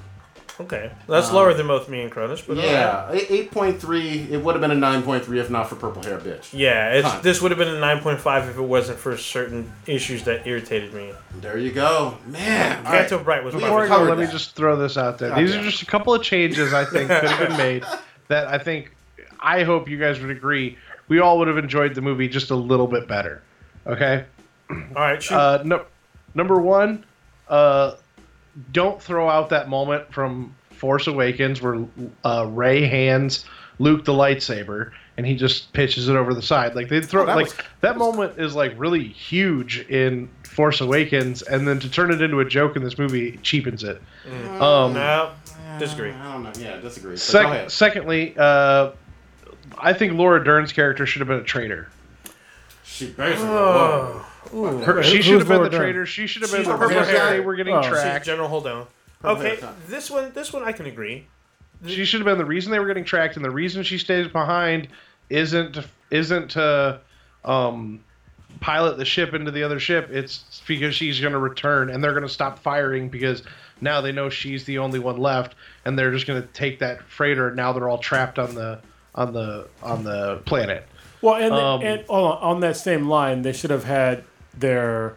Okay, that's lower than both me and Cronus, but alright. Yeah, eight point three. It would have been a nine point three if not for purple hair, bitch. Yeah, it's, Huh. this would have been a 9.5 if it wasn't for certain issues that irritated me. There you go, man. All Phantom right. Bright was Before I covered go, let me just throw this out there. God These damn are just a couple of changes I think could have been made that I think I hope you guys would agree we all would have enjoyed the movie just a little bit better. Okay? All right, shoot. Uh, no, number one, uh, don't throw out that moment from Force Awakens where uh, Rey hands Luke the lightsaber and he just pitches it over the side. Like they throw Oh, that like was- that moment is like really huge in Force Awakens, and then to turn it into a joke in this movie cheapens it. Um, no, disagree. I don't know. Yeah, disagree. But sec- secondly, uh, I think Laura Dern's character should have been a traitor. She basically. Oh, Her, she who- should who's have been Laura the Dern? traitor. She should have been She's the the purple reason hair. they were getting Oh. she's tracked. General Holdo. Purple Okay, this one, this one I can agree. She should have been the reason they were getting tracked, and the reason she stays behind isn't isn't to um, pilot the ship into the other ship. It's because she's going to return, and they're going to stop firing because now they know she's the only one left, and they're just going to take that freighter. And Now they're all trapped on the on the on the planet. Well, and, Um, and on, on that same line, they should have had their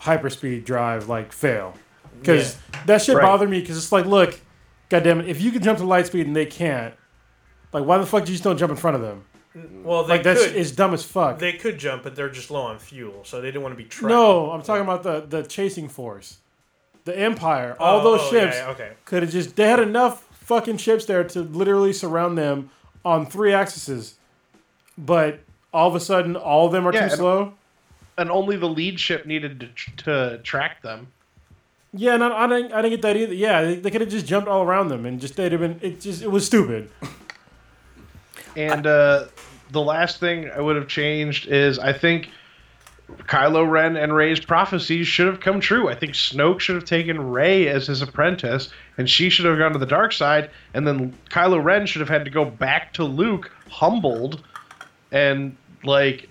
hyperspeed drive like fail because that should Right. bothered me because it's like, look, goddamn it, if you can jump to light speed and they can't, like, why the fuck do you just don't jump in front of them? Well, they Like that's could, it's dumb as fuck. they could jump, but they're just low on fuel, so they didn't want to be trapped. no, I'm talking about the the chasing force, the Empire. All Oh, those oh, ships yeah, okay. could have just they had enough fucking ships there to literally surround them on three axes, but all of a sudden all of them are Yeah, too and- slow. And only the lead ship needed to, to track them. Yeah, and I, I didn't. I didn't get that either. Yeah, they, they could have just jumped all around them and just they'd have been. It just it was stupid. And uh, the last thing I would have changed is I think Kylo Ren and Rey's prophecies should have come true. I think Snoke should have taken Rey as his apprentice, and she should have gone to the dark side, and then Kylo Ren should have had to go back to Luke humbled and like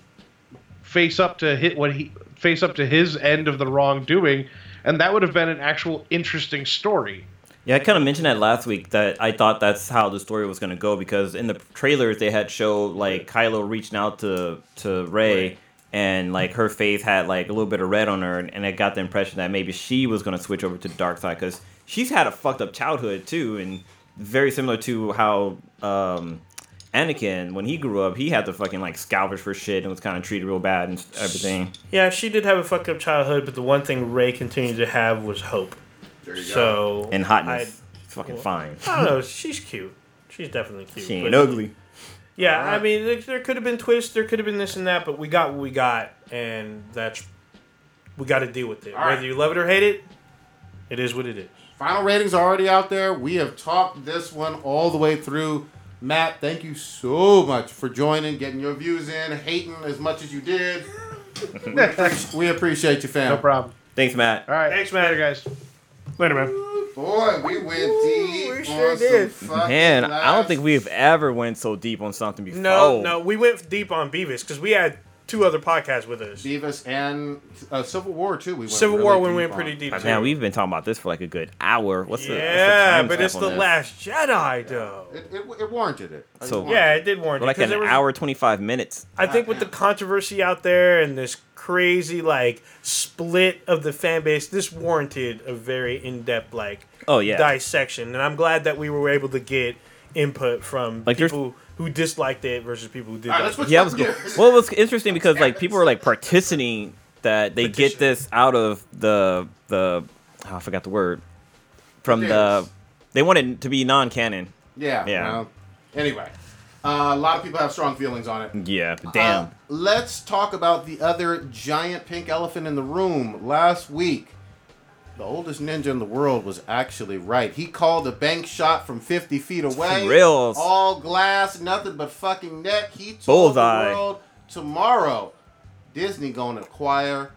face up to hit what he face up to his end of the wrongdoing, and that would have been an actual interesting story. Yeah, I kind of mentioned that last week that I thought that's how the story was going to go because in the trailers they had showed like Kylo reaching out to to Rey and like her face had like a little bit of red on her and it got the impression that maybe she was going to switch over to the dark side because she's had a fucked up childhood too and very similar to how um, Anakin when he grew up he had to fucking like scalpers for shit and was kind of treated real bad and everything. Yeah, she did have a fucked up childhood, but the one thing Rey continued to have was hope. There you go. So And hotness, it's fucking well, fine. I don't know. She's cute. She's definitely cute. She ain't but- ugly. Yeah, I mean, there, there could have been twists. There could have been this and that, but we got what we got, and that's we got to deal with it. All right. Whether you love it or hate it, it is what it is. Final ratings are already out there. We have talked this one all the way through. Matt, thank you so much for joining, getting your views in, hating as much as you did. we, appreciate, we appreciate you, fam. No problem. Thanks, Matt. All right. Thanks, Matt, Later, guys. Later, man. Boy, we went deep we sure some did. fucking Man, I don't think we've ever went so deep on something before. No, no, we went deep on Beavis because we had two other podcasts with us. Beavis and uh, Civil War too. We went Civil really War, we went on. pretty deep. But man, we've been talking about this for like a good hour. What's the the yeah, but it's the this? Last Jedi, though. It, it, it warranted it. It So- warranted Yeah, it. it did warrant We're it, like 'cause an was- hour twenty five minutes. I think with the controversy out there and this crazy like split of the fan base, this warranted a very in depth like Oh yeah, dissection, and I'm glad that we were able to get input from Like, there's- people who disliked it versus people who did. All right, like let's it. switch yeah, it was good. Well, it was interesting because like people were like partitioning that they Petition. get this out of the the oh, I forgot the word from the they wanted to be non canon. Yeah. Yeah. well, anyway, uh, a lot of people have strong feelings on it. Yeah, damn. Uh, let's talk about the other giant pink elephant in the room. Last week, the oldest ninja in the world was actually right. He called a bank shot from 50 feet away. Reals. All glass, nothing but fucking net. He told Bullseye. the world tomorrow Disney going to acquire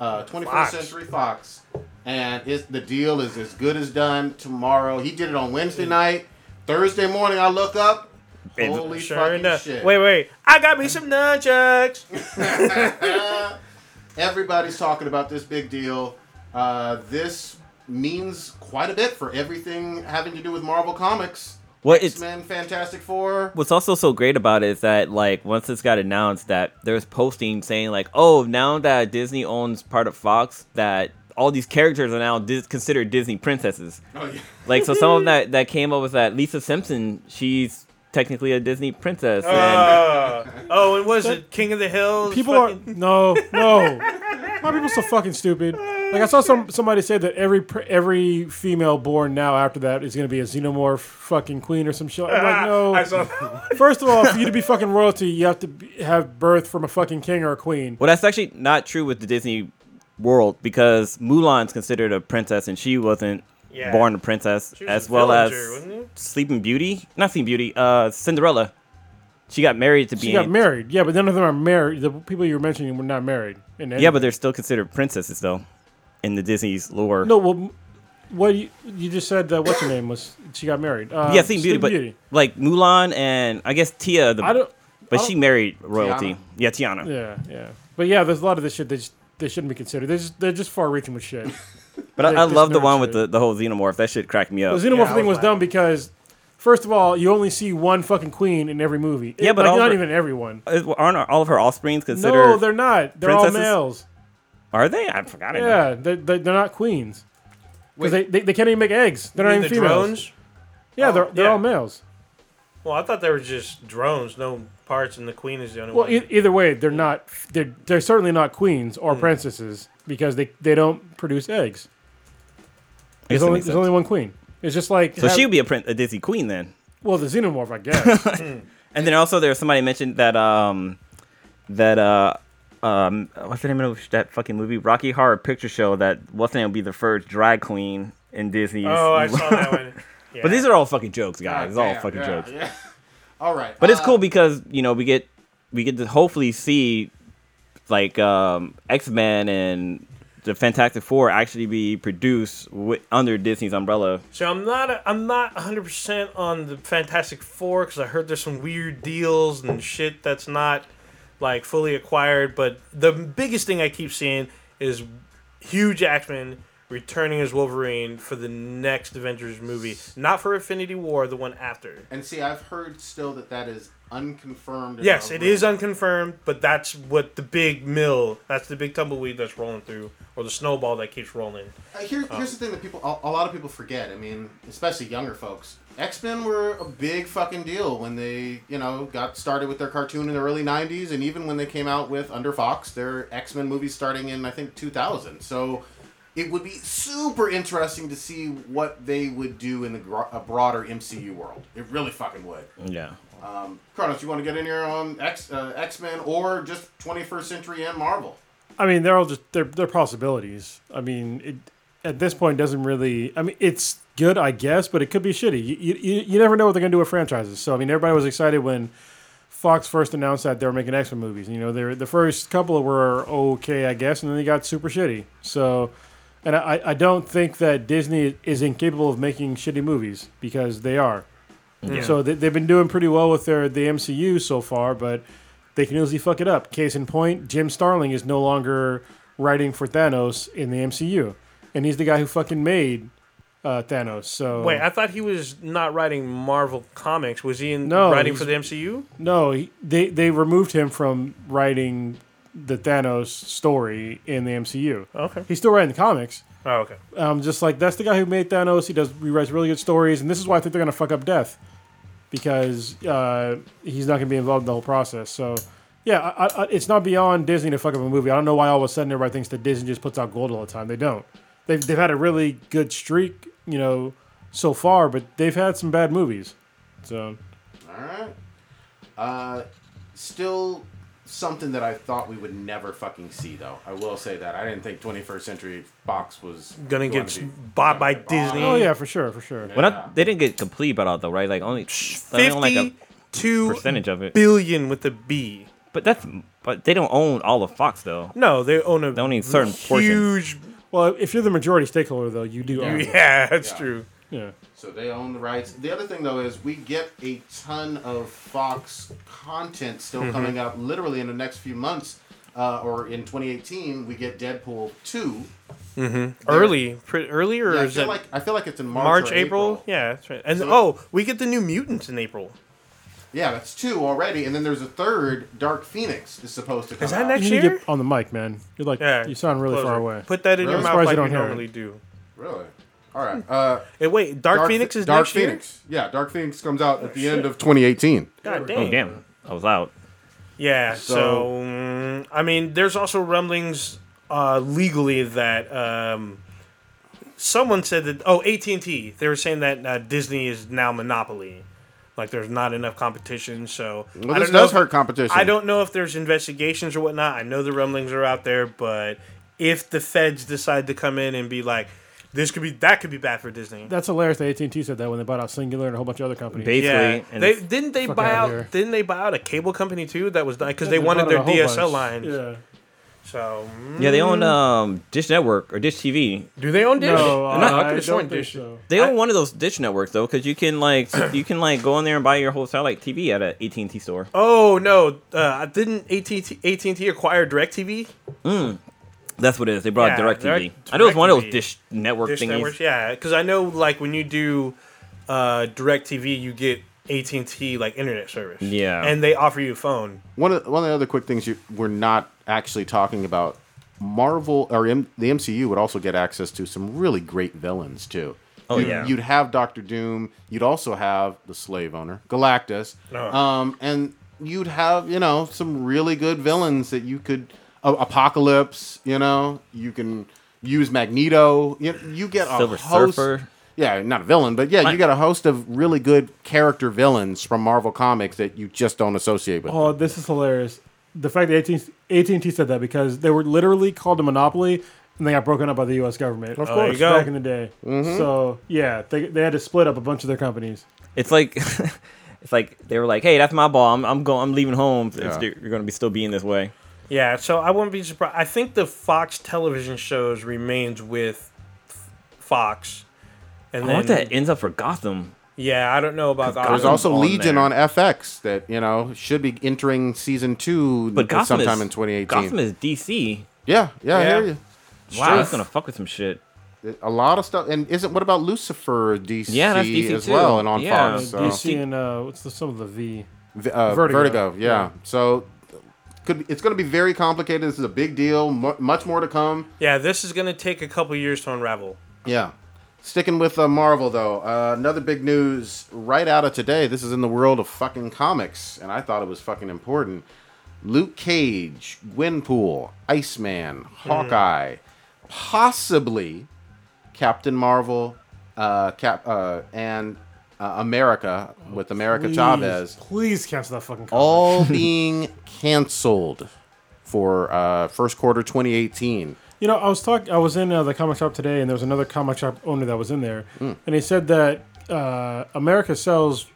uh, 21st Fox. Century Fox. And it's, the deal is as good as done tomorrow. He did it on Wednesday night. Thursday morning, I look up. And- Holy Sure fucking enough. shit. Wait, wait. I got me some nunchucks. Everybody's talking about this big deal. Uh, this means quite a bit for everything having to do with Marvel Comics. Well, X it's Men, Fantastic Four. What's also so great about it is that like once this got announced that there's posting saying like oh now that Disney owns part of Fox that all these characters are now dis- considered Disney princesses. Oh yeah. Like so some of that that came up was that Lisa Simpson she's technically a Disney princess and Uh, oh, and was it King of the Hills? People Fucking- are no, no. Why are people so fucking stupid? Like I saw some somebody say that every every female born now after that is gonna be a xenomorph fucking queen or some shit. I'm like, no. I saw. First of all, for you to be fucking royalty, you have to be, have birth from a fucking king or a queen. well that's actually not true with the Disney world because Mulan's considered a princess and she wasn't Yeah. born a princess She was as a well as villager, wasn't it? Sleeping Beauty not Sleeping Beauty uh Cinderella she got married to She being got married. Yeah, but none of them are married. The people you were mentioning were not married. In Yeah, but they're still considered princesses though, in the Disney's lore. no. Well, what you, you just said? Uh, what's her name was? She got married. Uh, yeah, Sleeping Beauty, but Beauty. like Mulan and I guess Tia, the, I don't. but I she don't- married royalty. Tiana? Yeah, Tiana. Yeah, yeah. But yeah, there's a lot of this shit they they shouldn't be considered. They're just, they're just far reaching with shit. But I, I love the nerd one with the, the whole xenomorph. That shit cracked me up. The up. xenomorph Yeah, I thing was was dumb because, first of all, you only see one fucking queen in every movie. Yeah, but like, all not her- even everyone. Is- Aren't all of her offsprings considered? No, they're not. They're all princesses? males. Are they? I forgot. it. Yeah, they're, they're, they're not queens. Wait. Because they, they, they can't even make eggs. They're not even the females. drones? Yeah, they're, they're yeah. all males. Well, I thought they were just drones, no parts, and the queen is the only Well, one. e- either way, they're not. They're, they're certainly not queens or Hmm. princesses because they, they don't produce eggs. There's only, there's only one queen. It's just like So have- she would be a, prin- a Disney queen then. well, the xenomorph, I guess. And then also there's somebody mentioned that um that uh um what's the name of that fucking movie Rocky Horror Picture Show that what's the name will be the first drag queen in Disney. oh, I saw that one. Yeah. But these are all fucking jokes, guys. God It's all fucking yeah, jokes. yeah. All right. But it's uh, cool because you know we get we get to hopefully see like um, X Men and the Fantastic Four actually be produced wi- under Disney's umbrella. So I'm not a, I'm not 100 percent on the Fantastic Four because I heard there's some weird deals and shit that's not like fully acquired. But the biggest thing I keep seeing is Hugh Jackman returning as Wolverine for the next Avengers movie, not for Infinity War, the one after. And see, I've heard still that that is unconfirmed. Yes, it is unconfirmed, but that's what the big mill, that's the big tumbleweed that's rolling through, or the snowball that keeps rolling. Uh, here, here's the thing that people, a, a lot of people forget. I mean, especially younger folks. X Men were a big fucking deal when they, you know, got started with their cartoon in the early '90s, and even when they came out with under Fox, their X Men movies starting in I think 2000. So it would be super interesting to see what they would do in the gro- a broader MCU world. It really fucking would. Yeah. Um, Kronos, you want to get in here on X uh, X Men or just 21st Century and Marvel? I mean, they're all just they're they're possibilities. I mean, it at this point doesn't really. I mean, it's good, I guess, but it could be shitty. You you, you never know what they're gonna do with franchises. So I mean, everybody was excited when Fox first announced that they were making X Men movies. You know, they're the first couple were okay, I guess, and then they got super shitty. So, and I I don't think that Disney is incapable of making shitty movies because they are. So they, they've been doing pretty well with their the MCU so far, but they can easily fuck it up. Case in point, Jim Starlin is no longer writing for Thanos in the MCU, and he's the guy who fucking made uh, Thanos. So Wait, I thought he was not writing Marvel comics. Was he in No, writing for the MCU? no, he, they they removed him from writing the Thanos story in the MCU. Okay. He's still writing the comics. Oh, okay. Um, just like that's the guy who made Thanos. He does rewrites really good stories, and this is why I think they're gonna fuck up Death because uh, he's not gonna be involved in the whole process. So, yeah, I, I, it's not beyond Disney to fuck up a movie. I don't know why all of a sudden everybody thinks that Disney just puts out gold all the time. They don't. They've they've had a really good streak, you know, so far, but they've had some bad movies. So All right. Uh, still something that I thought we would never fucking see, though. I will say that I didn't think 21st Century Fox was Gonna going get to be- bought by bought. Disney. oh yeah, for sure, for sure. Well, not, they didn't get complete bought out uh, though, right? Like only, only like Fifty-two percentage of it. billion with a B. But that's but they don't own all of Fox though. No, they own a They only a certain portion. huge. Well, if you're the majority stakeholder, though, you do own. Yeah, that's Yeah. true. Yeah. So they own the rights. The other thing, though, is we get a ton of Fox content still Mm-hmm. coming out literally in the next few months. Uh, or in 2018, we get Deadpool 2. Early, pretty early, or Yeah, I is feel that like I feel like it's in March, March, or April? Yeah, that's right. And So- oh, we get the new mutants in April. Yeah, that's two already, and then there's a third. Dark Phoenix is supposed to come. Is that out. next You year? get on the mic, man. You're like Yeah, you sound really closer. far away. Put that in Really? your I'm mouth surprised like you you don't hear it. normally do. Really? All right. Uh, Hey, wait, Dark, Phoenix is Dark next year. Phoenix. Yeah, Dark Phoenix comes out at the end of 2018. God Oh damn, I was out. Yeah. So, So- mm, I mean, there's also rumblings uh, legally that um, someone said that. Oh, AT and T. They were saying that uh, Disney is now monopoly. Like there's not enough competition. So Well, I this don't know does if- hurt competition. I don't know if there's investigations or whatnot. I know the rumblings are out there, but if the feds decide to come in and be like, this could be that could be bad for Disney. That's hilarious. That AT and T said that when they bought out Cingular and a whole bunch of other companies. Basically, yeah, they didn't they buy outta out didn't they buy out a cable company too that was done because they They wanted their out a whole DSL bunch. lines. Yeah. So yeah, they mm, own um Dish Network or Dish TV. Do they own Dish? No, I, uh, know, I I could have sworn don't think Dish. so. They I- own one of those Dish networks though, because you can like you can like go in there and buy your whole satellite TV at a AT and T store. Oh no! Uh, didn't AT AT and T acquire Directv? That's what it is. They brought Yeah, Direct TV. Direct- I know it's one of those Dish network Dish thingies. networks, yeah. Because I know, like when you do uh, Directv, you get AT and T like internet service. Yeah. and they offer you a phone. One of one of the other quick things you, we're not actually talking about. Marvel or M, the MCU would also get access to some really great villains too. Oh, You'd- yeah. You'd have Doctor Doom. You'd also have the Slave Owner, Galactus, Oh. um, and you'd have you know some really good villains that you could uh, Apocalypse. You know, you can use Magneto. You, you get a Silver host. Surfer. Yeah, not a villain, but yeah, you got a host of really good character villains from Marvel Comics that you just don't associate with. Oh, this is hilarious. The fact that AT and T said that because they were literally called a monopoly and they got broken up by the U.S. government. Of Oh, there you go. back in the day. So yeah, they, they had to split up a bunch of their companies. It's like it's like they were like, "Hey, that's my ball. I'm I'm going. I'm leaving home. It's- Yeah. you're going to be still being this way." Yeah, so I wouldn't be surprised. I think the Fox television shows remains with Fox, and I then wonder if that ends up for Gotham. yeah, I don't know about the There's also on Legion there. on FX that you know should be entering season two But Gotham sometime is, in 2018. Gotham is DC. yeah, yeah, I hear you. Wow, that's gonna fuck with some shit. A lot of stuff, and isn't what about Lucifer DC, Yeah, that's DC as too. well, and on Yeah. Fox. So. DC and uh, what's the some of the V? V- uh, Vertigo. Vertigo. yeah. Yeah. So could it's going to be very complicated. This is a big deal. Mu much more to come. Yeah, this is gonna take a couple years to unravel. Yeah. Sticking with uh, Marvel though, uh, another big news right out of today. This is in the world of fucking comics, and I thought it was fucking important. Luke Cage, Gwenpool, Iceman, Hawkeye, possibly Captain Marvel, uh, Cap, uh, and uh, America with America Please, Chavez Please cancel that fucking. Comic. all being canceled for uh, first quarter 2018. You know, I was talking. I was in uh, the comic shop today, and there was another comic shop owner that was in there, Hmm. and he said that uh, America sells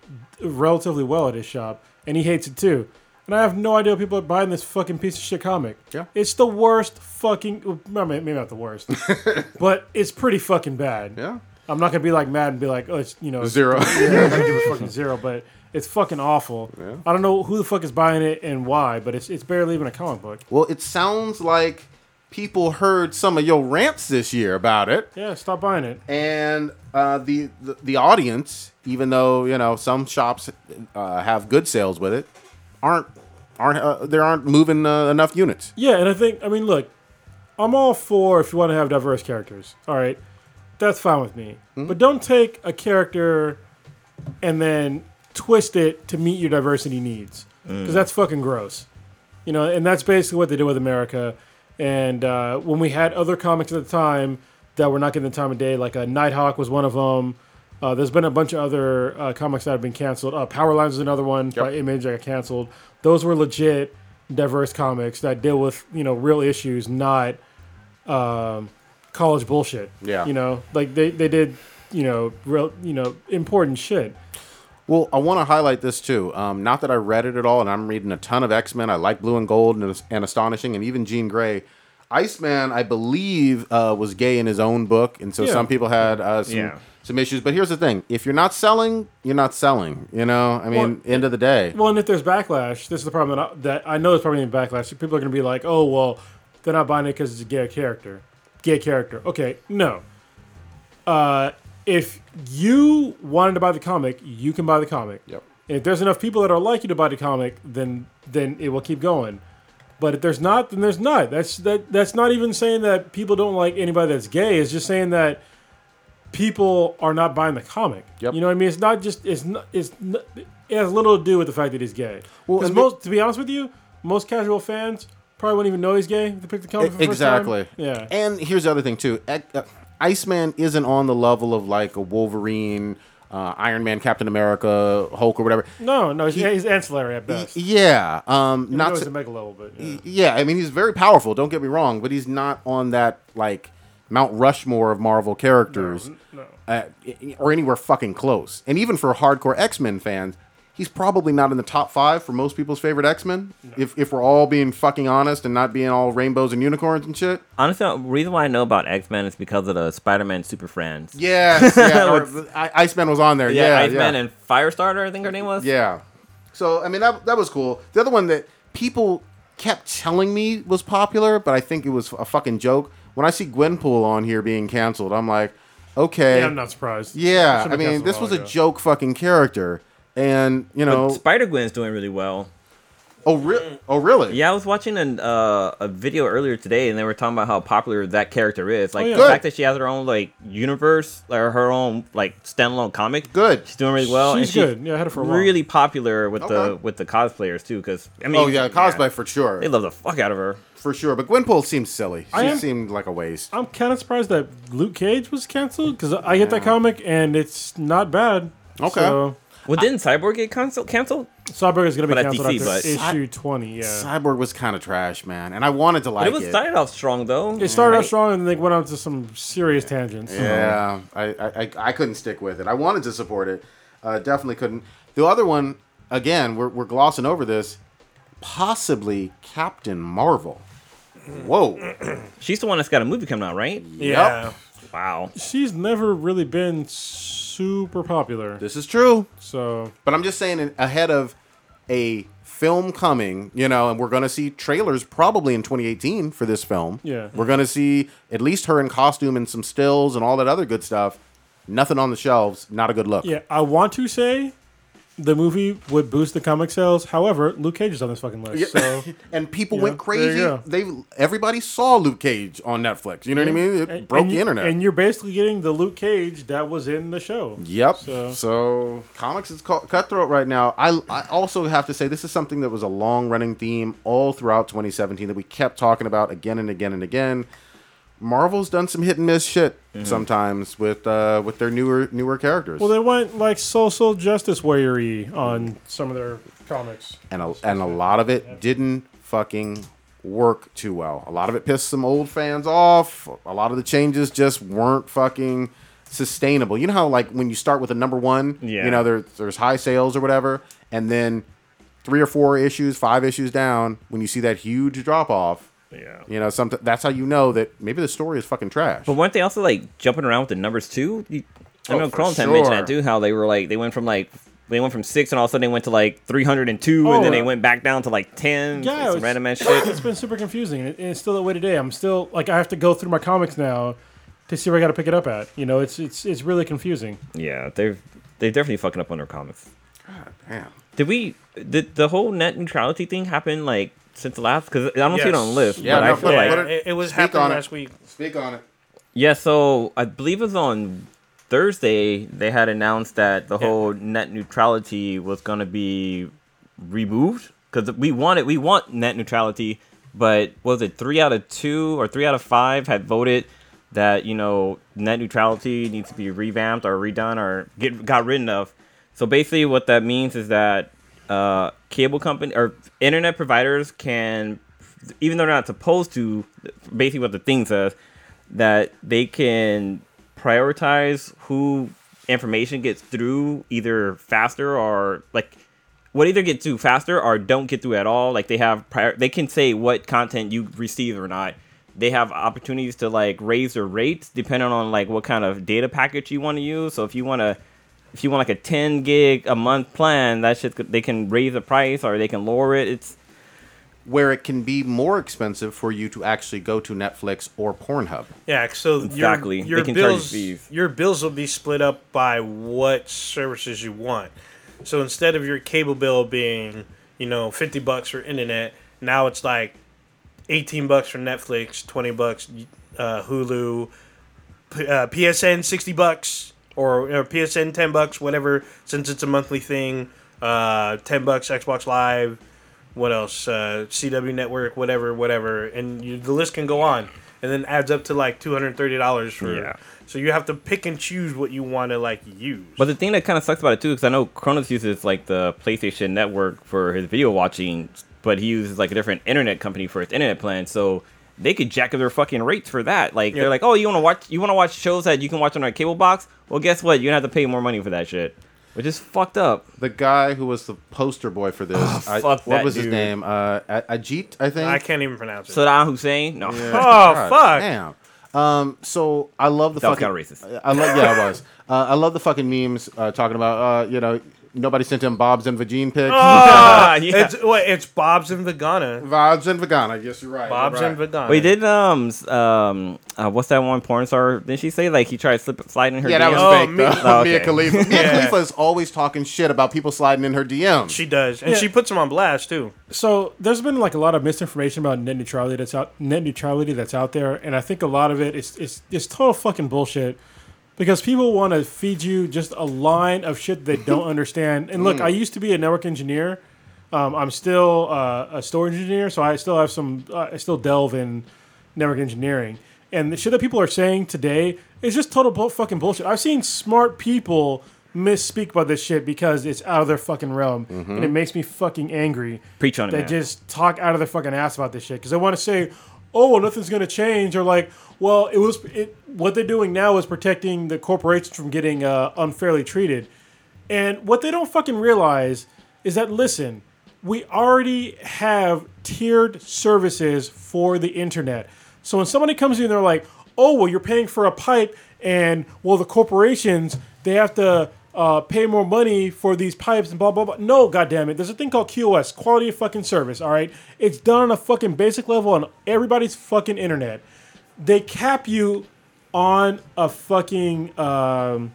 relatively well at his shop, and he hates it too. And I have no idea people are buying this fucking piece of shit comic. Yeah. it's the worst fucking. well, maybe not the worst, but it's pretty fucking bad. Yeah. I'm not gonna be like mad and be like, oh, it's you know, Zero. yeah, I'm gonna give it fucking zero, but it's fucking awful. Yeah. I don't know who the fuck is buying it and why, but it's it's barely even a comic book. Well, it sounds like people heard some of your rants this year about it, Yeah, stop buying it. and uh, the, the the audience, even though you know some shops uh, have good sales with it, aren't aren't uh, there aren't moving uh, enough units. Yeah, and I think I mean, look, I'm all for if you want to have diverse characters. All right, that's fine with me. But don't take a character and then twist it to meet your diversity needs because that's fucking gross. You know, and that's basically what they did with America. And uh, when we had other comics at the time that were not getting the time of day, like uh, Nighthawk was one of them. Uh, there's been a bunch of other uh, comics that have been canceled. Uh, Power Lines is another one by Image that got canceled. Those were legit diverse comics that deal with you know real issues, not um, college bullshit. Yeah. you know, like they, they did you know real you know important shit. Well, I want to highlight this too. Um, not that I read it at all, and I'm reading a ton of X Men. I like Blue and Gold and, and Astonishing, and even Jean Grey. Iceman, I believe, uh, was gay in his own book, and so Yeah. some people had uh, some Yeah. some issues. But here's the thing: if you're not selling, you're not selling. You know, I mean, Well, end of the day. Well, and if there's backlash, this is the problem that I, that I know there's probably any backlash. People are going to be like, "Oh, well, they're not buying it because it's a gay character." Gay character. Okay, no. Uh, if you wanted to buy the comic, you can buy the comic. Yep. And if there's enough people that are like you to buy the comic, then then it will keep going. But if there's not, then there's not. That's that. That's not even saying that people don't like anybody that's gay. It's just saying that people are not buying the comic. Yep. You know what I mean? It's not just. It's not. It's. Not, it has little to do with the fact that he's gay. Well, Because and the- most, to be honest with you, most casual fans probably wouldn't even know he's gay if they picked the comic for the first time. exactly. Yeah. And here's the other thing too: uh, Iceman isn't on the level of like a Wolverine, uh, Iron Man, Captain America, Hulk, or whatever. No, no, he's, he's ancillary at best. Yeah. Um, Not not he's to- a mega level, but yeah. yeah, I mean he's very powerful. Don't get me wrong, but he's not on that like Mount Rushmore of Marvel characters, no. uh, or anywhere fucking close. And even for hardcore X Men fans, he's probably not in the top five for most people's favorite X Men. If if we're all being fucking honest and not being all rainbows and unicorns and shit. Honestly, the reason why I know about X Men is because of the Spider Man Super Friends. Yes, yeah. or- I- Iceman was on there. Yeah, Yeah, Iceman yeah. and Firestarter, I think her name was. Yeah. So I mean that that was cool. The other one that people kept telling me was popular, but I think it was a fucking joke. When I see Gwenpool on here being canceled, I'm like, okay, Yeah, I'm not surprised. yeah. I mean, this was while a ago. joke fucking character, and you know, Spider Gwen's doing really well. oh, re- oh, really? Yeah, I was watching an, uh, a video earlier today, and they were talking about how popular that character is. Like Oh, yeah. the Good. fact that she has her own like universe, or her own like standalone comic. Good. She's doing really well. She's and good. Yeah, I had her for a while. really popular with the with the cosplayers too. Because I mean, Oh yeah, cosplay for sure, they love the fuck out of her. for sure. But Gwenpool seems silly. She I am- seemed like a waste. I'm kind of surprised that Luke Cage was canceled because I hit that comic and it's not bad. Okay. So, Well, didn't Cyborg get cancel- canceled? Cyborg is going to be But at canceled DC, after but- issue 20. Yeah. Cyborg was kind of trash, man, and I wanted to like But it was started off strong though. It started right? off strong and then they went on to some serious tangents. Yeah, I, I, I, I couldn't stick with it. I wanted to support it, uh, definitely couldn't. The other one, again, we're, we're glossing over this. possibly Captain Marvel. Whoa. She's the one that's got a movie coming out, right? Yeah. Wow. She's never really been super popular. This is true. So But I'm just saying, ahead of a film coming, you know, and we're going to see trailers probably in 2018 for this film. Yeah. We're going to see at least her in costume and some stills and all that other good stuff. Nothing on the shelves. Not a good look. yeah, I want to say the movie would boost the comic sales. However, Luke Cage is on this fucking list. So and people went there you crazy. go. They everybody saw Luke Cage on Netflix. You know what I mean? It and- broke and the you- internet. And you're basically getting the Luke Cage that was in the show. Yep. So- So, comics is called cutthroat right now. I I also have to say this is something that was a long running theme all throughout 2017 that we kept talking about again and again and again. Marvel's done some hit and miss shit sometimes with uh, with their newer newer characters, Well, they went like social justice warrior on some of their comics. and a, and a lot of it didn't fucking work too well. A lot of it pissed some old fans off. A lot of the changes just weren't fucking sustainable. You know how like when you start with a number one, Yeah. you know there, there's high sales or whatever, and then three or four issues, five issues down, when you see that huge drop off, Yeah. you know, something that's how you know that maybe the story is fucking trash. But weren't they also like jumping around with the numbers too? You, I Oh, know for sure. mentioned that too. How they were like they went from like they went from six and all of a sudden they went to like three hundred and two, Oh, and then they oh. went back down to like ten. Yeah, Yeah, it some was- random ass It's shit. been super confusing, and it's still that way today. I'm still like I have to go through my comics now to see where I got to pick it up at. You know, it's it's it's really confusing. yeah, they're they're definitely fucking up on their comics. Damn. Did we did the whole net neutrality thing happen like since the last? Because I don't see it on the list. Yeah, but no, I feel put- like put it, it was Speak happening on last week. Speak on it. Yeah, so I believe it was on Thursday they had announced that the Yeah. whole net neutrality was going to be removed because we wanted we want net neutrality, but was it three out of two or three out of five had voted that you know net neutrality needs to be revamped or redone or get got rid of. So basically, what that means is that uh, cable company or internet providers can, even though they're not supposed to, basically what the thing says, that they can prioritize who information gets through either faster or like what either get through faster or don't get through at all. Like they have prior, they can say what content you receive or not. They have opportunities to like raise their rates depending on like what kind of data package you want to use. So if you want to if you want like a 10 gig a month plan, that shit they can raise the price or they can lower it. It's Where it can be more expensive for you to actually go to Netflix or Pornhub. Yeah, so Exactly. your, They your can charge bills fees. your bills will be split up by what services you want. So instead of your cable bill being, you know, 50 bucks for internet, now it's like 18 bucks for Netflix, 20 bucks uh, Hulu, P- uh, PSN 60 bucks or, or PSN 10 bucks, whatever, since it's a monthly thing. Uh, 10 bucks Xbox Live, what else? Uh, CW Network, whatever, whatever, and you, the list can go on, and then adds up to like two hundred thirty dollars for. Yeah. So you have to pick and choose what you want to like use. But the thing that kind of sucks about it too, because I know Cronus uses like the PlayStation Network for his video watching, but he uses like a different internet company for his internet plan. So they could jack up their fucking rates for that. Like Yeah. they're like, oh, you want to watch, you want to watch shows that you can watch on our cable box? Well, guess what? You're gonna have to pay more money for that shit, which is fucked up. The guy who was the poster boy for this, I, Oh, fuck what that was his name? Uh, Ajit, I think. I can't even pronounce it. Saddam Hussein? No. Yeah. Oh, God fuck. Damn. Um, so I love the That was fucking. kinda racist. I love. Yeah, it was. Uh, I love the fucking memes uh, talking about. Uh, you know, nobody sent him Bob's and Vagine pics. Ah, Yeah. it's what? It's Bob's and Vagana. Bob's and Vagana. Yes, you're right. Bob's you're and. Vagana. We did um um uh, what's that one porn star? Didn't she say like he tried to slip slide in her? Yeah, that was DMs? Oh, fake. me- though. Oh, Mia. Khalifa. Mia Yeah. Khalifa is always talking shit about people sliding in her DMs. She does, and Yeah. she puts them on blast too. So there's been like a lot of misinformation about net neutrality that's out net neutrality that's out there, and I think a lot of it is is is total fucking bullshit. Because people want to feed you just a line of shit they don't understand. And look, I used to be a network engineer. Um, I'm still uh, a storage engineer, so I still have some. Uh, I still delve in network engineering. And the shit that people are saying today is just total bu- fucking bullshit. I've seen smart people misspeak about this shit because it's out of their fucking realm, and it makes me fucking angry. Preach on it, They man. just talk out of their fucking ass about this shit because they want to say, "Oh, well, nothing's gonna change," or like, "Well, it was it, what they're doing now is protecting the corporations from getting uh, unfairly treated." And what they don't fucking realize is that listen, we already have tiered services for the internet. So when somebody comes in, they're like, "Oh, well, you're paying for a pipe, and well, the corporations they have to uh, pay more money for these pipes and blah blah blah." No, goddamn it, there's a thing called QoS, quality of fucking service. All right, it's done on a fucking basic level on everybody's fucking internet. They cap you on a fucking um,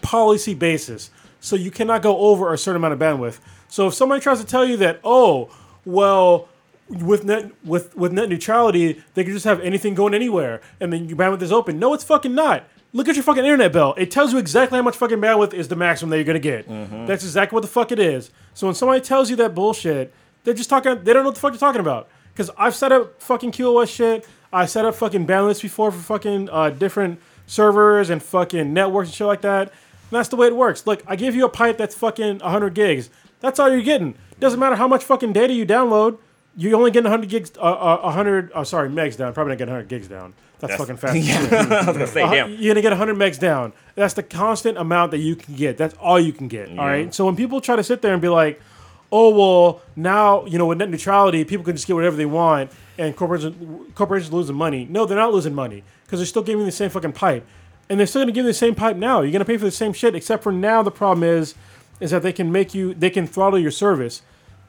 policy basis. So you cannot go over a certain amount of bandwidth. So if somebody tries to tell you that, oh, well, with net with with net neutrality, they can just have anything going anywhere, and then your bandwidth is open. No, it's fucking not. Look at your fucking internet bill. It tells you exactly how much fucking bandwidth is the maximum that you're gonna get. That's exactly what the fuck it is. So when somebody tells you that bullshit, they're just talking. They don't know what the fuck you're talking about. Because I've set up fucking QoS shit. I set up fucking bandwidths before for fucking uh, different servers and fucking networks and shit like that. And that's the way it works. Look, I give you a pipe that's fucking 100 gigs. That's all you're getting. Doesn't matter how much fucking data you download. You only get 100 gigs, uh, uh, 100, oh, sorry, megs down. Probably not getting 100 gigs down. That's, fucking fast. as shit. I was gonna say, Uh, damn. You're gonna get 100 megs down. That's the constant amount that you can get. That's all you can get. All right. So when people try to sit there and be like, "Oh well, now you know with net neutrality, people can just get whatever they want, and corporations corporations losing money." No, they're not losing money because they're still giving you the same fucking pipe, and they're still gonna give you the same pipe now. You're gonna pay for the same shit, except for now the problem is, is that they can make you they can throttle your service.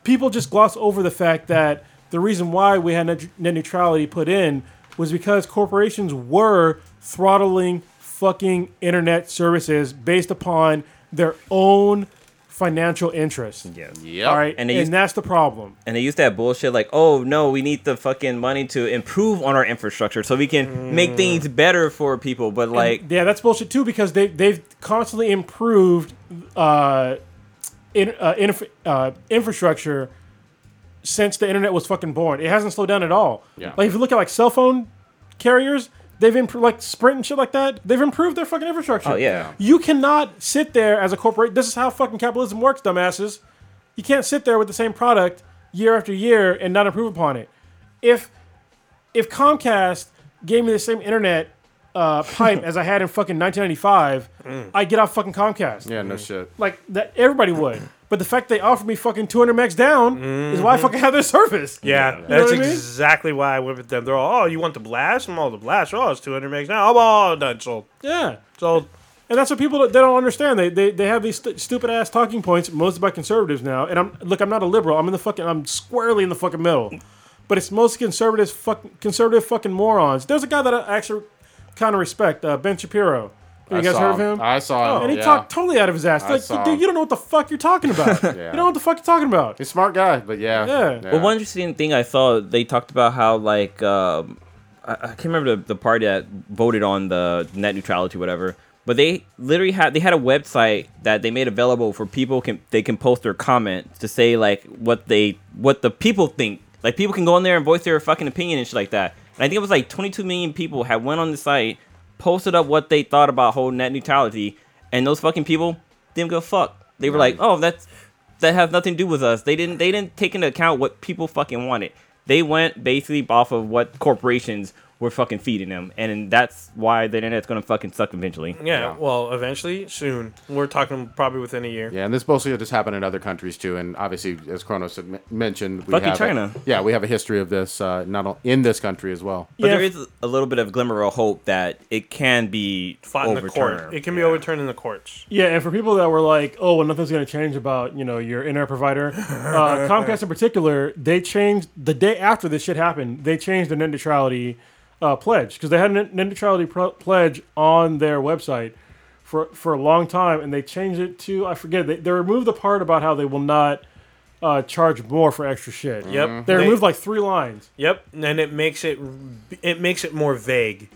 People just gloss over the fact that the reason why we had net, net neutrality put in was because corporations were throttling fucking internet services based upon their own financial interests. Yeah. Yep. All right, And and, they used- that's the problem. And they use that bullshit like, oh no, we need the fucking money to improve on our infrastructure so we can make things better for people. But like, yeah, that's bullshit too because they they've constantly improved uh, in, uh, inf- uh, infrastructure since the internet was fucking born. It hasn't slowed down at all. Yeah. Like if you look at like cell phone carriers, they've improved like Sprint and shit like that. They've improved their fucking infrastructure. oh yeah, You cannot sit there as a corporate. This is how fucking capitalism works, dumbasses. You can't sit there with the same product year after year and not improve upon it. If if Comcast gave me the same internet uh, pipe as I had in fucking 1995, I'd get off fucking Comcast. Yeah, no shit. Like that, everybody would. But the fact they offered me fucking 200 megs down is why I fucking have their service. Yeah, You know that's what I mean? exactly why I went with them. They're all, oh, you want the blast? I'm all the blast. Oh, it's 200 megs now. Oh, all done. Sold. Yeah. Sold. And that's what people they don't understand. They they, they have these stu- stupid ass talking points, mostly by conservatives now. And I'm look, I'm not a liberal. I'm in the fucking I'm squarely in the fucking middle. But it's mostly conservatives, fucking conservative fucking morons. There's a guy that I actually kind of respect, uh, Ben Shapiro. Have you I guys saw heard of him? I saw him. and he yeah. talked totally out of his ass. I Like, saw dude, him. you don't know what the fuck you're talking about. You don't know what the fuck you're talking about. He's a smart guy, but yeah. Yeah. But one interesting thing I saw, they talked about how like um, I, I can't remember the, the party that voted on the net neutrality, whatever. But they literally had they had a website that they made available for people can they can post their comments to say like what they what the people think. Like people can go in there and voice their fucking opinion and shit like that. And I think it was like 22 million people had went on the site, posted up what they thought about whole net neutrality, and those fucking people didn't give a fuck. They were like, oh, that's that has nothing to do with us. They didn't they didn't take into account what people fucking wanted. They went basically off of what corporations were fucking feeding them, and that's why the internet's gonna fucking suck eventually. Yeah, Yeah. well, eventually, soon. We're talking probably within a year. Yeah, and this mostly just happened in other countries too. And obviously, as Kronos had m- mentioned, we Fucking have a- China. yeah, we have a history of this, uh, not o- in this country as well. But Yeah. there is a little bit of glimmer of hope that it can be Fought in the court. overturned. It can be Yeah. overturned in the courts. Yeah, and for people that were like, "Oh, well, nothing's going to change about you know your internet provider," uh, Comcast in particular, they changed the day after this shit happened. They changed the net neutrality uh, pledge because they had a net net neutrality pro- pledge on their website for for a long time, and they changed it to I forget. They, they removed the part about how they will not uh, charge more for extra shit. Yep. They removed like three lines. Yep, and it makes it it makes it more vague,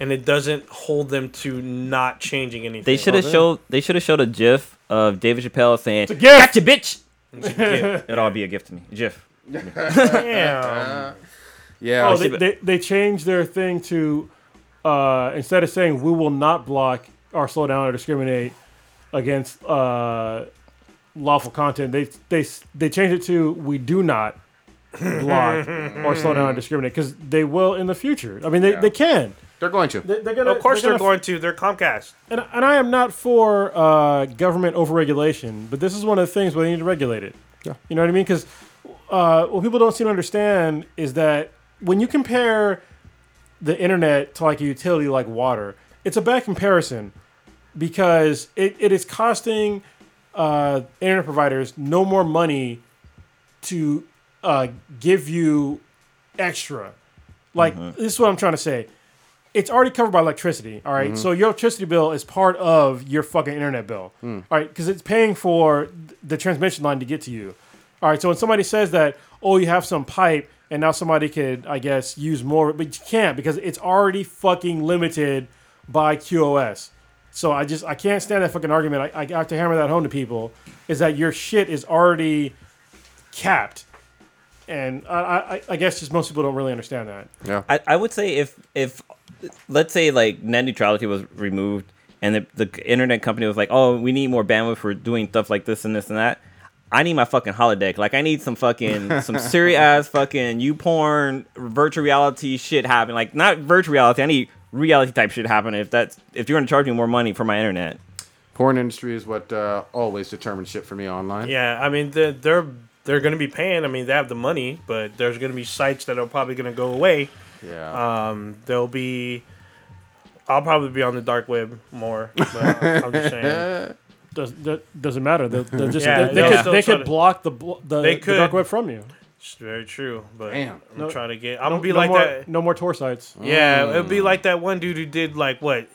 and it doesn't hold them to not changing anything. They should have showed they should have showed a GIF of David Chappelle saying a gift. "Gotcha, bitch." It'd all be a gift to me. GIF. Damn. Yeah, Oh, they, they, they changed their thing to uh, instead of saying we will not block or slow down or discriminate against uh, lawful content, they they they changed it to we do not block or slow down or discriminate because they will in the future. I mean, they, Yeah. they can. they're going to. They, they're gonna, Of course, they're, gonna- going to. They're Comcast. And, and I am not for uh, government overregulation, but this is one of the things where they need to regulate it. Yeah. You know what I mean? Because uh, what people don't seem to understand is that when you compare the internet to like a utility like water, it's a bad comparison because it, it is costing uh, internet providers no more money to uh, give you extra. Like this is what I'm trying to say. It's already covered by electricity. All right? so your electricity bill is part of your fucking internet bill. All right, because it's paying for the transmission line to get to you. All right, so when somebody says that, oh, you have some pipe, and now somebody could, I guess, use more, but you can't because it's already fucking limited by QoS. So I just I can't stand that fucking argument. I, I have to hammer that home to people is that your shit is already capped, and I, I, I guess just most people don't really understand that. Yeah. I, I would say if if let's say like net neutrality was removed and the, the internet company was like, oh, we need more bandwidth for doing stuff like this and this and that. I need my fucking holodeck. Like I need some fucking some serious ass fucking you porn virtual reality shit happen. Like not virtual reality. I need reality type shit happen. If that's if you're gonna charge me more money for my internet. Porn industry is what uh, always determines shit for me online. Yeah, I mean they're they're, they're going to be paying. I mean they have the money, but there's going to be sites that are probably going to go away. Yeah. Um, there'll be. I'll probably be on the dark web more. But I'm just saying. Does that doesn't matter? They, they're just Yeah, they, they they'll could, still they try could to- block the blo- the, They the dark could. web from you. It's very true, but Damn. I'm No- trying to get. I'm No- gonna be no like more, that. No more Tor sites. Yeah, mm. it'd be like that one dude who did like what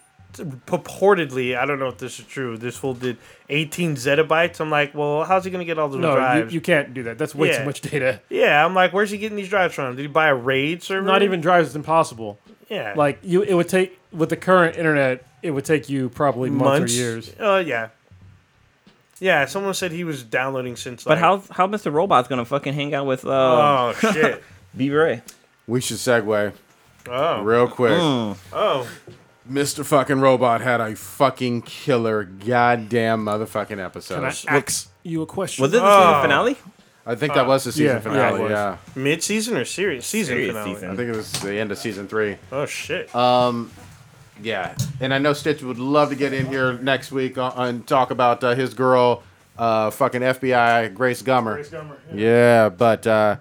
purportedly. I don't know if this is true. This fool did 18 zettabytes. I'm like, well, how's he gonna get all those No, you, drives? you can't do that. That's way Yeah. too much data. yeah, I'm like, where's he getting these drives from? Did he buy a RAID server? Not even drives is impossible. Yeah, Like you, it would take with the current internet, it would take you probably months, months or years. Oh yeah, yeah. Someone said he was downloading since. But Like, how how Mr. Robot's gonna fucking hang out with uh Oh shit. B Ray? we should segue Oh. real quick. Oh. Mr. fucking Robot had a fucking killer goddamn motherfucking episode. Can I ask you a question? Was it the Oh. season finale? I think that was the season yeah, yeah, finale. was. Yeah, Mid season or series season Series finale? season. I think it was the end of season three. Oh shit. Yeah, and I know Stitch would love to get in here next week on, and talk about uh, his girl, uh, fucking FBI Grace Gummer. Grace Gummer. Yeah, but uh,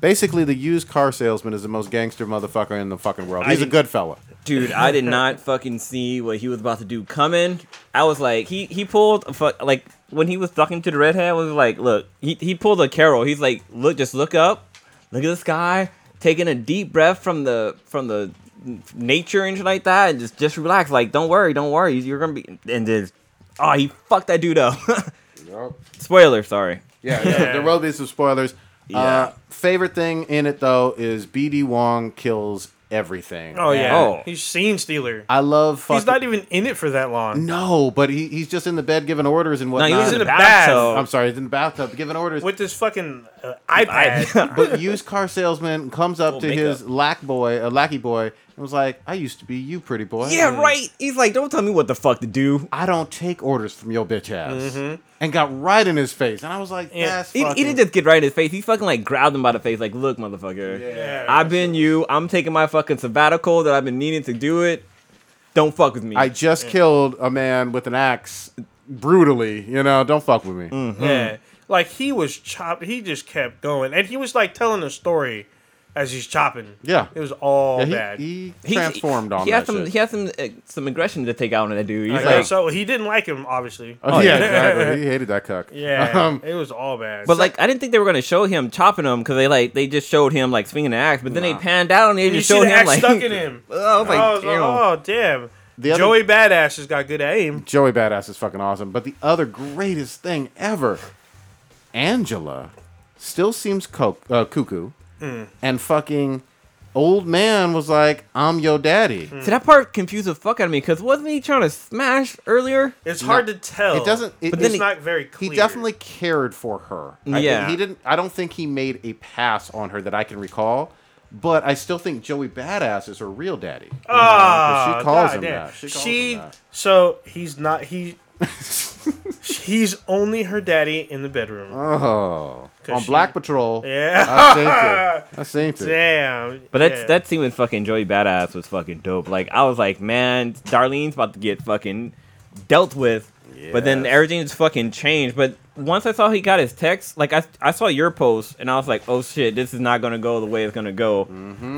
basically, the used car salesman is the most gangster motherfucker in the fucking world. He's a good fella. Dude, I did not fucking see what he was about to do coming. I was like, he he pulled a fuck like when he was talking to the redhead. I was like, look, he he pulled a Carol. He's like, look, just look up, look at the sky, taking a deep breath from the from the nature and shit like that, and just just relax. Like, don't worry, don't worry, you're gonna be. And then oh, he fucked that dude up. Spoiler, sorry. Yeah, yeah, there will be some spoilers. Yeah. Uh, favorite thing in it though is BD Wong kills everything. Oh yeah. Oh. He's scene stealer. I love. Fucking, He's not even in it for that long. No, but he, he's just in the bed giving orders and No, whatnot. he was He's in in the a bath. bathtub. I'm sorry, he's in the bathtub giving orders. With this fucking uh, iPad. but used car salesman comes up Full to makeup. his lack boy, a lackey boy, and was like, "I used to be you, pretty boy. Yeah, right. He's like, don't tell me what the fuck to do. I don't take orders from your bitch ass." And got right in his face, and I was like, Yeah. "That's He, he didn't just get right in his face. He fucking like grabbed him by the face, like, look, motherfucker. Yeah. I've been you. I'm taking my fucking sabbatical that I've been needing to do it. Don't fuck with me. I just killed a man with an axe brutally. You know, don't fuck with me. Mm. Yeah. Like he was chopped. He just kept going, and he was like telling a story as he's chopping. Yeah. It was all Yeah, he, bad. he He- transformed on he that had some shit. he had some uh, some aggression to take out on that dude. He's like, so he didn't like him, obviously. Oh, yeah, exactly. He hated that cuck. Yeah, Um, it was all bad. but like I didn't think they were gonna show him chopping him because they like they just showed him like swinging the axe, but then they panned out and they you just showed him axe like stuck in him. I was like, I was damn. like, oh damn. The other- Joey Badass has got good aim. Joey Badass is fucking awesome. But the other greatest thing ever, Angela still seems co- uh, cuckoo, Hmm. and fucking old man was like, "I'm your daddy." Hmm. See that part confused the fuck out of me because wasn't he trying to smash earlier? It's No, hard to tell. it doesn't- it- But then it's he- not very clear. He definitely cared for her. I Yeah. he didn't. I don't think he made a pass on her that I can recall. But I still think Joey Badass is her real daddy. You know, 'cause Ah, she calls him goddamn. that. She calls She- him that. So he's not he. he's only her daddy in the bedroom. Oh, 'Cause on she- Black Patrol. yeah. I seen it. I seen it. Damn. But that's yeah. that scene with fucking Joey Badass was fucking dope. Like I was like, man, Darlene's about to get fucking dealt with. But then everything everything's fucking changed. But once I saw he got his text, like I, I saw your post and I was like, oh shit, this is not gonna go the way it's gonna go.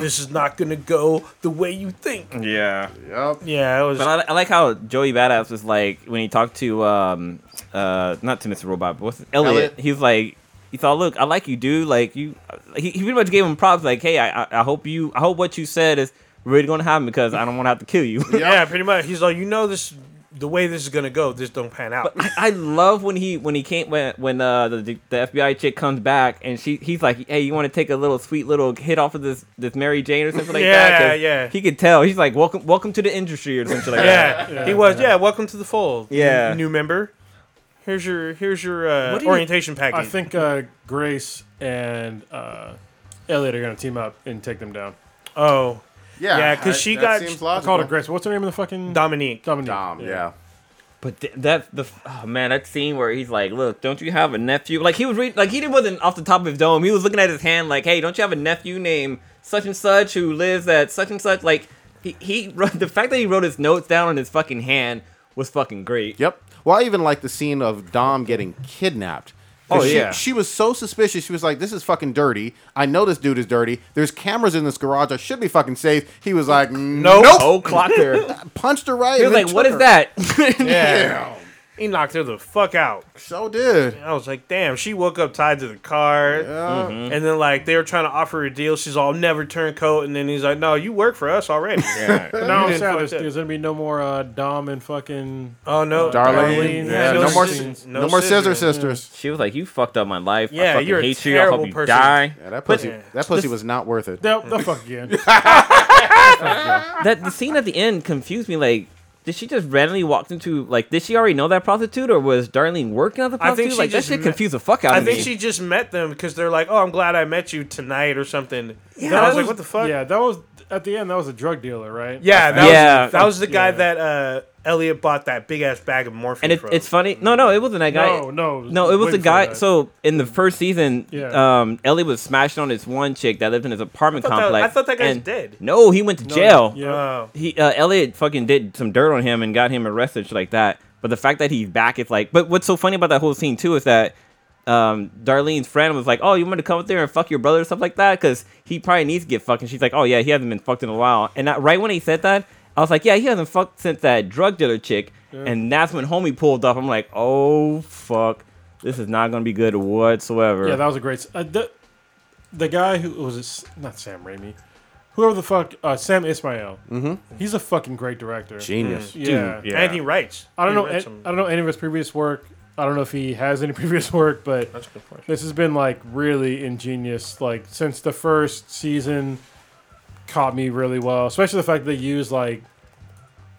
This is not gonna go the way you think. Yeah. Yep. Yeah, it was. But I, I like how Joey Badass was like when he talked to um uh not to Mr. Robot, but what's Elliot? Elliot. He's like he thought, look, I like you, dude. Like you, he, he pretty much gave him props. Like, hey, I, I I hope you, I hope what you said is really gonna happen because I don't want to have to kill you. yeah, pretty much. He's like, you know, this the way this is gonna go. This don't pan out. But I, I love when he when he came when when uh, the the FBI chick comes back and she he's like, hey, you want to take a little sweet little hit off of this this Mary Jane or something like that? Yeah, yeah. He could tell. He's like, welcome welcome to the industry or something like that. yeah, he was. Yeah, welcome to the fold. Yeah. new member. Here's your here's your uh, What you- orientation package. I think uh, Grace and uh, Elliot are gonna team up and take them down. Oh, Yeah. Yeah, 'cause I- she that got- Seems I called her Grace. What's her name in the fucking Dominique. Dominique? Dom. Yeah. But th- that the oh man, that scene where he's like, "Look, don't you have a nephew?" Like he was reading, like he didn't wasn't off the top of his dome. He was looking at his hand, like, "Hey, don't you have a nephew named such and such who lives at such and such?" Like he he wrote, the fact that he wrote his notes down on his fucking hand was fucking great. Yep. Well, I even like the scene of Dom getting kidnapped. Oh, 'Cause Oh, she, yeah. She was so suspicious. She was like, "This is fucking dirty. I know this dude is dirty. There's cameras in this garage. I should be fucking safe." He was like, "Nope." Oh, clocked her. Punched her right. He was like, "What took is her." that?" Yeah, he knocked her the fuck out. So did. I was like, damn. She woke up tied to the car, Yeah. and then like they were trying to offer her a deal. She's all never turn coat, and then he's like, no, you work for us already. yeah. But now You I'm didn't sad. There's, there's gonna be no more uh, Dom and fucking. Oh no, Darlene. Darlene. Yeah, No no, more, scenes. no, more scissor scissors. sisters. She was like, "You fucked up my life. I Yeah, fucking you're a hate you. I hope terrible you person." die." Yeah, that pussy. Yeah. That pussy This- was not worth it. They'll, they'll fuck again. That the scene at the end confused me. Like, did she just randomly walk into like? Did she already know that prostitute, or was Darlene working at the I think prostitute? she like that just shit met- confused the fuck out I of think she just met them because they're like, oh, I'm glad I met you tonight or something. Yeah, that I was, like, what the fuck? yeah, that was at the end. That was a drug dealer, right? Yeah, that Yeah. was that was the guy Yeah. that uh, Elliot bought that big ass bag of morphine and it, from. it's funny. No, no, it wasn't that guy. No, no, No, it was way the guy. So in the first season, Yeah. um, Elliot was smashing on this one chick that lived in his apartment I thought that- complex. I thought that guy's and- dead. No, he went to No, jail. Yeah. Oh. He uh, Elliot fucking did some dirt on him and got him arrested, shit like that. But the fact that he's back it's like. But what's so funny about that whole scene too is that um, Darlene's friend was like, "Oh, you want to come up there and fuck your brother or stuff like that?" Because he probably needs to get fucked. And she's like, "Oh yeah, he hasn't been fucked in a while." And that, right when he said that, I was like, "Yeah, he hasn't fucked since that drug dealer chick." And that's when homie pulled up. I'm like, "Oh fuck, this is not gonna be good whatsoever." Yeah, that was a great. Uh, the, the guy who was it, not Sam Raimi, whoever the fuck uh, Sam Esmail. Mm-hmm. He's a fucking great director. Genius. Yeah. yeah. And he writes. I don't He know. writes an- I don't know any of his previous work. I don't know if he has any previous work, but That's a good question. this has been like really ingenious. Like since the first season, caught me really well. Especially the fact that they use like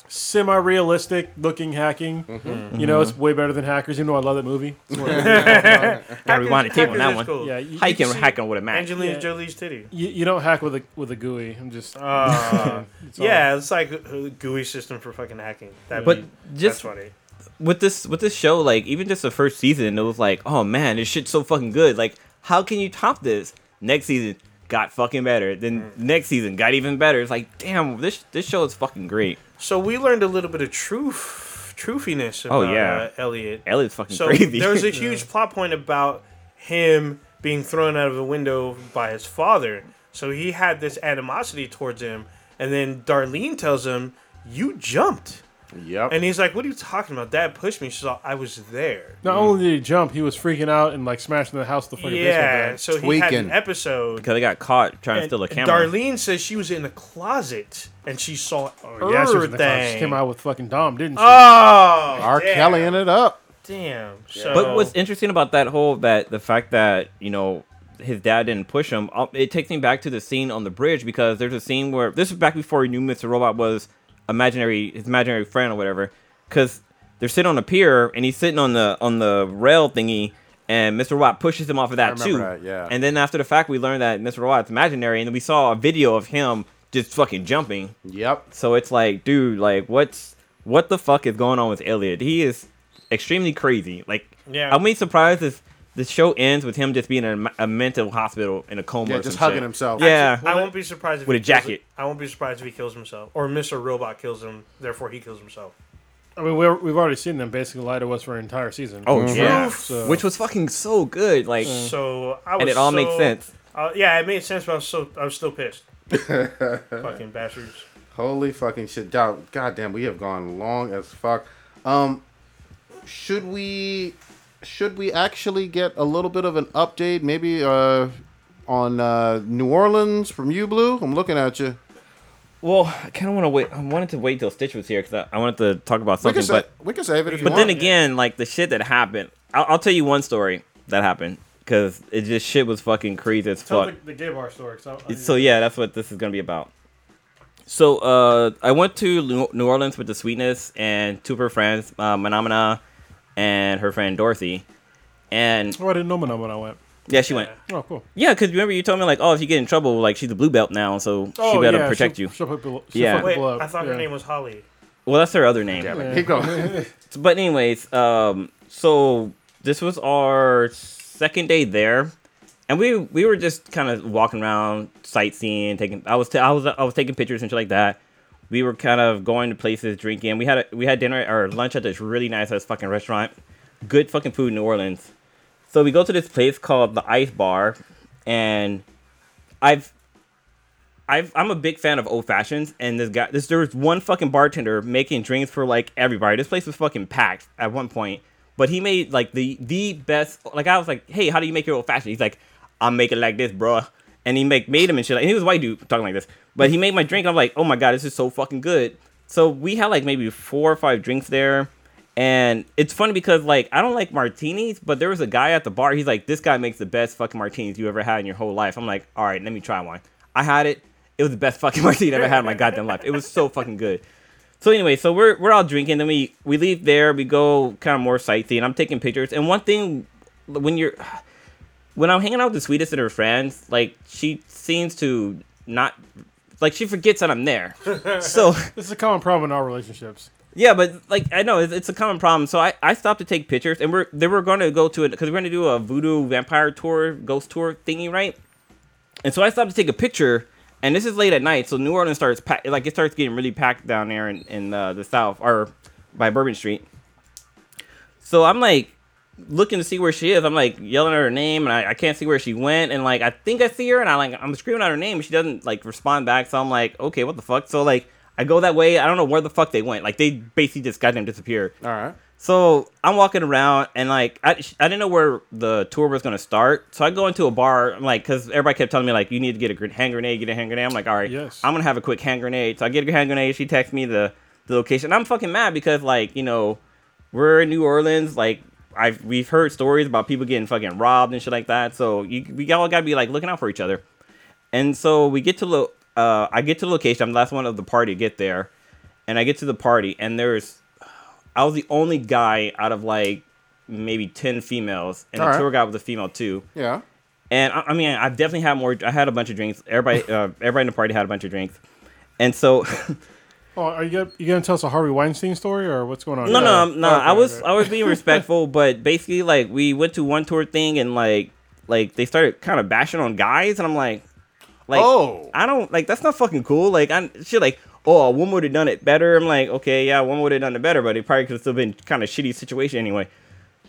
semi-realistic looking hacking. Mm-hmm. You know, it's way better than Hackers. Even though I love that movie. It's one the- Gotta rewind the tape on that one. cool. yeah, you, How you you, can hack on with a Mac? Angelina Yeah. Jolie's titty. you, you don't hack with a with a GUI. I'm just Uh, it's all- yeah, it's like a GUI system for fucking hacking. That'd But be, just that's funny. With this with this show, like even just the first season, it was like, oh man, this shit's so fucking good. Like, how can you top this? Next season got fucking better. Then Mm. next season got even better. It's like, damn, this this show is fucking great. So we learned a little bit of truth, truthiness about Oh, yeah. uh, Elliot. Elliot's fucking So crazy. there was a huge plot point about him being thrown out of a window by his father. So he had this animosity towards him, and then Darlene tells him, "You jumped," Yep. and he's like, "What are you talking about? Dad pushed me." She's like, "I was there." Not only did he jump, he was freaking out and like smashing the house the fucking Yeah, basement. so he had an Tweaking. episode. because they got caught trying to steal a camera. Darlene says she was in the closet and she saw Oh, yeah, she was in the closet. She everything. came out with fucking Dom, didn't she? Oh, R. damn. Kelly in it up. Damn. So, But what's interesting about that whole that the fact that you know his dad didn't push him, uh, it takes me back to the scene on the bridge because there's a scene where this is back before he knew Mr. Robot was imaginary his imaginary friend or whatever. Because they're sitting on a pier and he's sitting on the on the rail thingy, and Mr. Watt pushes him off of that remember too. that, yeah. And then after the fact, we learned that Mr. Watt's imaginary, and then we saw a video of him just fucking jumping. Yep. So it's like, dude, like what's what the fuck is going on with Elliot? He is extremely crazy. Like, Yeah. I'm be surprised if the show ends with him just being in a, a mental hospital in a coma. Yeah, or just some hugging shit. himself. Yeah, I won't be surprised if With he a kills- jacket. I won't be surprised if he kills himself or Mr. Robot kills him. Therefore, he kills himself. I mean, we're, we've already seen them basically lie to us for an entire season. Oh yeah, So- which was fucking so good. Like, So I was and it all so, makes sense. Uh, yeah, it made sense, but I was so I was still pissed. Fucking bastards. Holy fucking shit. God, God damn, we have gone long as fuck. Um should we should we actually get a little bit of an update maybe uh on uh New Orleans from you Blue? I'm looking at you. well, I kind of want to wait. I wanted to wait till Stitch was here because I, I wanted to talk about We something. can, sa- But we can save it if you but want. then again, like the shit that happened. I'll, I'll tell you one story that happened because it just shit was fucking crazy as Tell fuck. the, the gay bar story. 'cause I- I- So yeah, that's what this is gonna be about. So uh, I went to New Orleans with the Sweetness and two of her friends, uh, Manamana and her friend Dorothy, and Oh, I didn't know Manama when I went. yeah, she went. Oh, cool. Yeah, because remember you told me like, oh, if you get in trouble, like she's a blue belt now, so she better protect she'll, you. She'll put people, she'll Yeah. Wait. I thought yeah. her name was Holly. Well, that's her other name. Yeah. Keep going. But anyways, um, so this was our second day there, and we we were just kind of walking around, sightseeing, taking. I was t- I was I was taking pictures and shit like that. We were kind of going to places, drinking. We had a, we had dinner or lunch at this really nice ass fucking restaurant. Good fucking food in New Orleans. So we go to this place called the Ice Bar, and I've I've, I'm a big fan of old fashions, and this guy, this there was one fucking bartender making drinks for like everybody. This place was fucking packed at one point, but he made like the the best. Like I was like, hey, how do you make your old fashioned? He's like, I'm making like this, bro. And he make made him and shit. Like, and he was white dude talking like this, but he made my drink. I'm like, oh my god, this is so fucking good. So we had like maybe four or five drinks there. And it's funny because like I don't like martinis, but there was a guy at the bar. He's like, "This guy makes the best fucking martinis you ever had in your whole life." I'm like, "All right, let me try one." I had it. It was the best fucking martini I ever had in my goddamn life. It was so fucking good. So anyway, so we're we're all drinking. Then we we leave there. We go kind of more sightseeing. I'm taking pictures. And one thing, when you're when I'm hanging out with the sweetest of her friends, like she seems to not like she forgets that I'm there. so This is a common problem in our relationships. yeah, but like I know it's, it's a common problem. So I, I stopped to take pictures, and we're they were going to go to it because we're going to do a voodoo vampire tour, ghost tour thingy, right? And so I stopped to take a picture, and this is late at night, so New Orleans starts pack, like it starts getting really packed down there in in uh, the south or by Bourbon Street. So I'm like looking to see where she is. I'm like yelling at her name, and I, I can't see where she went. And like I think I see her, and I like I'm screaming out her name, and she doesn't like respond back. So I'm like, okay, what the fuck? So like I go that way. I don't know where the fuck they went. Like they basically just goddamn disappeared. All right. So I'm walking around and like I, I didn't know where the tour was gonna start. So I go into a bar. I'm like, cause everybody kept telling me like you need to get a hand grenade, get a hand grenade. I'm like, all right, Yes. I'm gonna have a quick hand grenade. So I get a hand grenade. She texts me the the location. I'm fucking mad because like you know we're in New Orleans. Like I've we've heard stories about people getting fucking robbed and shit like that. So you we all gotta be like looking out for each other. And so we get to lo- uh I get to the location. I'm the last one of the party to get there, and I get to the party and there's I was the only guy out of like maybe ten females, and the Alright. tour guide was a female too. Yeah. And I, I mean, I definitely had more. I had a bunch of drinks. Everybody, uh, everybody in the party had a bunch of drinks, and so Oh, are you gonna, you gonna tell us a Harvey Weinstein story or what's going on? no, no, Yeah. no. Okay, I was okay. I was being respectful, but basically, like we went to one tour thing, and like like they started kind of bashing on guys, and I'm like, like Oh. I don't like that's not fucking cool. Like I she like. Oh, a woman would have done it better. I'm like, okay, yeah, one would have done it better, but it probably could have still been kind of shitty situation anyway.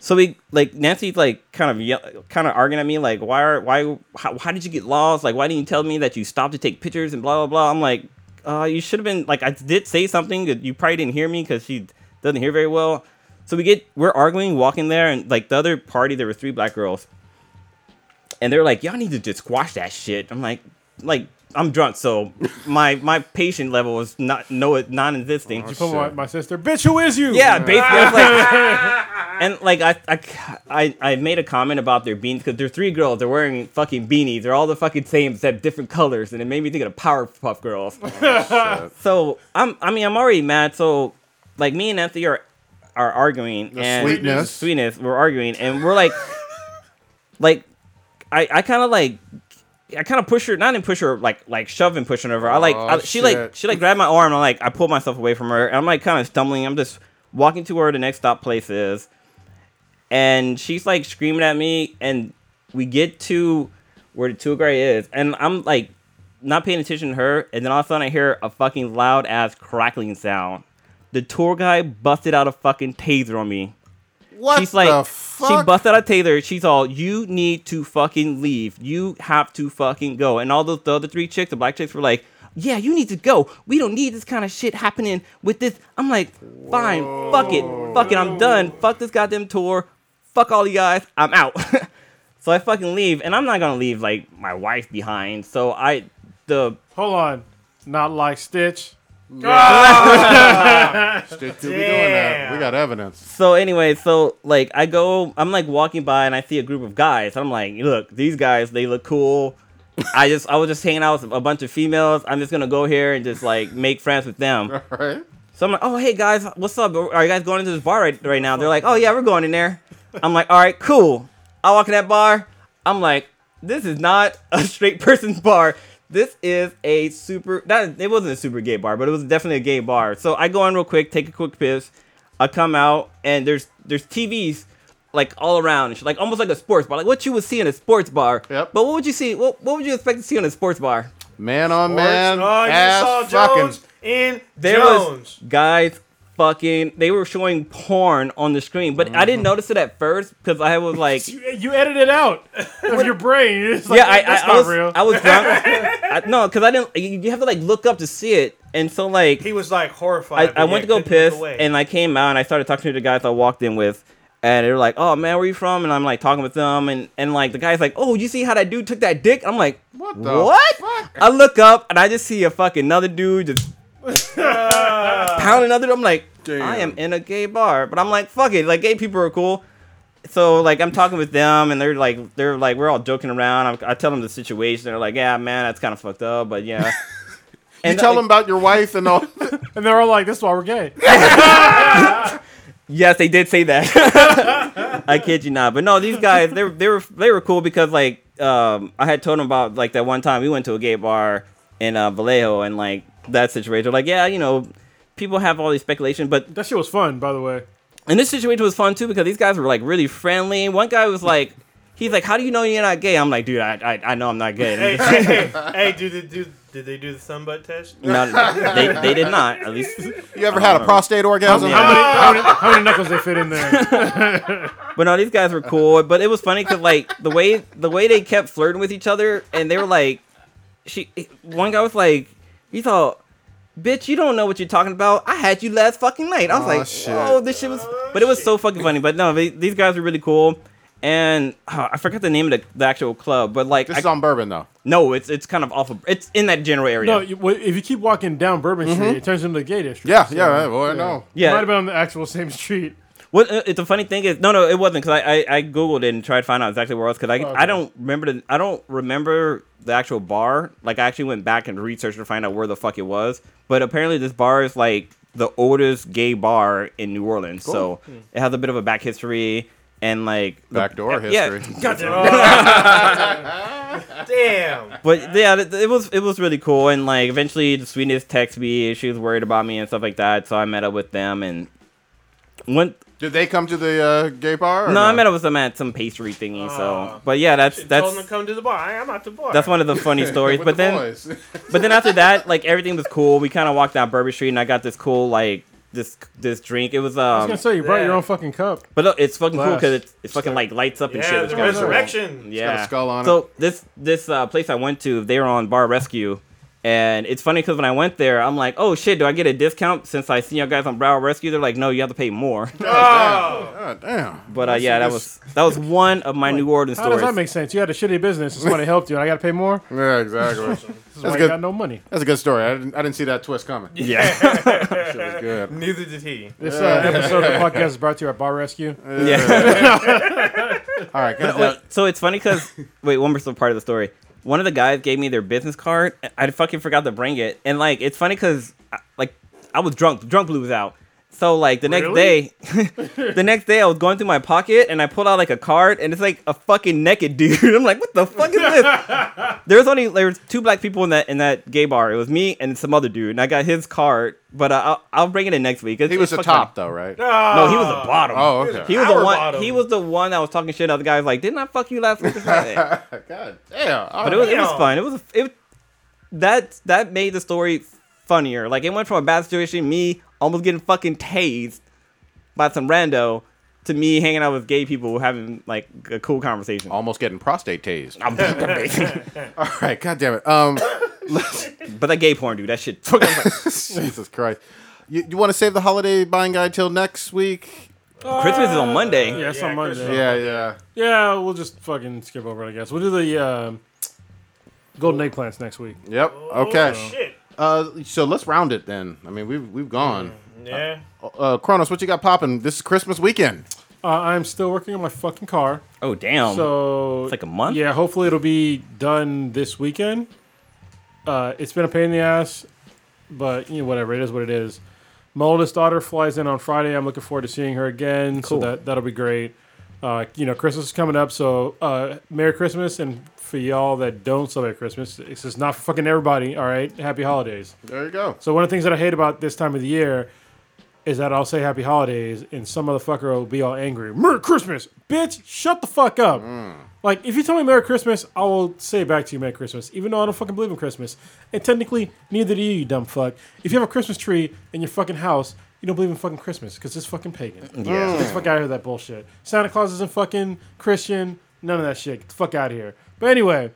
So we like Nancy's like kind of yell, kind of arguing at me like why are why how, how did you get lost like why didn't you tell me that you stopped to take pictures and blah blah blah I'm like uh you should have been like I did say something that you probably didn't hear me because she doesn't hear very well. So we get we're arguing walking there and like the other party there were three black girls. And they're like y'all need to just squash that shit. I'm like like I'm drunk so my my patient level is not no non-existing oh, You put my, my sister, bitch. Who is you? yeah, basically, was like, and like I, I, I, I made a comment about their beanies because they're three girls. They're wearing fucking beanies. They're all the fucking same except different colors, and it made me think of the Powerpuff Girls. Oh, shit. so I'm, I mean, I'm already mad. So like me and Anthony are, are arguing, The and sweetness. sweetness, we're arguing, and we're like, like, I, I kind of like. I kind of push her, not in push her, like like shove and pushing over. I like Oh, I, she like she like grabbed my arm. and like I pulled myself away from her. And I'm like kind of stumbling. I'm just walking to where the next stop place is, and she's like screaming at me. And we get to where the tour guide is, and I'm like not paying attention to her. And then all of a sudden I hear a fucking loud ass crackling sound. the tour guide busted out a fucking taser on me. What She's like, the she fuck? busted out a taser. She's all, you need to fucking leave. You have to fucking go. And all those the other three chicks, the black chicks, were like, yeah, you need to go. We don't need this kind of shit happening with this. I'm like, fine, fuck it, fuck it, I'm done. Fuck this goddamn tour. Fuck all you guys. I'm out. so I fucking leave, and I'm not gonna leave like my wife behind. So I, the Hold on. Not like Stitch. Stitch will be doing that. We got evidence. So anyway, so like I go, I'm like walking by and I see a group of guys. I'm like, look, these guys, they look cool. I just, I was just hanging out with a bunch of females. I'm just gonna go here and just like make friends with them. All right. So I'm like, oh hey guys, what's up? Are you guys going into this bar right, right now? They're like, oh yeah, we're going in there. I'm like, all right, cool. I walk in that bar. I'm like, this is not a straight person's bar. This is a super. That it wasn't a super gay bar, but it was definitely a gay bar. So I go in real quick, take a quick piss. I come out and there's there's TVs like all around, like almost like a sports bar, like what you would see in a sports bar. Yep. But what would you see? What, what would you expect to see in a sports bar? Man on man, oh, you ass saw fucking. In There Jones. was guys fucking. They were showing porn on the screen, but I didn't uh-huh. notice it at first because I was like, You, you edit it out of your brain. It's like, yeah, I, I, I was, real. I was drunk. I, no, because I didn't. You have to like look up to see it, and so like He was like horrified. I, I yeah, went to go piss, and I came out and I started talking to the guys I walked in with, and they were like, "Oh man, where you from?" And I'm like talking with them, and and like the guy's like, "Oh, you see how that dude took that dick?" I'm like, What the "What?" fuck? I look up and I just see a fucking another dude just pounding another. I'm like, I am in a gay bar, but I'm like, fuck it, like gay people are cool. So like I'm talking with them, and they're like, they're like, we're all joking around. I, I tell them the situation. They're like, yeah, man, that's kind of fucked up, but yeah. You tell like, them about your wife and all. and they're all like, "This is why we're gay." Yes, they did say that. I kid you not. But no, these guys they were they were they were cool because like um I had told them about like that one time we went to a gay bar in uh, Vallejo and like that situation. They're like, yeah, you know, people have all these speculation, but That shit was fun, by the way. and this situation was fun too because these guys were like really friendly. One guy was like, he's like, how do you know you're not gay? I'm like, dude, I I, I know I'm not gay. hey, hey, hey, hey, did they do? Did they do the thumb butt test? No, they, they did not. At least, You ever had a prostate orgasm? Yeah. How many, how, many, how many knuckles they fit in there? But no, these guys were cool. But it was funny because like the way the way they kept flirting with each other, and they were like, she one guy was like, he thought, bitch, you don't know what you're talking about. I had you last fucking night. I was Aw, like, shit. oh, this shit was. But it was so fucking funny. But no, they, these guys were really cool. And uh, I forgot the name of the, the actual club, but like, This I- is on bourbon though. no, it's it's kind of off of it's in that general area. no, you, if you keep walking down Bourbon Street, it turns into the gay district. Yeah, so, yeah. Well, I know. yeah, Might have been on the actual same street. What uh, it's a funny thing is no no it wasn't because I, I I googled it and tried to find out exactly where it was because I Oh, I don't remember the I don't remember the actual bar. Like I actually went back and researched to find out where the fuck it was. But apparently this bar is like the oldest gay bar in New Orleans. So it has a bit of a back history and like the- Backdoor yeah, history. Damn. but yeah it, it was it was really cool. And like eventually the sweetness texted me she was worried about me and stuff like that. So I met up with them and went Did they come to the uh, gay bar? or no, I met up with them at some pastry thingy. So, but yeah, that's Told that's him to come to the bar. I'm at the bar. that's one of the funny stories. But the then, but then after that, like everything was cool. We kind of walked down Bourbon Street, and I got this cool like this this drink. It was um. I was um, gonna say you brought your own fucking cup. but look, it's fucking cool because it's, it's fucking like lights up and yeah, shit. the It's kinda cool. resurrection. Yeah, got a skull on it. so this this uh, place I went to, they were on Bar Rescue, and it's funny because when I went there, I'm like, oh shit, do I get a discount since I see you guys on Bar Rescue? They're like, no, you have to pay more. Oh. God damn. But uh, yeah, that was that was one of my New Orleans How does stories. that make sense? You had a shitty business, and somebody helped you, and I got to pay more. Yeah, exactly. This is That's why you good. got no money. That's a good story. I didn't, I didn't see that twist coming. yeah. Shit was good. Neither did he. This uh, episode of the podcast is brought to you by Bar Rescue. yeah. All right. Good. Wait, so it's funny because wait, one more part of the story. One of the guys gave me their business card. I fucking forgot to bring it, and like it's funny because like I was drunk. Drunk blue was out. So like the next Really? day, the next day I was going through my pocket and I pulled out like a card and it's like a fucking naked dude. I'm like, what the fuck is this? there was only there was two black people in that in that gay bar. It was me and some other dude, and I got his card. But uh, I'll I'll bring it in next week. It's- He was the fucking top though, right? No, he was the bottom. Oh, okay. He was the one. bottom. He was the one that was talking shit. Other guy was like, "Didn't I fuck you last week?" God damn. All but it was it was fun. It was it. That that made the story funnier. Like it went from a bad situation, me almost getting fucking tased by some rando, to me hanging out with gay people having like a cool conversation. Almost getting prostate tased. I'm amazing. All right, god damn it. Um, but that gay porn, dude, that shit. Jesus Christ. You, you want to save the holiday buying guide till next week? Christmas is on Monday. Yeah, it's Yeah, on Monday. Christmas. Yeah, yeah. Yeah, we'll just fucking skip over it, I guess. We'll do the uh, golden eggplants next week. Yep. Oh, Okay. shit. Uh, so let's round it then. I mean, we've we've gone. Yeah. Uh, Kronos, what you got popping? This is Christmas weekend. Uh, I'm still working on my fucking car. Oh damn. So It's like a month? Yeah, hopefully it'll be done this weekend. Uh, it's been a pain in the ass, but you know whatever. It is what it is. My oldest daughter flies in on Friday. I'm looking forward to seeing her again. Cool. So that that'll be great. Uh, you know, Christmas is coming up, so uh, Merry Christmas, and for y'all that don't celebrate Christmas, it's just not for fucking everybody. All right, Happy Holidays. There you go. So one of the things that I hate about this time of the year is that I'll say Happy Holidays and some motherfucker will be all angry. Merry Christmas, bitch! Shut the fuck up. Mm. Like if you tell me Merry Christmas, I will say back to you Merry Christmas, even though I don't fucking believe in Christmas. And technically, neither do you, you dumb fuck. If you have a Christmas tree in your fucking house, you don't believe in fucking Christmas because it's fucking pagan. Mm. Yeah. Get the fuck out of here that bullshit. Santa Claus isn't fucking Christian. None of that shit. Get the fuck out of here. But anyway,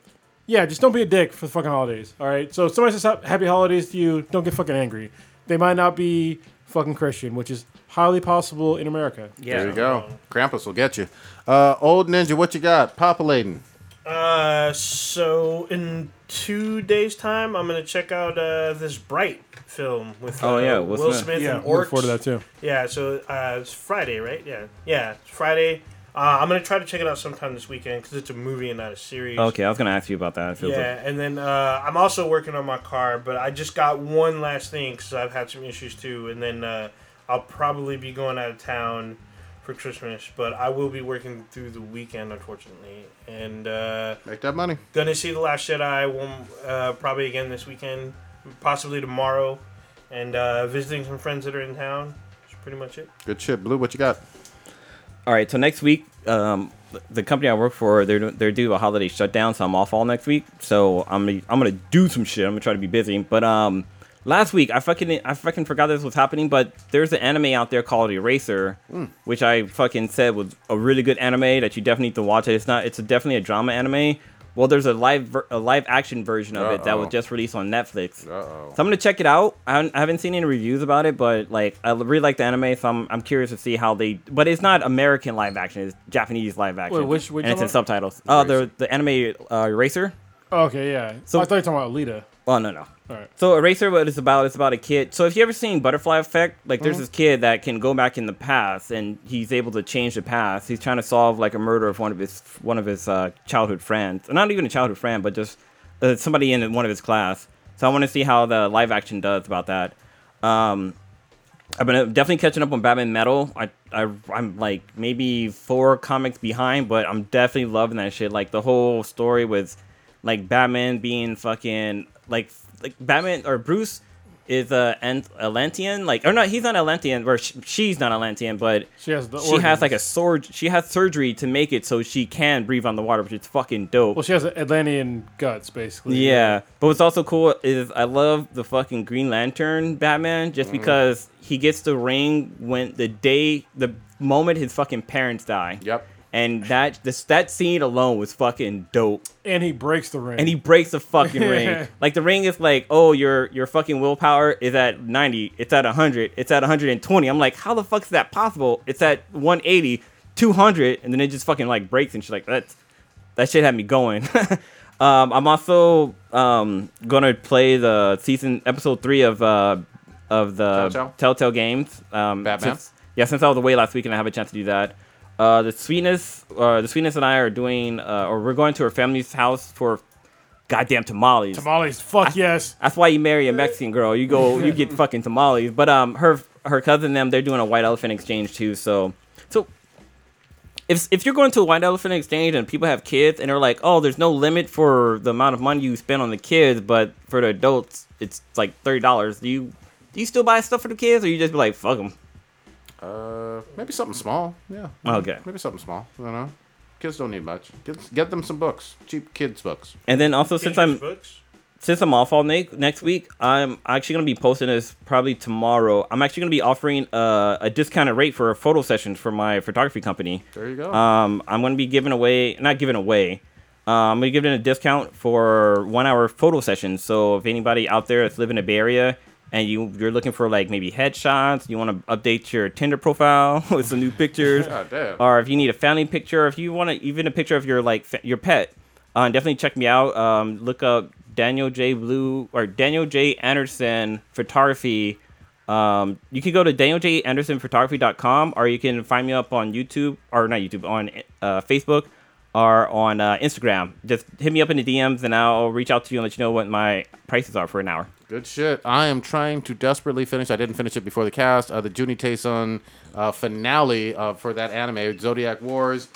yeah, just don't be a dick for the fucking holidays. All right. So if somebody says hap- happy holidays to you, don't get fucking angry. They might not be fucking Christian, which is highly possible in America. yeah. There you go. Krampus will get you. Uh, old ninja, what you got? Populating. Uh, so in two days' time, I'm gonna check out uh, this Bright film with uh, Oh, yeah, Will Will Smith. Smith Yeah, and look Orcs. forward to that too. Yeah, so uh, it's Friday, right? Yeah, yeah, it's Friday. Uh, I'm gonna try to check it out sometime this weekend because it's a movie and not a series. Okay, I was gonna ask you about that. It feels Yeah, and then uh, I'm also working on my car, but I just got one last thing because I've had some issues too, and then uh, I'll probably be going out of town for Christmas, but I will be working through the weekend, unfortunately, and uh, Make that money. gonna see the Last Jedi one uh, probably again this weekend, possibly tomorrow, and uh, visiting some friends that are in town. That's pretty much it. Good shit. Blue, what you got? All right, so next week, um, the company I work for, they're they're due a holiday shutdown, so I'm off all next week. So I'm gonna, I'm gonna do some shit. I'm gonna try to be busy. But um, last week I fucking I fucking forgot this was happening. But there's an anime out there called Erased, which I fucking said was a really good anime that you definitely need to watch. It. It's not. It's a, definitely a drama anime. Well, there's a live ver- a live action version of it that was just released on Netflix. Uh-oh. So I'm gonna check it out. I haven't, I haven't seen any reviews about it, but like I really like the anime, so I'm, I'm curious to see how they. But it's not American live action; it's Japanese live action. Wait, which- which and it's in subtitles. Oh, the the anime uh, Erased. Okay, yeah. So- So I thought you were talking about Alita. Oh no no. Right. So Erased, what it's about? It's about a kid. So if you ever seen Butterfly Effect, like Mm-hmm. there's this kid that can go back in the past and he's able to change the past. He's trying to solve like a murder of one of his one of his uh, childhood friends, not even a childhood friend, but just uh, somebody in one of his class. So I want to see how the live action does about that. Um, I've been uh, definitely catching up on Batman Metal. I, I I'm like maybe four comics behind, but I'm definitely loving that shit. Like the whole story with like Batman being fucking like like Batman or Bruce is a Ant- Atlantean, like or not, he's not Atlantean, or sh- she's not Atlantean, but She has the. she has like a sword. She has surgery to make it so she can breathe on the water, which is fucking dope. Well, she has Atlantean guts, basically. Yeah, but what's also cool is I love the fucking Green Lantern Batman just mm. because he gets the ring when the day, the moment his fucking parents die. Yep. And that this that scene alone was fucking dope. And he breaks the ring. And he breaks the fucking ring. Like the ring is like, oh, your your fucking willpower is at 90. It's at 100. It's at 120. I'm like, how the fuck is that possible? It's at 180, 200, and then it just fucking like breaks and she's like, that's that shit had me going. um, I'm also um, gonna play the season episode three of uh, of the Telltale? Telltale games. Um, Batman? since- yeah, since I was away last week and I have a chance to do that. Uh, the sweetness, uh, the sweetness and I are doing, uh, or we're going to her family's house for goddamn tamales. Tamales, fuck yes. That's why you marry a Mexican girl. You go, you get fucking tamales. But um, her her cousin and them, they're doing a white elephant exchange too. So, so if if you're going to a white elephant exchange and people have kids and they're like, oh, there's no limit for the amount of money you spend on the kids, but for the adults, it's like thirty dollars. Do you do you still buy stuff for the kids, or you just be like, fuck them? Uh, maybe something small. Yeah. Okay. Maybe something small. I don't know. Kids don't need much. Get, get them some books. Cheap kids books. And then also since I'm Books. since I'm off all ne- next week, I'm actually gonna be posting this probably tomorrow. I'm actually gonna be offering uh, a discounted rate for a photo sessions for my photography company. There you go. Um, I'm gonna be giving away, not giving away. Uh, I'm gonna give it a discount for one hour photo sessions. So if anybody out there that's living in the Bay Area and you you're looking for like maybe headshots, you want to update your Tinder profile with some new pictures, damn. or if you need a family picture, if you want to even a picture of your like fa- your pet, uh, definitely check me out. Um, look up Daniel J Blue or Daniel J Anderson Photography. Um, you can go to danieljandersonphotography.com or you can find me up on YouTube or not YouTube on uh, Facebook or on uh, Instagram. Just hit me up in the DMs and I'll reach out to you and let you know what my prices are for an hour. Good shit. I am trying to desperately finish. I didn't finish it before the cast. Uh, the Juuni Taisen uh, finale uh, for that anime, Zodiac Wars.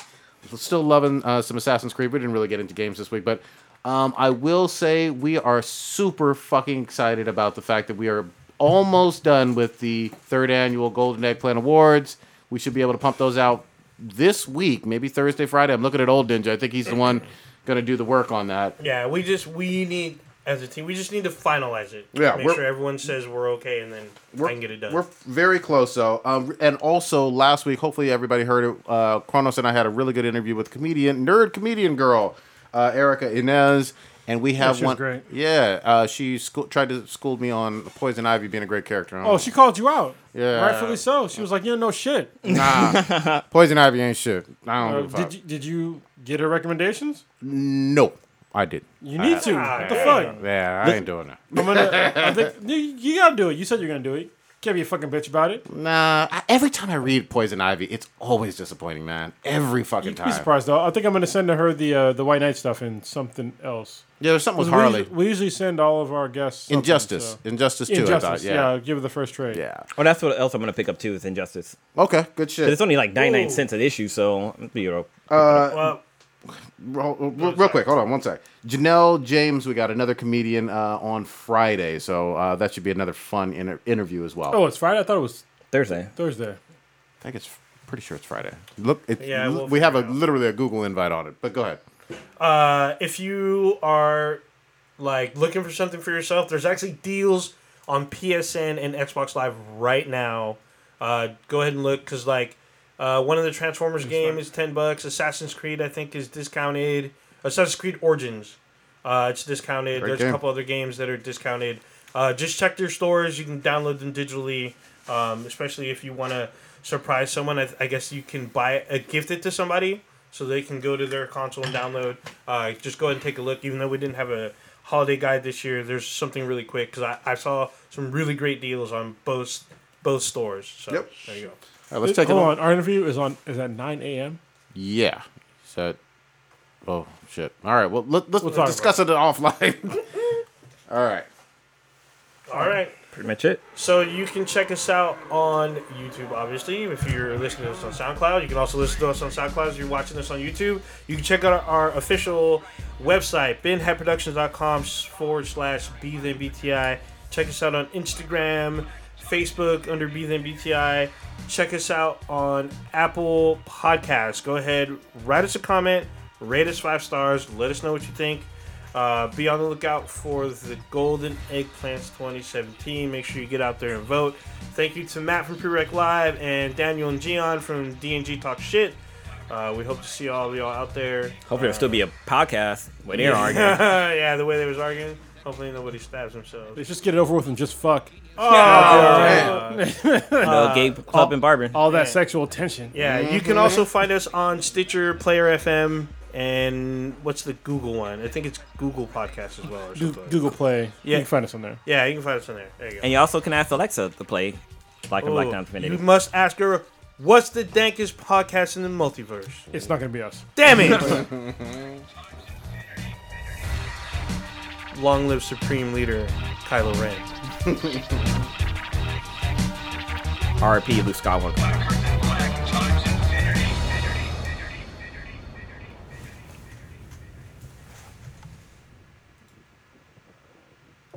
Still loving uh, some Assassin's Creed. We didn't really get into games this week, but um, I will say we are super fucking excited about the fact that we are almost done with the third annual Golden Eggplant Awards. We should be able to pump those out this week, maybe Thursday, Friday. I'm looking at Old Ninja. I think he's the one going to do the work on that. Yeah, we just we need as a team. We just need to finalize it. Yeah, make sure everyone says we're okay, and then I can get it done. We're very close, though. Um, and also, last week, hopefully everybody heard it. Uh, Kronos and I had a really good interview with comedian, nerd comedian girl, uh, Erica Inez. And we have she was one. great. Yeah, uh, she school, tried to school me on Poison Ivy being a great character. Oh, she called you out. Yeah. Rightfully so. She was like, you don't shit. nah, Poison Ivy ain't shit. I don't Uh, give a fuck. did, you, did you get her recommendations? No, I did. You need to. Ah, What the yeah. fuck? Yeah, I ain't doing that. I'm gonna, I think, you, you gotta do it. You said you're gonna do it. Can't be a fucking bitch about it. Nah, I, every time I read Poison Ivy, it's always disappointing, man. Every fucking You'd be time. surprised though. I think I'm gonna send to her the uh, the White Knight stuff and something else. Yeah, there's something with We Harley. usually, we usually send all of our guests something, Injustice. so- Injustice too. Injustice. I thought. yeah. Yeah. give it the first trade. Yeah. Oh, that's what else I'm gonna pick up too is Injustice. Okay. Good shit. it's only like 99 Ooh. cents an issue, so you know. well, Real, real- real quick, hold on one sec. Janelle James, we got another comedian uh, on Friday, so uh, that should be another fun inter- interview as well. Oh, it's Friday. I thought it was Thursday. Thursday. I think it's pretty sure it's Friday. Look, it, Yeah, we'll we have a out. literally a Google invite on it. But go ahead. uh, if you are like looking for something for yourself, there's actually deals on PSN and Xbox Live right now. Uh, go ahead and look because like uh, one of the Transformers game is ten bucks. Assassin's Creed I think is discounted. Assassin's Creed Origins, uh, it's discounted. Great There's game. a couple other games that are discounted. Uh, just check their stores. You can download them digitally, um, especially if you want to surprise someone. I, I guess you can buy a gift it to somebody so they can go to their console and download. Uh, just go ahead and take a look. Even though we didn't have a holiday guide this year, there's something really quick because I, I saw some really great deals on both both stores. So Yep. there you go. All right, let's take it. Hold on. on. Our interview is on is at 9 a.m. Yeah. So, oh shit. All right. Well, let, let's We'll talk discuss it offline. All right. All right. Pretty much it. So you can check us out on YouTube, obviously. If you're listening to us on SoundCloud, you can also listen to us on SoundCloud if you're watching us on YouTube. You can check out our official website, benheadproductions.com forward slash be then BTI. Check us out on Instagram, Facebook under be then BTI. Check us out on Apple Podcasts. Go ahead, write us a comment, rate us five stars, let us know what you think. Uh, be on the lookout for the Golden Eggplants 2017. Make sure you get out there and vote. Thank you to Matt from Prereq Live and Daniel and Gian from DNG Talk Shit. Uh, we hope to see all of y'all out there. Hopefully, there'll still be a podcast where they're yeah. arguing. yeah, the way they was arguing. Hopefully nobody stabs themselves. Let's just get it over with and just fuck. Uh, the gay club in Barbara. All that Yeah. sexual tension. yeah, you can also find us on Stitcher, Player FM, and what's the Google one? I think it's Google Podcast as well. Or Goo- something. Google Play. Yeah. You can find us on there. Yeah, you can find us on there. There you go. And you also can ask Alexa to play Black and Black Oh, Down you must ask her, what's the dankest podcast in the multiverse? It's not gonna be us. Damn it! Long live Supreme Leader Kylo Ren. RP Luke Skywalker.